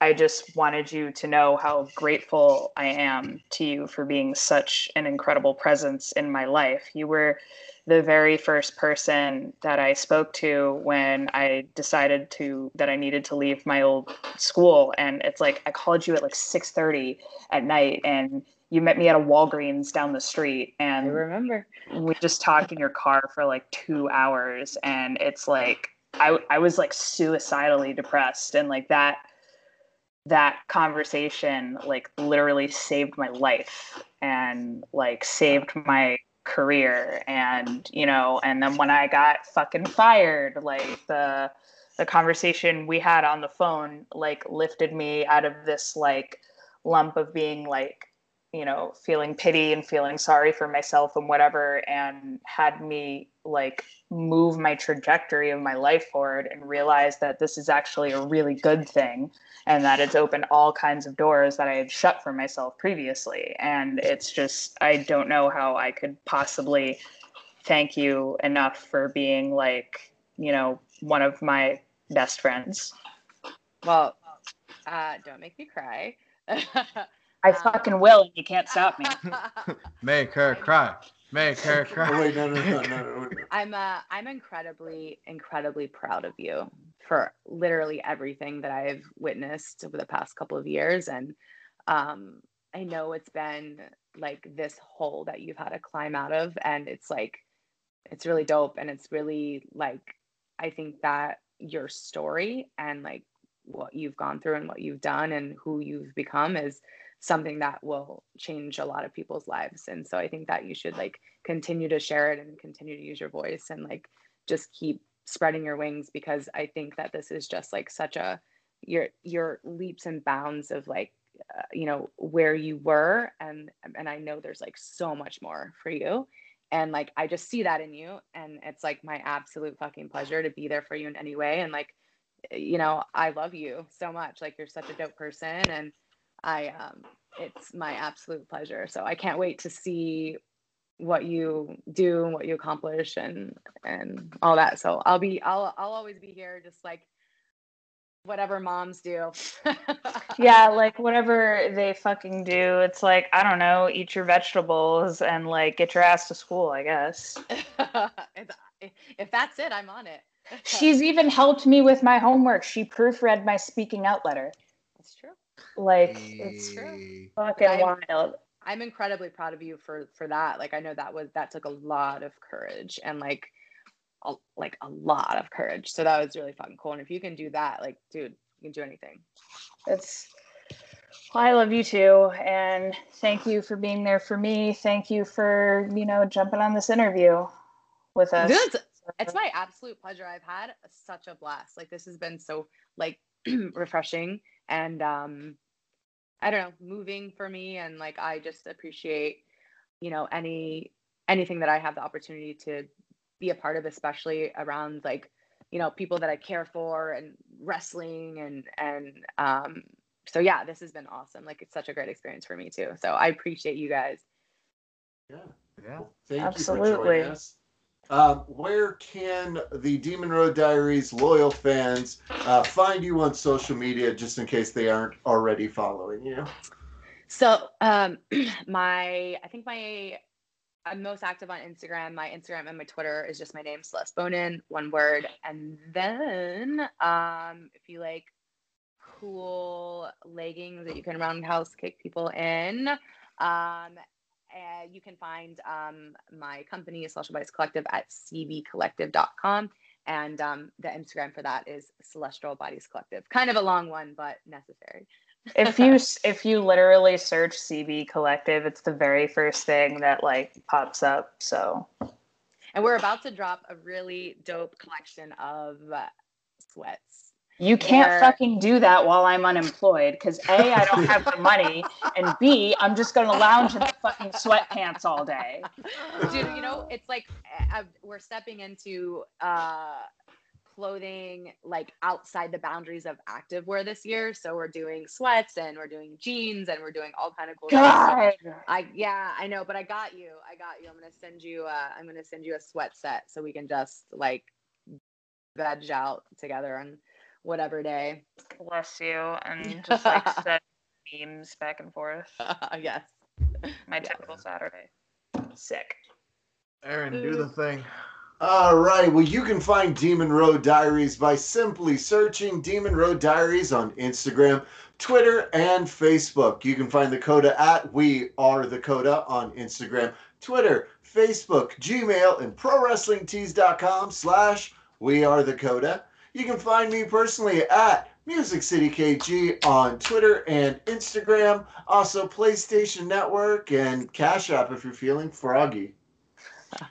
Speaker 2: I just wanted you to know how grateful I am to you for being such an incredible presence in my life. You were the very first person that I spoke to when I decided to that I needed to leave my old school and it's like I called you at like 6:30 at night and you met me at a Walgreens down the street
Speaker 5: I
Speaker 2: and
Speaker 5: remember.
Speaker 2: we just talked in your car for like 2 hours and it's like I I was like suicidally depressed and like that that conversation like literally saved my life and like saved my career. And you know and then when i got fucking fired like the the conversation we had on the phone like lifted me out of this like lump of being like you know feeling pity and feeling sorry for myself and whatever and had me like move my trajectory of my life forward and realize that this is actually a really good thing and that it's opened all kinds of doors that I had shut for myself previously and it's just I don't know how I could possibly thank you enough for being like you know one of my best friends
Speaker 5: Well, uh, don't make me cry.
Speaker 2: I fucking will and you can't stop me
Speaker 4: Make her cry. Make her
Speaker 3: Oh,
Speaker 4: cry.
Speaker 3: wait, no, no, no, no, no, no.
Speaker 5: I'm uh I'm incredibly incredibly proud of you for literally everything that I've witnessed over the past couple of years and um I know it's been like this hole that you've had to climb out of and it's like it's really dope and it's really like I think that your story and like what you've gone through and what you've done and who you've become is something that will change a lot of people's lives. And so i think that you should like continue to share it and continue to use your voice and like just keep spreading your wings because i think that this is just like such a your your leaps and bounds of like uh, you know where you were. And and i know there's like so much more for you. And like i just see that in you. And it's like my absolute fucking pleasure to be there for you in any way. And like you know i love you so much. Like you're such a dope person. And I um it's my absolute pleasure. So I can't wait to see what you do and what you accomplish and and all that. So I'll be I'll I'll always be here just like whatever moms do.
Speaker 2: yeah, like whatever they fucking do, it's like I don't know, eat your vegetables and like get your ass to school, I guess.
Speaker 5: if, if that's it, I'm on it.
Speaker 2: She's even helped me with my homework. She proofread my speaking out letter.
Speaker 5: That's true.
Speaker 2: Like it's
Speaker 4: Hey.
Speaker 2: fucking
Speaker 5: I'm-
Speaker 2: wild.
Speaker 5: I'm incredibly proud of you for for that. Like I know that was that took a lot of courage and like a, like a lot of courage. So that was really fucking cool. And if you can do that, like dude, you can do anything.
Speaker 2: It's well, I love you too, and thank you for being there for me. Thank you for you know jumping on this interview with us.
Speaker 5: Dude, it's, it's my absolute pleasure. I've had such a blast. Like this has been so like refreshing and um I don't know, moving for me and like I just appreciate, you know, any anything that I have the opportunity to be a part of, especially around like, you know, people that I care for and wrestling and and um so yeah, this has been awesome. Like it's such a great experience for me too. So I appreciate you guys.
Speaker 3: Yeah.
Speaker 4: Yeah.
Speaker 3: Thank you
Speaker 2: Absolutely.
Speaker 3: Um, where can the Demon Road Diaries loyal fans uh, find you on social media, just in case they aren't already following you?
Speaker 5: So um my I think my I'm most active on Instagram. My Instagram and my Twitter is just my name, Celeste Bonin, one word. And then um if you like cool leggings that you can roundhouse kick people in, um uh, you can find um, my company, Celestial Bodies Collective, at cbcollective.com. And um, the Instagram for that is Celestial Bodies Collective. Kind of a long one, but necessary.
Speaker 2: if you if you literally search CB Collective, it's the very first thing that like pops up. So
Speaker 5: And we're about to drop a really dope collection of uh, sweats.
Speaker 2: You can't
Speaker 5: Or-
Speaker 2: fucking do that while I'm unemployed because a I don't have the money, and b I'm just gonna lounge in the fucking sweatpants all day.
Speaker 5: Dude, you know, it's like uh, we're stepping into uh, clothing like outside the boundaries of activewear this year. So we're doing sweats and we're doing jeans and we're doing all kind of cool stuff.
Speaker 2: God.
Speaker 5: I yeah, I know, but I got you. I got you. I'm gonna send you. Uh, I'm gonna send you a sweat set so we can just like veg out together on whatever day.
Speaker 2: Bless you, and just like send memes back and forth.
Speaker 5: yes.
Speaker 2: My typical Saturday. Sick.
Speaker 4: Aaron, do the thing.
Speaker 3: All right. Well, you can find Demon Road Diaries by simply searching Demon Road Diaries on Instagram, Twitter, and Facebook. You can find the Coda at We Are the Coda on Instagram, Twitter, Facebook, Gmail, and ProWrestlingTees.com slash We Are the Coda. You can find me personally at Music City KG on Twitter and Instagram. Also, PlayStation Network and Cash App if you're feeling froggy.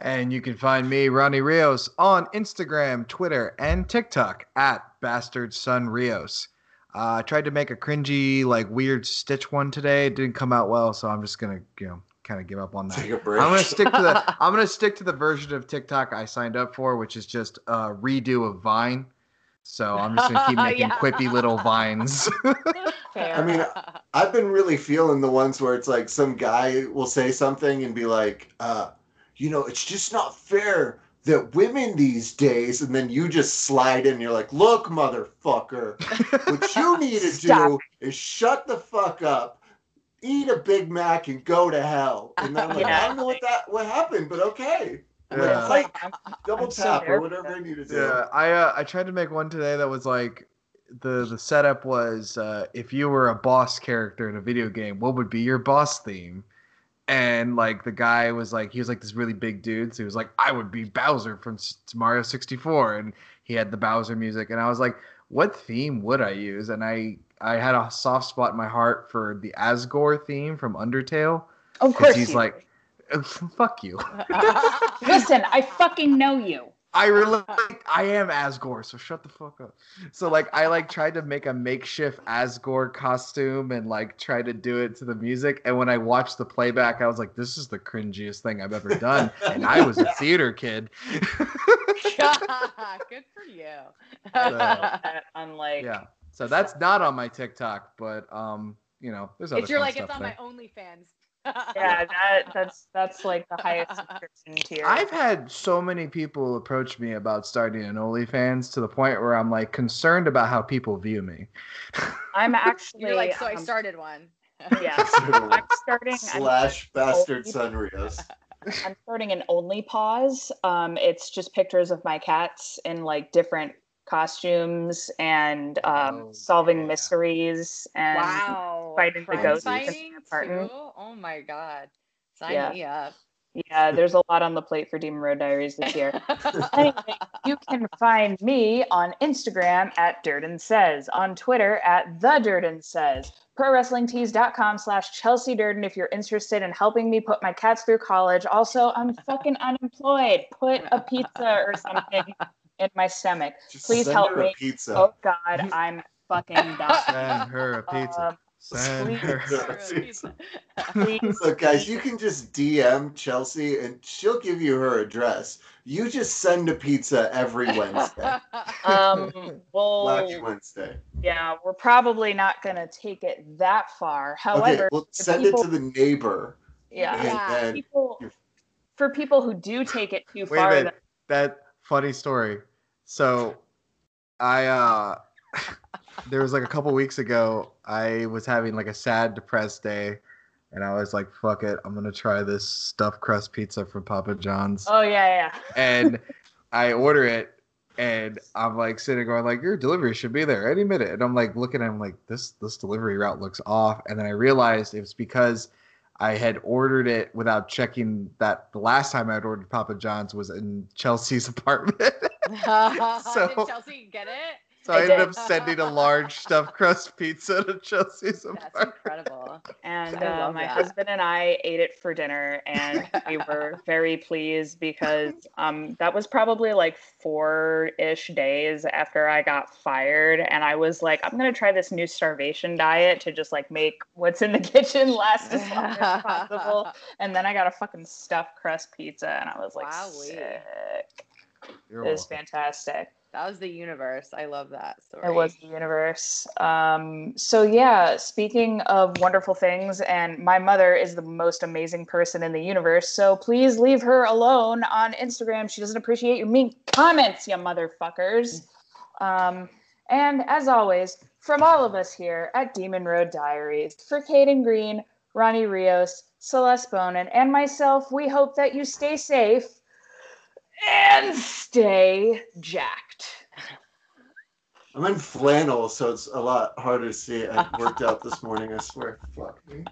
Speaker 4: And you can find me, Ronnie Rios, on Instagram, Twitter, and TikTok at Bastard Son Rios. Uh, I tried to make a cringy, like weird Stitch one today. It didn't come out well, so I'm just gonna, you know, kind of give up on that.
Speaker 3: Take a break.
Speaker 4: I'm gonna stick to the I'm gonna stick to the version of TikTok I signed up for, which is just a redo of Vine. So I'm just gonna keep making
Speaker 5: Yeah.
Speaker 4: quippy little vines.
Speaker 3: I mean, I've been really feeling the ones where it's like some guy will say something and be like, uh, you know, it's just not fair that women these days, and then you just slide in. You're like, look, motherfucker, what you need to do is shut the fuck up, eat a Big Mac, and go to hell. And then I'm like,
Speaker 2: Yeah.
Speaker 3: I don't know what that what happened, but okay, I'm
Speaker 4: Yeah.
Speaker 3: gonna fight,
Speaker 2: I'm-
Speaker 3: double
Speaker 2: I'm
Speaker 3: tap
Speaker 2: there
Speaker 3: or whatever I need to do.
Speaker 4: Yeah, I uh, I tried to make one today that was like the the setup was uh, if you were a boss character in a video game, what would be your boss theme? And like the guy was like he was like this really big dude, so he was like I would be Bowser from S- Mario 64, and he had the Bowser music, and I was like, what theme would I use? And I I had a soft spot in my heart for the Asgore theme from Undertale
Speaker 2: of
Speaker 4: because
Speaker 2: course
Speaker 4: he's like, fuck you.
Speaker 2: Listen, I fucking know you.
Speaker 4: I relate. I am Asgore, so shut the fuck up. So like, I like tried to make a makeshift Asgore costume and like try to do it to the music. And when I watched the playback, I was like, "This is the cringiest thing I've ever done." And I was a theater kid.
Speaker 5: Good for you.
Speaker 2: That unlike
Speaker 4: yeah. So that's not on my TikTok, but um, you know, there's other.
Speaker 5: it's your
Speaker 4: fun
Speaker 5: like it's on
Speaker 4: there.
Speaker 5: my OnlyFans.
Speaker 2: yeah, that that's that's like the highest subscription tier.
Speaker 4: I've had so many people approach me about starting an OnlyFans to the point where I'm like concerned about how people view me.
Speaker 2: I'm actually
Speaker 5: You're like, so I
Speaker 2: um,
Speaker 5: started one.
Speaker 2: Yeah, I'm starting. I'm
Speaker 3: Slash bastard
Speaker 2: Oh,
Speaker 3: Sunrios.
Speaker 2: I'm starting an only pause. Um, it's just pictures of my cats in like different costumes and um,
Speaker 4: Oh,
Speaker 2: solving
Speaker 4: yeah.
Speaker 2: mysteries and
Speaker 5: wow.
Speaker 2: fighting the ghosts in
Speaker 5: fighting
Speaker 2: the apartment.
Speaker 5: too? Oh my god. Sign
Speaker 2: Yeah.
Speaker 5: me up.
Speaker 2: yeah, there's a lot on the plate for Demon Road Diaries this year. anyway, you can find me on Instagram at Durden Says, on Twitter at The Durden Says, ProWrestlingTees.com slash Chelsea Durden if you're interested in helping me put my cats through college. Also, I'm fucking unemployed. Put a pizza or something in my stomach.
Speaker 3: Just
Speaker 2: Please
Speaker 3: send
Speaker 2: help
Speaker 3: her
Speaker 2: me.
Speaker 3: a pizza.
Speaker 2: Oh God, I'm fucking dying.
Speaker 4: Send her a pizza.
Speaker 2: Um,
Speaker 4: Send
Speaker 2: please.
Speaker 4: her.
Speaker 3: Pizza.
Speaker 2: please.
Speaker 3: Look, guys, you can just DM Chelsea and she'll give you her address. You just send a pizza every Wednesday.
Speaker 2: Um, well,
Speaker 3: Black Wednesday.
Speaker 2: yeah, we're probably not gonna take it that far. However,
Speaker 3: okay, well,
Speaker 2: the
Speaker 3: send
Speaker 2: people-
Speaker 3: it to the neighbor.
Speaker 2: yeah,
Speaker 3: And
Speaker 5: Yeah.
Speaker 3: then
Speaker 2: people for people who do take it too
Speaker 4: Wait a
Speaker 2: far.
Speaker 4: minute. That funny story. So, I uh, there was like a couple weeks ago. I was having like a sad, depressed day, and I was like, "Fuck it, I'm gonna try this stuffed crust pizza from Papa John's."
Speaker 2: Oh yeah, yeah.
Speaker 4: and I order it, and I'm like sitting going like, "Your delivery should be there any minute." And I'm like looking at him like, "This this delivery route looks off." And then I realized it was because I had ordered it without checking that the last time I had ordered Papa John's was in Chelsea's apartment. So-
Speaker 5: Did Chelsea get it?
Speaker 4: so
Speaker 2: I
Speaker 4: I ended up sending a large stuffed crust pizza to Chelsea's apartment.
Speaker 5: That's
Speaker 4: apartment.
Speaker 5: incredible.
Speaker 2: And uh, my
Speaker 5: that.
Speaker 2: husband and I ate it for dinner, and we were very pleased because um, that was probably like four ish days after I got fired. And I was like, I'm going to try this new starvation diet to just like make what's in the kitchen last as long as possible. And then I got a fucking stuffed crust pizza, and I was like,
Speaker 5: Wowee.
Speaker 2: sick.
Speaker 4: You're
Speaker 2: It was
Speaker 4: welcome.
Speaker 2: fantastic.
Speaker 5: That was the universe. I love that story.
Speaker 2: It was the universe. Um, so yeah, speaking of wonderful things, and my mother is the most amazing person in the universe. So please leave her alone on Instagram. She doesn't appreciate your mean comments, you motherfuckers. Um, and as always, from all of us here at Demon Road Diaries, for Caden Green, Ronnie Rios, Celeste Bonin, and myself, we hope that you stay safe and stay jacked.
Speaker 3: I'm in flannel, so it's a lot harder to see. I worked out this morning, I swear. Fuck me.